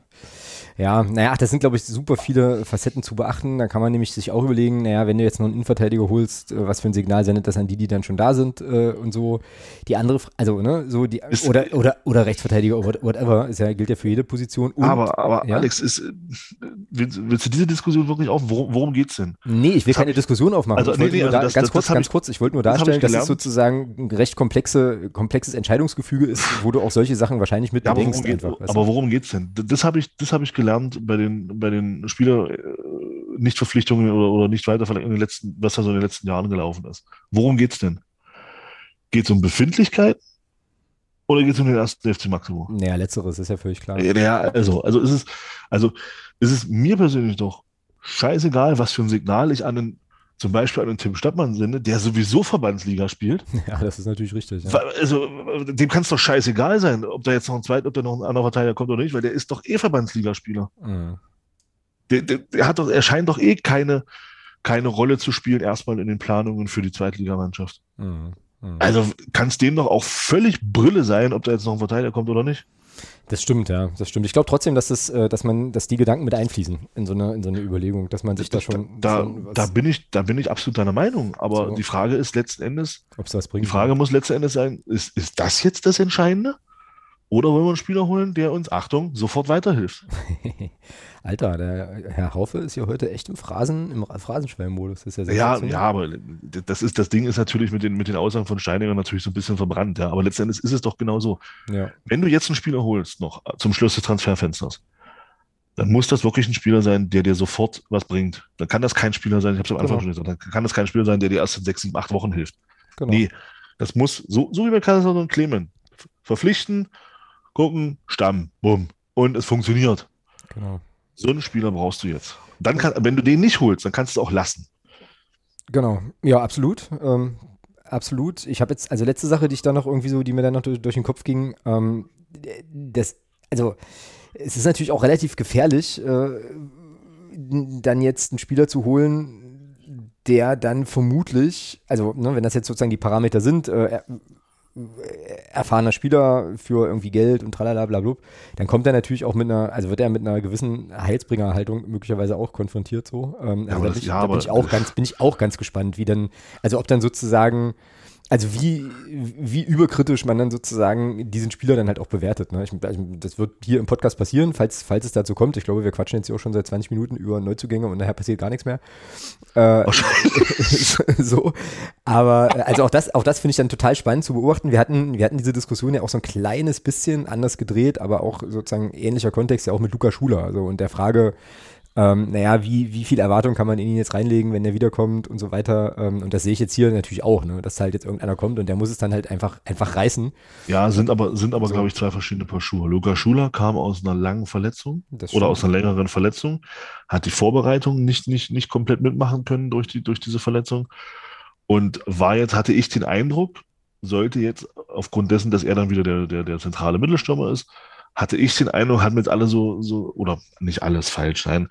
Ja, naja, das sind, glaube ich, super viele Facetten zu beachten. Da kann man nämlich sich auch überlegen, naja, wenn du jetzt noch einen Innenverteidiger holst, äh, was für ein Signal sendet das an die, die dann schon da sind äh, und so. Die andere, also, ne, so die, oder, oder, oder Rechtsverteidiger, whatever, ist ja, gilt ja für jede Position. Und, aber aber ja? Alex, ist, äh, willst, willst du diese Diskussion wirklich auf? Worum, worum geht's denn? Nee, ich will Das keine Diskussion aufmachen. Also, nee, nee, also da, das- ganz das- kurz, ganz ich- kurz, ich wollte nur darstellen, dass es sozusagen ein recht komplexe, komplexes Entscheidungsgefüge ist, wo du auch solche Sachen wahrscheinlich mit Ja, aber bedenkst worum, geht, einfach. weißt aber du? worum geht's denn? Das habe ich, das habe ich gelernt bei den, bei den Spieler äh, Nichtverpflichtungen oder, oder nicht weiterverlängerungen in den letzten, was da so in den letzten Jahren gelaufen ist. Worum geht's denn? Geht's um Befindlichkeit oder geht's um den ersten FC Maximum? Naja, letzteres ist ja völlig klar. Ja, also, also ist es, also ist es mir persönlich doch scheißegal, was für ein Signal ich an den, zum Beispiel an den Tim Stadtmann sende, der sowieso Verbandsliga spielt. Ja, das ist natürlich richtig. Ja. Also, dem kann es doch scheißegal sein, ob da jetzt noch ein zweit, ob da noch ein anderer Verteidiger kommt oder nicht, weil der ist doch eh Verbandsligaspieler. Mhm. Der, der, der hat doch, er scheint doch eh keine, keine Rolle zu spielen, erstmal in den Planungen für die Zweitligamannschaft. Mhm. Mhm. Also kann es dem doch auch völlig Brille sein, ob da jetzt noch ein Verteidiger kommt oder nicht. Das stimmt, ja, das stimmt. Ich glaube trotzdem, dass das, äh, dass man, dass die Gedanken mit einfließen in so eine, in so eine Überlegung, dass man sich da schon, da, was- da, bin ich, da bin ich absolut deiner Meinung. Aber So. die Frage ist letzten Endes, ob's was die bringt. Frage muss letzten Endes sein, ist, ist das jetzt das Entscheidende? Oder wollen wir einen Spieler holen, der uns, Achtung, sofort weiterhilft? Alter, der Herr Haufe ist ja heute echt im Phrasen, im Phrasenschwellenmodus. Das ist ja sehr Ja, ja, aber das ist das Ding ist natürlich mit den, mit den Aussagen von Steininger natürlich so ein bisschen verbrannt, ja. Aber letzten Endes ist es doch genau so. ja. Wenn du jetzt einen Spieler holst, noch zum Schluss des Transferfensters, dann muss das wirklich ein Spieler sein, der dir sofort was bringt. Dann kann das kein Spieler sein, ich habe es am Anfang Genau. schon gesagt, dann kann das kein Spieler sein, der dir erst in sechs, sieben, acht Wochen hilft. Genau. Nee, das muss, so, so wie bei Kaiser und Clemen, verpflichten, gucken, Stamm, bumm. Und es funktioniert. genau. So einen Spieler brauchst du jetzt. Dann kann, wenn du den nicht holst, dann kannst du es auch lassen. Genau, ja, absolut. Ähm, absolut. Ich habe jetzt, also letzte Sache, die ich da noch irgendwie so, die mir dann noch durch, durch den Kopf ging, ähm, das, also es ist natürlich auch relativ gefährlich, äh, dann jetzt einen Spieler zu holen, der dann vermutlich, also ne, wenn das jetzt sozusagen die Parameter sind, äh, erfahrener Spieler für irgendwie Geld und tralala bla, bla, bla dann kommt er natürlich auch mit einer, also wird er mit einer gewissen Heilsbringerhaltung möglicherweise auch konfrontiert so. Ähm, also ja, da, bin ich, da bin ich auch ganz, bin ich auch ganz gespannt, wie dann, also ob dann sozusagen also wie, wie überkritisch man dann sozusagen diesen Spieler dann halt auch bewertet. Ne? Ich, das wird hier im Podcast passieren, falls, falls es dazu kommt. Ich glaube, wir quatschen jetzt hier auch schon seit 20 Minuten über Neuzugänge und nachher passiert gar nichts mehr. Äh, oh, so. Aber äh, also auch das, auch das finde ich dann total spannend zu beobachten. Wir hatten, wir hatten diese Diskussion ja auch so ein kleines bisschen anders gedreht, aber auch sozusagen ähnlicher Kontext ja auch mit Luca Schuler. Also und der Frage, ähm, naja, wie, wie viel Erwartung kann man in ihn jetzt reinlegen, wenn er wiederkommt und so weiter. Ähm, und das sehe ich jetzt hier natürlich auch, ne? dass halt jetzt irgendeiner kommt und der muss es dann halt einfach, einfach reißen. Ja, sind aber, sind aber, so. glaube ich, zwei verschiedene Paar Schuhe. Luca Schuler kam aus einer langen Verletzung oder aus einer längeren Verletzung, hat die Vorbereitung nicht, nicht, nicht komplett mitmachen können durch, die, durch diese Verletzung und war jetzt, hatte ich den Eindruck, sollte jetzt aufgrund dessen, dass er dann wieder der, der, der zentrale Mittelstürmer ist, hatte ich den Eindruck, hatten wir jetzt alle so, so, oder nicht alles falsch, nein,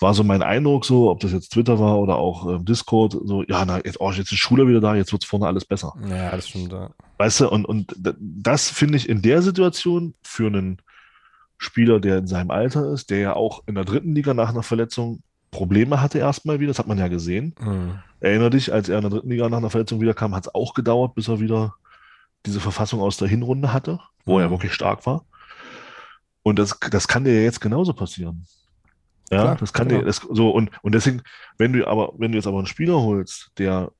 war so mein Eindruck so, ob das jetzt Twitter war oder auch äh, Discord, so, ja, na, jetzt, oh, jetzt ist Schule wieder da, jetzt wird's vorne alles besser. Ja, das stimmt, ja. Weißt du, und, und das finde ich in der Situation für einen Spieler, der in seinem Alter ist, der ja auch in der dritten Liga nach einer Verletzung Probleme hatte erstmal wieder, das hat man ja gesehen. Mhm. Erinner dich, als er in der dritten Liga nach einer Verletzung wiederkam, hat es auch gedauert, bis er wieder diese Verfassung aus der Hinrunde hatte, wo mhm. er wirklich stark war. Und das, das kann dir jetzt genauso passieren. Ja, Klar, das kann genau. dir, das, so, und, und deswegen, wenn du aber, wenn du jetzt aber einen Spieler holst, der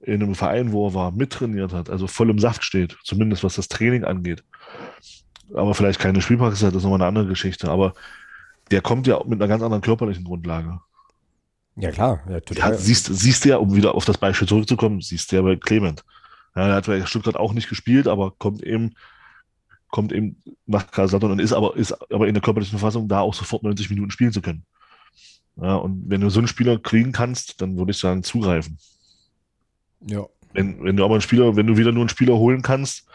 in einem Verein, wo er war, mittrainiert hat, also voll im Saft steht, zumindest was das Training angeht, aber vielleicht keine Spielpraxis hat, das ist nochmal eine andere Geschichte, aber der kommt ja mit einer ganz anderen körperlichen Grundlage. Ja, klar. Ja, total. Ja, siehst, siehst du ja, um wieder auf das Beispiel zurückzukommen, siehst du ja bei Clement. Ja, er hat bei Stuttgart auch nicht gespielt, aber kommt eben kommt eben nach Kaiserslautern und ist aber, ist aber in der körperlichen Verfassung da auch sofort 90 Minuten spielen zu können. Ja, und wenn du so einen Spieler kriegen kannst, dann würde ich sagen, zugreifen. Ja. Wenn, wenn du aber einen Spieler, wenn du wieder nur einen Spieler holen kannst,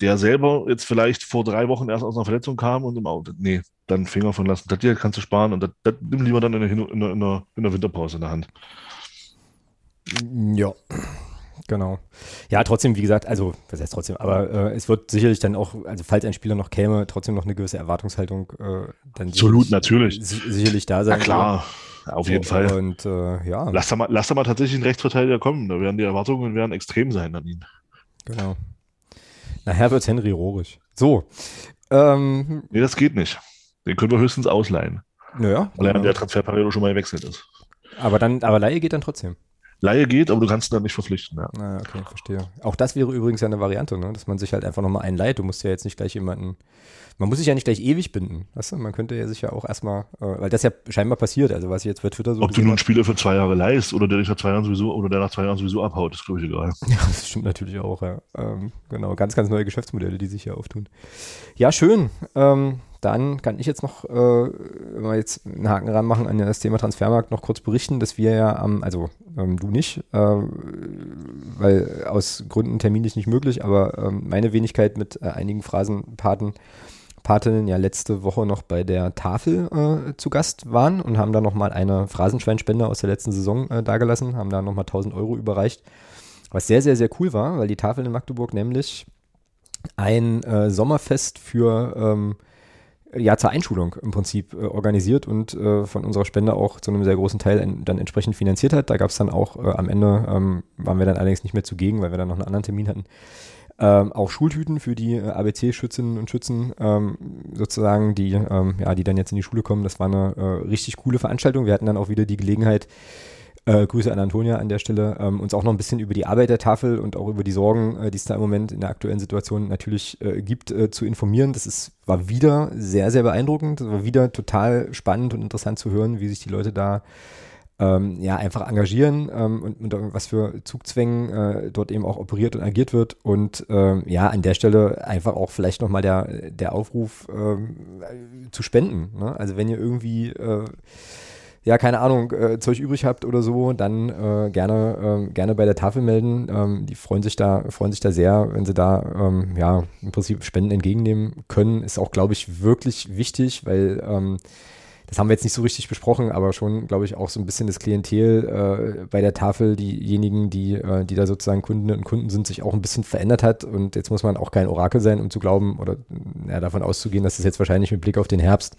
der selber jetzt vielleicht vor drei Wochen erst aus einer Verletzung kam und im Auto, nee, dann Finger von lassen. Das hier kannst du sparen und das, das nimm lieber dann in, der, in, der, in der Winterpause in der Hand. Ja, Genau. Ja, trotzdem, wie gesagt, also, was heißt trotzdem, aber äh, es wird sicherlich dann auch, also falls ein Spieler noch käme, trotzdem noch eine gewisse Erwartungshaltung äh, dann Absolut, natürlich. sicherlich da sein. Na klar, auf jeden und, Fall. Und äh, ja. Lass da, mal, lass da mal tatsächlich einen Rechtsverteidiger kommen, da werden die Erwartungen werden extrem sein an ihn. Genau. Nachher wird Henry Rohrig. So. Ähm, nee, das geht nicht. Den können wir höchstens ausleihen. Naja. Weil er an der Transferperiode schon mal gewechselt ist. Aber dann, aber Laie geht dann trotzdem. Laie geht, aber du kannst ihn dann nicht verpflichten. Ja. Ah, okay, verstehe. Auch das wäre übrigens ja eine Variante, ne? dass man sich halt einfach nochmal einleiht. Du musst ja jetzt nicht gleich jemanden, man muss sich ja nicht gleich ewig binden. Weißt du? Man könnte ja sich ja auch erstmal, äh, weil das ja scheinbar passiert, also was ich jetzt bei Twitter so. Ob du nun einen Spieler für zwei Jahre leist oder der dich nach zwei Jahren sowieso, oder der nach zwei Jahren sowieso abhaut, ist glaube ich egal. Ja, das stimmt natürlich auch, ja. Ähm, genau, ganz, ganz neue Geschäftsmodelle, die sich hier auftun. Ja, schön. Ähm, dann kann ich jetzt noch, äh, wenn wir jetzt einen Haken ranmachen an das Thema Transfermarkt, noch kurz berichten, dass wir ja am, also ähm, du nicht, äh, weil aus Gründen terminlich nicht möglich, aber ähm, meine Wenigkeit mit äh, einigen Phrasenpaten, Patinnen ja letzte Woche noch bei der Tafel äh, zu Gast waren und haben da nochmal eine Phrasenschweinspende aus der letzten Saison äh, dagelassen, haben da nochmal 1000 Euro überreicht, was sehr, sehr, sehr cool war, weil die Tafel in Magdeburg nämlich ein äh, Sommerfest für ähm, ja zur Einschulung im Prinzip äh, organisiert und äh, von unserer Spende auch zu einem sehr großen Teil en dann entsprechend finanziert hat. Da gab es dann auch äh, am Ende, ähm, waren wir dann allerdings nicht mehr zugegen, weil wir dann noch einen anderen Termin hatten, ähm, auch Schultüten für die äh, ABC-Schützinnen und Schützen ähm, sozusagen, die, ähm, ja, die dann jetzt in die Schule kommen. Das war eine äh, richtig coole Veranstaltung. Wir hatten dann auch wieder die Gelegenheit, äh, Grüße an Antonia an der Stelle, ähm, uns auch noch ein bisschen über die Arbeit der Tafel und auch über die Sorgen, äh, die es da im Moment in der aktuellen Situation natürlich äh, gibt, äh, zu informieren. Das ist, war wieder sehr, sehr beeindruckend. Das war wieder total spannend und interessant zu hören, wie sich die Leute da ähm, ja, einfach engagieren ähm, und, und was für Zugzwängen äh, dort eben auch operiert und agiert wird. Und ähm, ja, an der Stelle einfach auch vielleicht nochmal der, der Aufruf ähm, zu spenden. Ne? Also wenn ihr irgendwie äh, ja, keine Ahnung, äh, Zeug übrig habt oder so, dann äh, gerne, äh, gerne bei der Tafel melden. Ähm, die freuen sich da, freuen sich da sehr, wenn sie da ähm, ja im Prinzip Spenden entgegennehmen können. Ist auch, glaube ich, wirklich wichtig, weil ähm, das haben wir jetzt nicht so richtig besprochen, aber schon, glaube ich, auch so ein bisschen das Klientel äh, bei der Tafel, diejenigen, die, äh, die da sozusagen Kundinnen und Kunden sind, sich auch ein bisschen verändert hat. Und jetzt muss man auch kein Orakel sein, um zu glauben oder ja, davon auszugehen, dass es das jetzt wahrscheinlich mit Blick auf den Herbst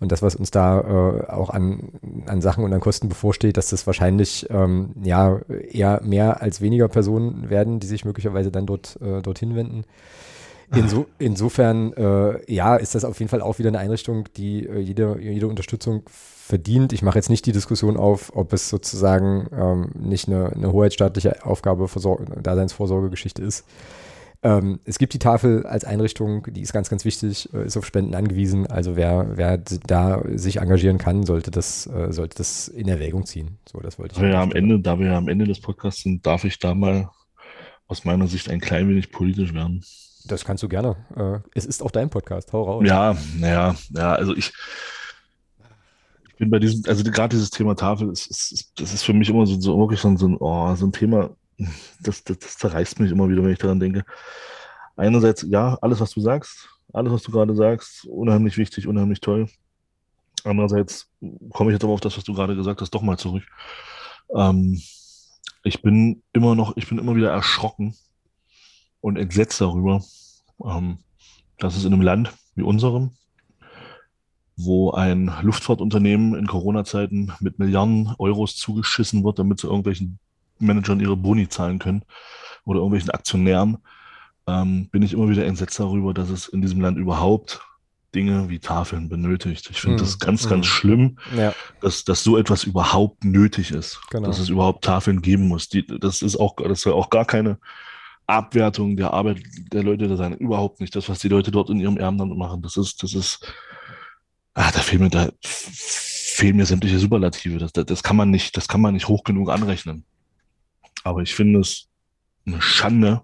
und das, was uns da äh, auch an, an Sachen und an Kosten bevorsteht, dass das wahrscheinlich ähm, ja eher mehr als weniger Personen werden, die sich möglicherweise dann dort äh, dorthin wenden. Inso, insofern, äh, ja, ist das auf jeden Fall auch wieder eine Einrichtung, die äh, jede, jede Unterstützung verdient. Ich mache jetzt nicht die Diskussion auf, ob es sozusagen ähm, nicht eine, eine hoheitsstaatliche Aufgabe, Versor Daseinsvorsorgegeschichte ist. Ähm, es gibt die Tafel als Einrichtung, die ist ganz, ganz wichtig, äh, ist auf Spenden angewiesen. Also wer, wer da sich engagieren kann, sollte das, äh, sollte das in Erwägung ziehen. So, das wollte ich. Da wir, ja am Ende, da wir ja am Ende des Podcasts sind, darf ich da mal aus meiner Sicht ein klein wenig politisch werden. Das kannst du gerne. Äh, es ist auch dein Podcast. Hau raus. Ja, naja, ja, also ich, ich bin bei diesem, also gerade dieses Thema Tafel, ist, ist, das ist für mich immer so, so wirklich so ein, oh, so ein Thema, das, das, das zerreißt mich immer wieder, wenn ich daran denke. Einerseits, ja, alles, was du sagst, alles, was du gerade sagst, unheimlich wichtig, unheimlich toll. Andererseits komme ich jetzt aber auf das, was du gerade gesagt hast, doch mal zurück. Ähm, ich bin immer noch, ich bin immer wieder erschrocken und entsetzt darüber, ähm, dass es in einem Land wie unserem, wo ein Luftfahrtunternehmen in Corona-Zeiten mit Milliarden Euros zugeschissen wird, damit sie irgendwelchen Managern ihre Boni zahlen können oder irgendwelchen Aktionären, ähm, bin ich immer wieder entsetzt darüber, dass es in diesem Land überhaupt Dinge wie Tafeln benötigt. Ich finde hm. das ganz, ganz hm. schlimm, ja. dass, dass so etwas überhaupt nötig ist, genau. dass es überhaupt Tafeln geben muss. Die, das ist auch, das soll auch gar keine Abwertung der Arbeit der Leute da sein. Überhaupt nicht. Das, was die Leute dort in ihrem Ehrenamt machen, das ist, das ist, ah, da fehlen mir, da fehlen mir sämtliche Superlative. Das, das, das kann man nicht, das kann man nicht hoch genug anrechnen. Aber ich finde es eine Schande,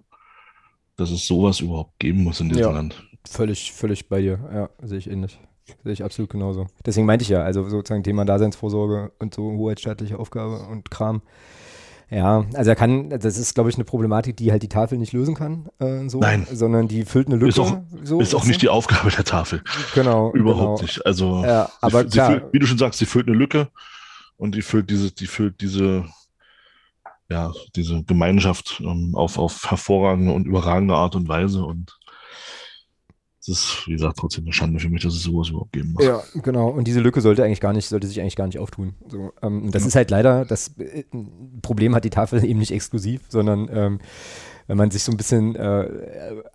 dass es sowas überhaupt geben muss in diesem ja, Land. Völlig, völlig bei dir. Ja, sehe ich ähnlich. Sehe ich absolut genauso. Deswegen meinte ich ja, also sozusagen Thema Daseinsvorsorge und so hoheitsstaatliche Aufgabe und Kram ja, also er kann, das ist, glaube ich, eine Problematik, die halt die Tafel nicht lösen kann, äh, so, Nein. sondern die füllt eine Lücke. Ist auch, so, ist auch nicht die Aufgabe der Tafel. Genau. Überhaupt genau. nicht. Also, ja, aber sie, klar. Sie füllt, wie du schon sagst, sie füllt eine Lücke und die füllt diese, die füllt diese, ja, diese Gemeinschaft ähm, auf, auf hervorragende und überragende Art und Weise und es ist, wie gesagt, trotzdem eine Schande für mich, dass es sowas überhaupt geben muss. Ja, genau. Und diese Lücke sollte eigentlich gar nicht, sollte sich eigentlich gar nicht auftun. So, ähm, das ja. ist halt leider, das äh, Problem hat die Tafel eben nicht exklusiv, sondern ähm, wenn man sich so ein bisschen äh,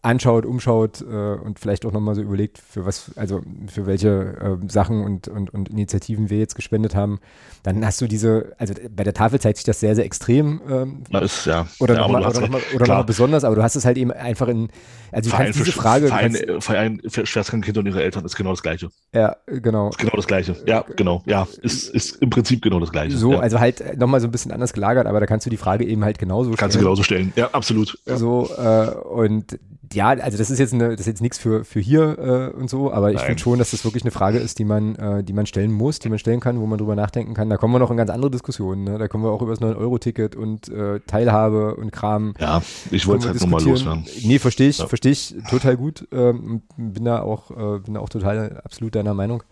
anschaut, umschaut äh, und vielleicht auch nochmal so überlegt, für was, also für welche äh, Sachen und, und, und Initiativen wir jetzt gespendet haben, dann hast du diese, also bei der Tafel zeigt sich das sehr, sehr extrem. Ähm, ist, ja. Oder ja, nochmal noch, mal, oder noch besonders, aber du hast es halt eben einfach in, also du Verein kannst diese Frage. Verein, kannst, Verein für schwerstkranke Kinder und ihre Eltern ist genau das Gleiche. Ja, genau. Ist genau das Gleiche. Ja, genau. Ja, ist, ist im Prinzip genau das Gleiche. So, ja. also halt nochmal so ein bisschen anders gelagert, aber da kannst du die Frage eben halt genauso stellen. Kannst du genauso stellen. Ja, absolut. Ja. So, äh, und ja, also das ist jetzt eine, das ist jetzt nichts für, für hier äh, und so, aber ich finde schon, dass das wirklich eine Frage ist, die man, äh, die man stellen muss, die man stellen kann, wo man drüber nachdenken kann. Da kommen wir noch in ganz andere Diskussionen. Ne? Da kommen wir auch über das 9-Euro-Ticket und äh, Teilhabe und Kram. Ja, ich wollte es halt nochmal loswerden. Nee, verstehe ich, ja. verstehe ich total gut. Ähm, bin da auch, äh, bin da auch total absolut deiner Meinung.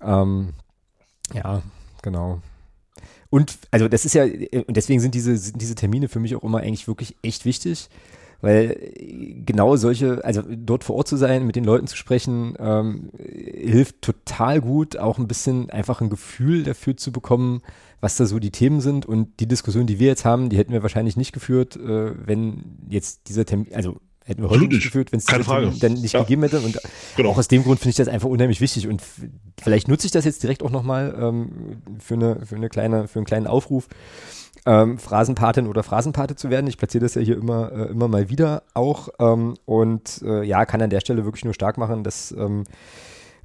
Ähm, ja, genau. Und also das ist ja, und deswegen sind diese, sind diese Termine für mich auch immer eigentlich wirklich echt wichtig weil genau solche, also dort vor Ort zu sein, mit den Leuten zu sprechen, ähm, hilft total gut, auch ein bisschen einfach ein Gefühl dafür zu bekommen, was da so die Themen sind. Und die Diskussion, die wir jetzt haben, die hätten wir wahrscheinlich nicht geführt, äh, wenn jetzt dieser Termin, also hätten wir heute nicht geführt, wenn es dann nicht ja. gegeben hätte. Und genau. auch aus dem Grund finde ich das einfach unheimlich wichtig. Und vielleicht nutze ich das jetzt direkt auch nochmal ähm, für, eine, für, eine kleine, für einen kleinen Aufruf ähm, Phrasenpatin oder Phrasenpate zu werden. Ich platziere das ja hier immer, äh, immer mal wieder auch ähm, und äh, ja, kann an der Stelle wirklich nur stark machen, dass ähm,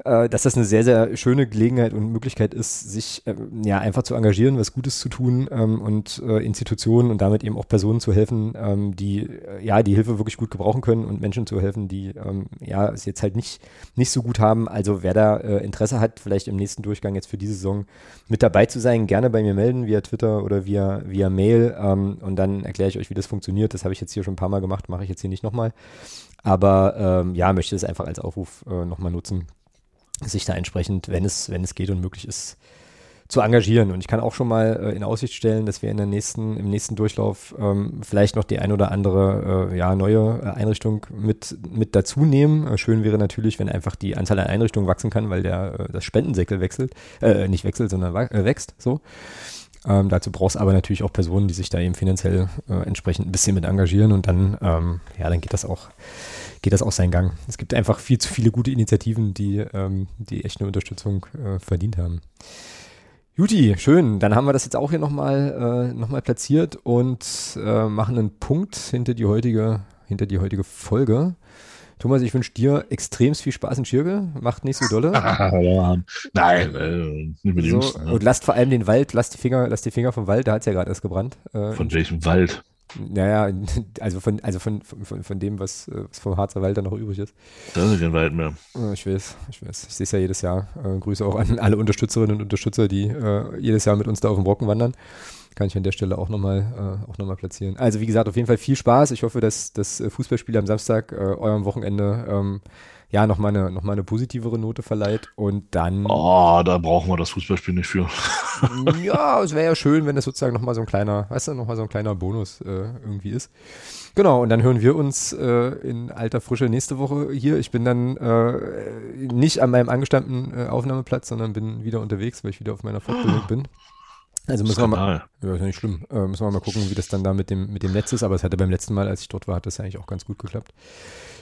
äh, dass das eine sehr, sehr schöne Gelegenheit und Möglichkeit ist, sich äh, ja einfach zu engagieren, was Gutes zu tun ähm, und äh, Institutionen und damit eben auch Personen zu helfen, ähm, die äh, ja die Hilfe wirklich gut gebrauchen können und Menschen zu helfen, die ähm, ja es jetzt halt nicht, nicht so gut haben. Also wer da äh, Interesse hat, vielleicht im nächsten Durchgang jetzt für diese Saison mit dabei zu sein, gerne bei mir melden via Twitter oder via, via Mail ähm, und dann erkläre ich euch, wie das funktioniert. Das habe ich jetzt hier schon ein paar Mal gemacht, mache ich jetzt hier nicht nochmal. Aber ähm, ja, möchte es einfach als Aufruf äh, nochmal nutzen, sich da entsprechend, wenn es, wenn es geht und möglich ist, zu engagieren. Und ich kann auch schon mal äh, in Aussicht stellen, dass wir in der nächsten, im nächsten Durchlauf ähm, vielleicht noch die ein oder andere äh, ja, neue äh, Einrichtung mit, mit dazu nehmen. Äh, schön wäre natürlich, wenn einfach die Anzahl an Einrichtungen wachsen kann, weil der, äh, das Spendensäckel wechselt, äh, nicht wechselt, sondern wächst so. Ähm, dazu brauchst aber natürlich auch Personen, die sich da eben finanziell entsprechend ein bisschen mit engagieren und dann, ähm, ja, dann geht das auch geht das auch seinen Gang. Es gibt einfach viel zu viele gute Initiativen, die, ähm, die echt eine Unterstützung äh, verdient haben. Juti, schön. Dann haben wir das jetzt auch hier nochmal äh, noch platziert und äh, machen einen Punkt hinter die heutige, hinter die heutige Folge. Thomas, ich wünsche dir extrem viel Spaß in Schirge. Macht nicht so dolle. ja, nein, äh, nicht mit so, Jüngsten, ne? Und lasst vor allem den Wald, lasst die Finger, lasst die Finger vom Wald, da hat es ja gerade erst gebrannt. Äh, Von welchem Wald? Naja, also von, also von, von, von dem, was, was vom Harzer Wald dann noch übrig ist. Da ist kein Wald mehr. Ich weiß, ich weiß. Ich sehe es ja jedes Jahr. Äh, Grüße auch an alle Unterstützerinnen und Unterstützer, die äh, jedes Jahr mit uns da auf dem Brocken wandern. Kann ich an der Stelle auch nochmal äh, noch platzieren. Also wie gesagt, auf jeden Fall viel Spaß. Ich hoffe, dass das Fußballspiel am Samstag äh, eurem Wochenende ähm, ja, nochmal eine, noch eine positivere Note verleiht und dann. Oh, da brauchen wir das Fußballspiel nicht für. ja, es wäre ja schön, wenn das sozusagen nochmal so ein kleiner, weißt du, nochmal so ein kleiner Bonus äh, irgendwie ist. Genau, und dann hören wir uns äh, in alter Frische nächste Woche hier. Ich bin dann äh, nicht an meinem angestammten äh, Aufnahmeplatz, sondern bin wieder unterwegs, weil ich wieder auf meiner Fortbildung bin. Also müssen wir mal, ja, ist ja nicht schlimm, äh, müssen wir mal gucken, wie das dann da mit dem, mit dem Netz ist, aber es hatte beim letzten Mal, als ich dort war, hat das eigentlich auch ganz gut geklappt.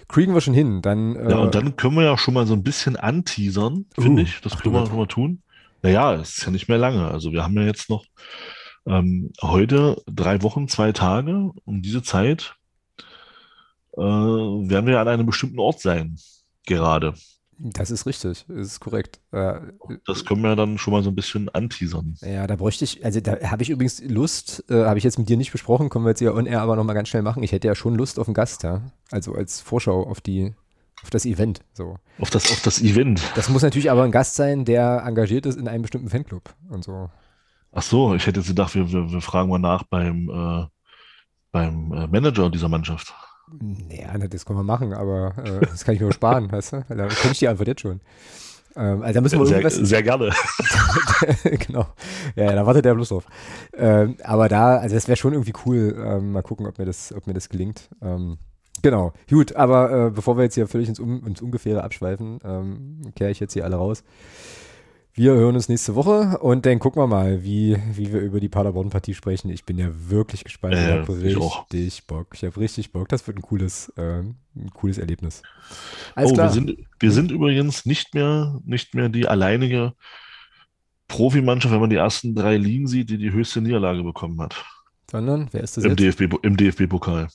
Kriegen wir schon hin. Dann, äh, ja, und dann können wir ja schon mal so ein bisschen anteasern, finde uh, ich. Das können wir schon mal tun. Naja, es ist ja nicht mehr lange. Also wir haben ja jetzt noch ähm, heute drei Wochen, zwei Tage. Um diese Zeit äh, werden wir an einem bestimmten Ort sein, gerade. Das ist richtig, das ist korrekt. Äh, das können wir dann schon mal so ein bisschen anteasern. Ja, da bräuchte ich, also da habe ich übrigens Lust, äh, habe ich jetzt mit dir nicht besprochen, können wir jetzt ja on air aber nochmal ganz schnell machen. Ich hätte ja schon Lust auf einen Gast, ja. Also als Vorschau auf die, auf das Event. So. Auf das, auf das Event. Das muss natürlich aber ein Gast sein, der engagiert ist in einem bestimmten Fanclub und so. Ach so, ich hätte jetzt gedacht, wir, wir, wir fragen mal nach beim, äh, beim äh, Manager dieser Mannschaft. Naja, das können wir machen, aber äh, das kann ich mir sparen, weißt du? Da kenne ich die Antwort jetzt schon. Ähm, also da müssen wir sehr, irgendwas. Sehr gerne. genau. Ja, da wartet der bloß drauf. Ähm, aber da, also das wäre schon irgendwie cool. Ähm, mal gucken, ob mir das, ob mir das gelingt. Ähm, genau. Gut, aber äh, bevor wir jetzt hier völlig ins, um, ins Ungefähre abschweifen, ähm, kehre ich jetzt hier alle raus. Wir hören uns nächste Woche und dann gucken wir mal, wie, wie wir über die Paderborn-Partie sprechen. Ich bin ja wirklich gespannt. Äh, ich habe richtig Bock. Ich habe richtig Bock. Das wird ein cooles, äh, ein cooles Erlebnis. Alles oh, klar. Wir, sind, wir sind übrigens nicht mehr, nicht mehr die alleinige Profimannschaft, wenn man die ersten drei Ligen sieht, die die höchste Niederlage bekommen hat. Sondern, wer ist das Im jetzt? DFB, Im DFB-Pokal.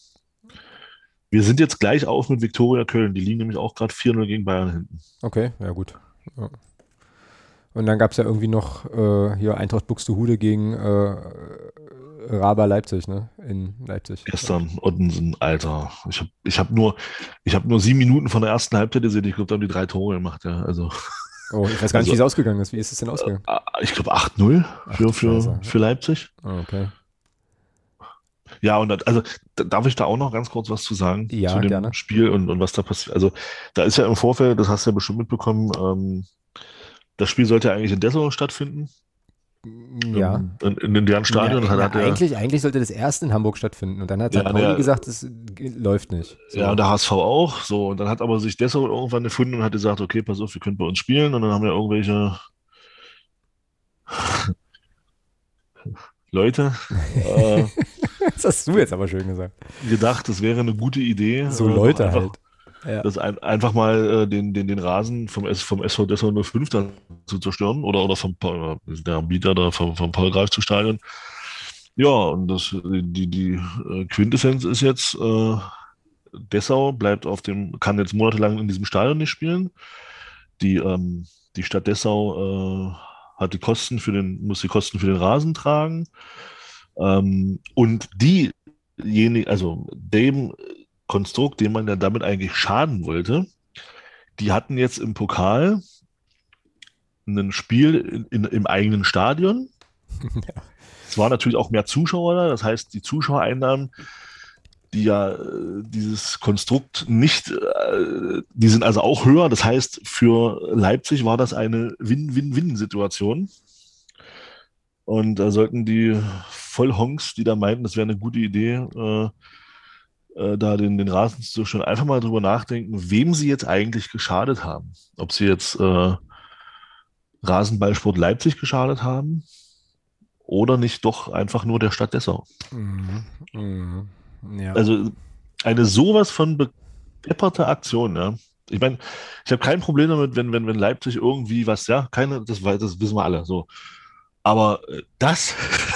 Wir sind jetzt gleich auf mit Viktoria Köln. Die liegen nämlich auch gerade 4-0 gegen Bayern hinten. Okay, ja gut. Ja. Und dann gab es ja irgendwie noch äh, hier Eintracht Buxtehude gegen äh, Raber Leipzig, ne? In Leipzig. Gestern Ottensen, Alter. Ich habe ich hab nur, hab nur sieben Minuten von der ersten Halbzeit gesehen. Ich glaube, da haben die drei Tore gemacht, ja. Also. Oh, ich weiß gar nicht, also, wie es ausgegangen ist. Wie ist es denn ausgegangen? Äh, ich glaube 8-0 für, für, für Leipzig. Oh, okay. Ja, und das, also darf ich da auch noch ganz kurz was zu sagen ja, zu dem gerne. Spiel und, und was da passiert? Also da ist ja im Vorfeld, das hast du ja bestimmt mitbekommen, ähm, das Spiel sollte eigentlich in Dessau stattfinden. Ja. In, in, in deren Stadion. Ja, hat, eigentlich, eigentlich sollte das erst in Hamburg stattfinden. Und dann hat ja, St. Pauli gesagt, das läuft nicht. So. Ja, und der HSV auch. So, und dann hat aber sich Dessau irgendwann gefunden und hat gesagt, okay, pass auf, ihr könnt bei uns spielen. Und dann haben wir irgendwelche Leute. äh, das hast du jetzt aber schön gesagt. Gedacht, das wäre eine gute Idee. So Leute einfach, halt ja. Das ein, einfach mal äh, den, den, den Rasen vom, S, vom SV Dessau 05 dann zu zerstören oder, oder vom der Anbieter da vom, vom Paul Greif zu steigern. Ja, und das, die, die äh, Quintessenz ist jetzt, äh, Dessau bleibt auf dem, kann jetzt monatelang in diesem Stadion nicht spielen. Die, ähm, die Stadt Dessau äh, hat die Kosten für den, muss die Kosten für den Rasen tragen. Ähm, und diejenigen, also dem Konstrukt, dem man ja damit eigentlich schaden wollte, die hatten jetzt im Pokal ein Spiel in, in, im eigenen Stadion. Ja. Es waren natürlich auch mehr Zuschauer da, das heißt, die Zuschauereinnahmen, die ja äh, dieses Konstrukt nicht, äh, die sind also auch höher. Das heißt, für Leipzig war das eine Win-Win-Win-Situation. Und da sollten die Vollhonks, die da meinten, das wäre eine gute Idee, äh, äh, da den, den Rasen zu schon einfach mal drüber nachdenken, wem sie jetzt eigentlich geschadet haben. Ob sie jetzt äh, Rasenballsport Leipzig geschadet haben oder nicht doch einfach nur der Stadt Dessau. Mhm. Mhm. Ja. Also eine sowas von bepepperte Aktion, ja. Ich meine, ich habe kein Problem damit, wenn, wenn, wenn Leipzig irgendwie was, ja, keine, das, das wissen wir alle, so. Aber äh, das,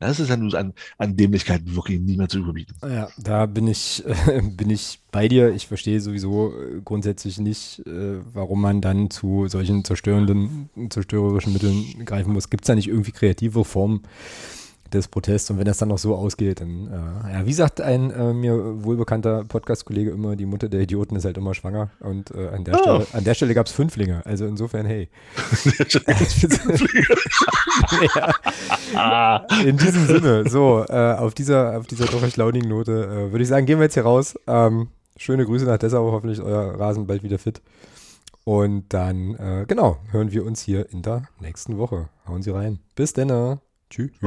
das ist ja nur an, an Dämlichkeit wirklich nie mehr zu überbieten. Ja, da bin ich, äh, bin ich bei dir. Ich verstehe sowieso äh, grundsätzlich nicht, äh, warum man dann zu solchen zerstörenden, zerstörerischen Mitteln greifen muss. Gibt es da nicht irgendwie kreative Formen? Des Protests. Und wenn das dann noch so ausgeht, dann, äh, ja, wie sagt ein äh, mir wohlbekannter Podcast-Kollege immer, die Mutter der Idioten ist halt immer schwanger. Und äh, an der oh. Stelle, an der Stelle gab es Fünflinge. Also insofern, hey. ja. In diesem Sinne, so, äh, auf dieser, auf dieser doch recht launigen Note äh, würde ich sagen, gehen wir jetzt hier raus. Ähm, schöne Grüße nach Dessau, hoffentlich euer Rasen bald wieder fit. Und dann, äh, genau, hören wir uns hier in der nächsten Woche. Hauen Sie rein. Bis dann. Tschüss.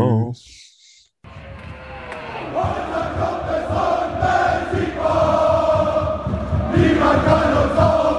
Niemand kann uns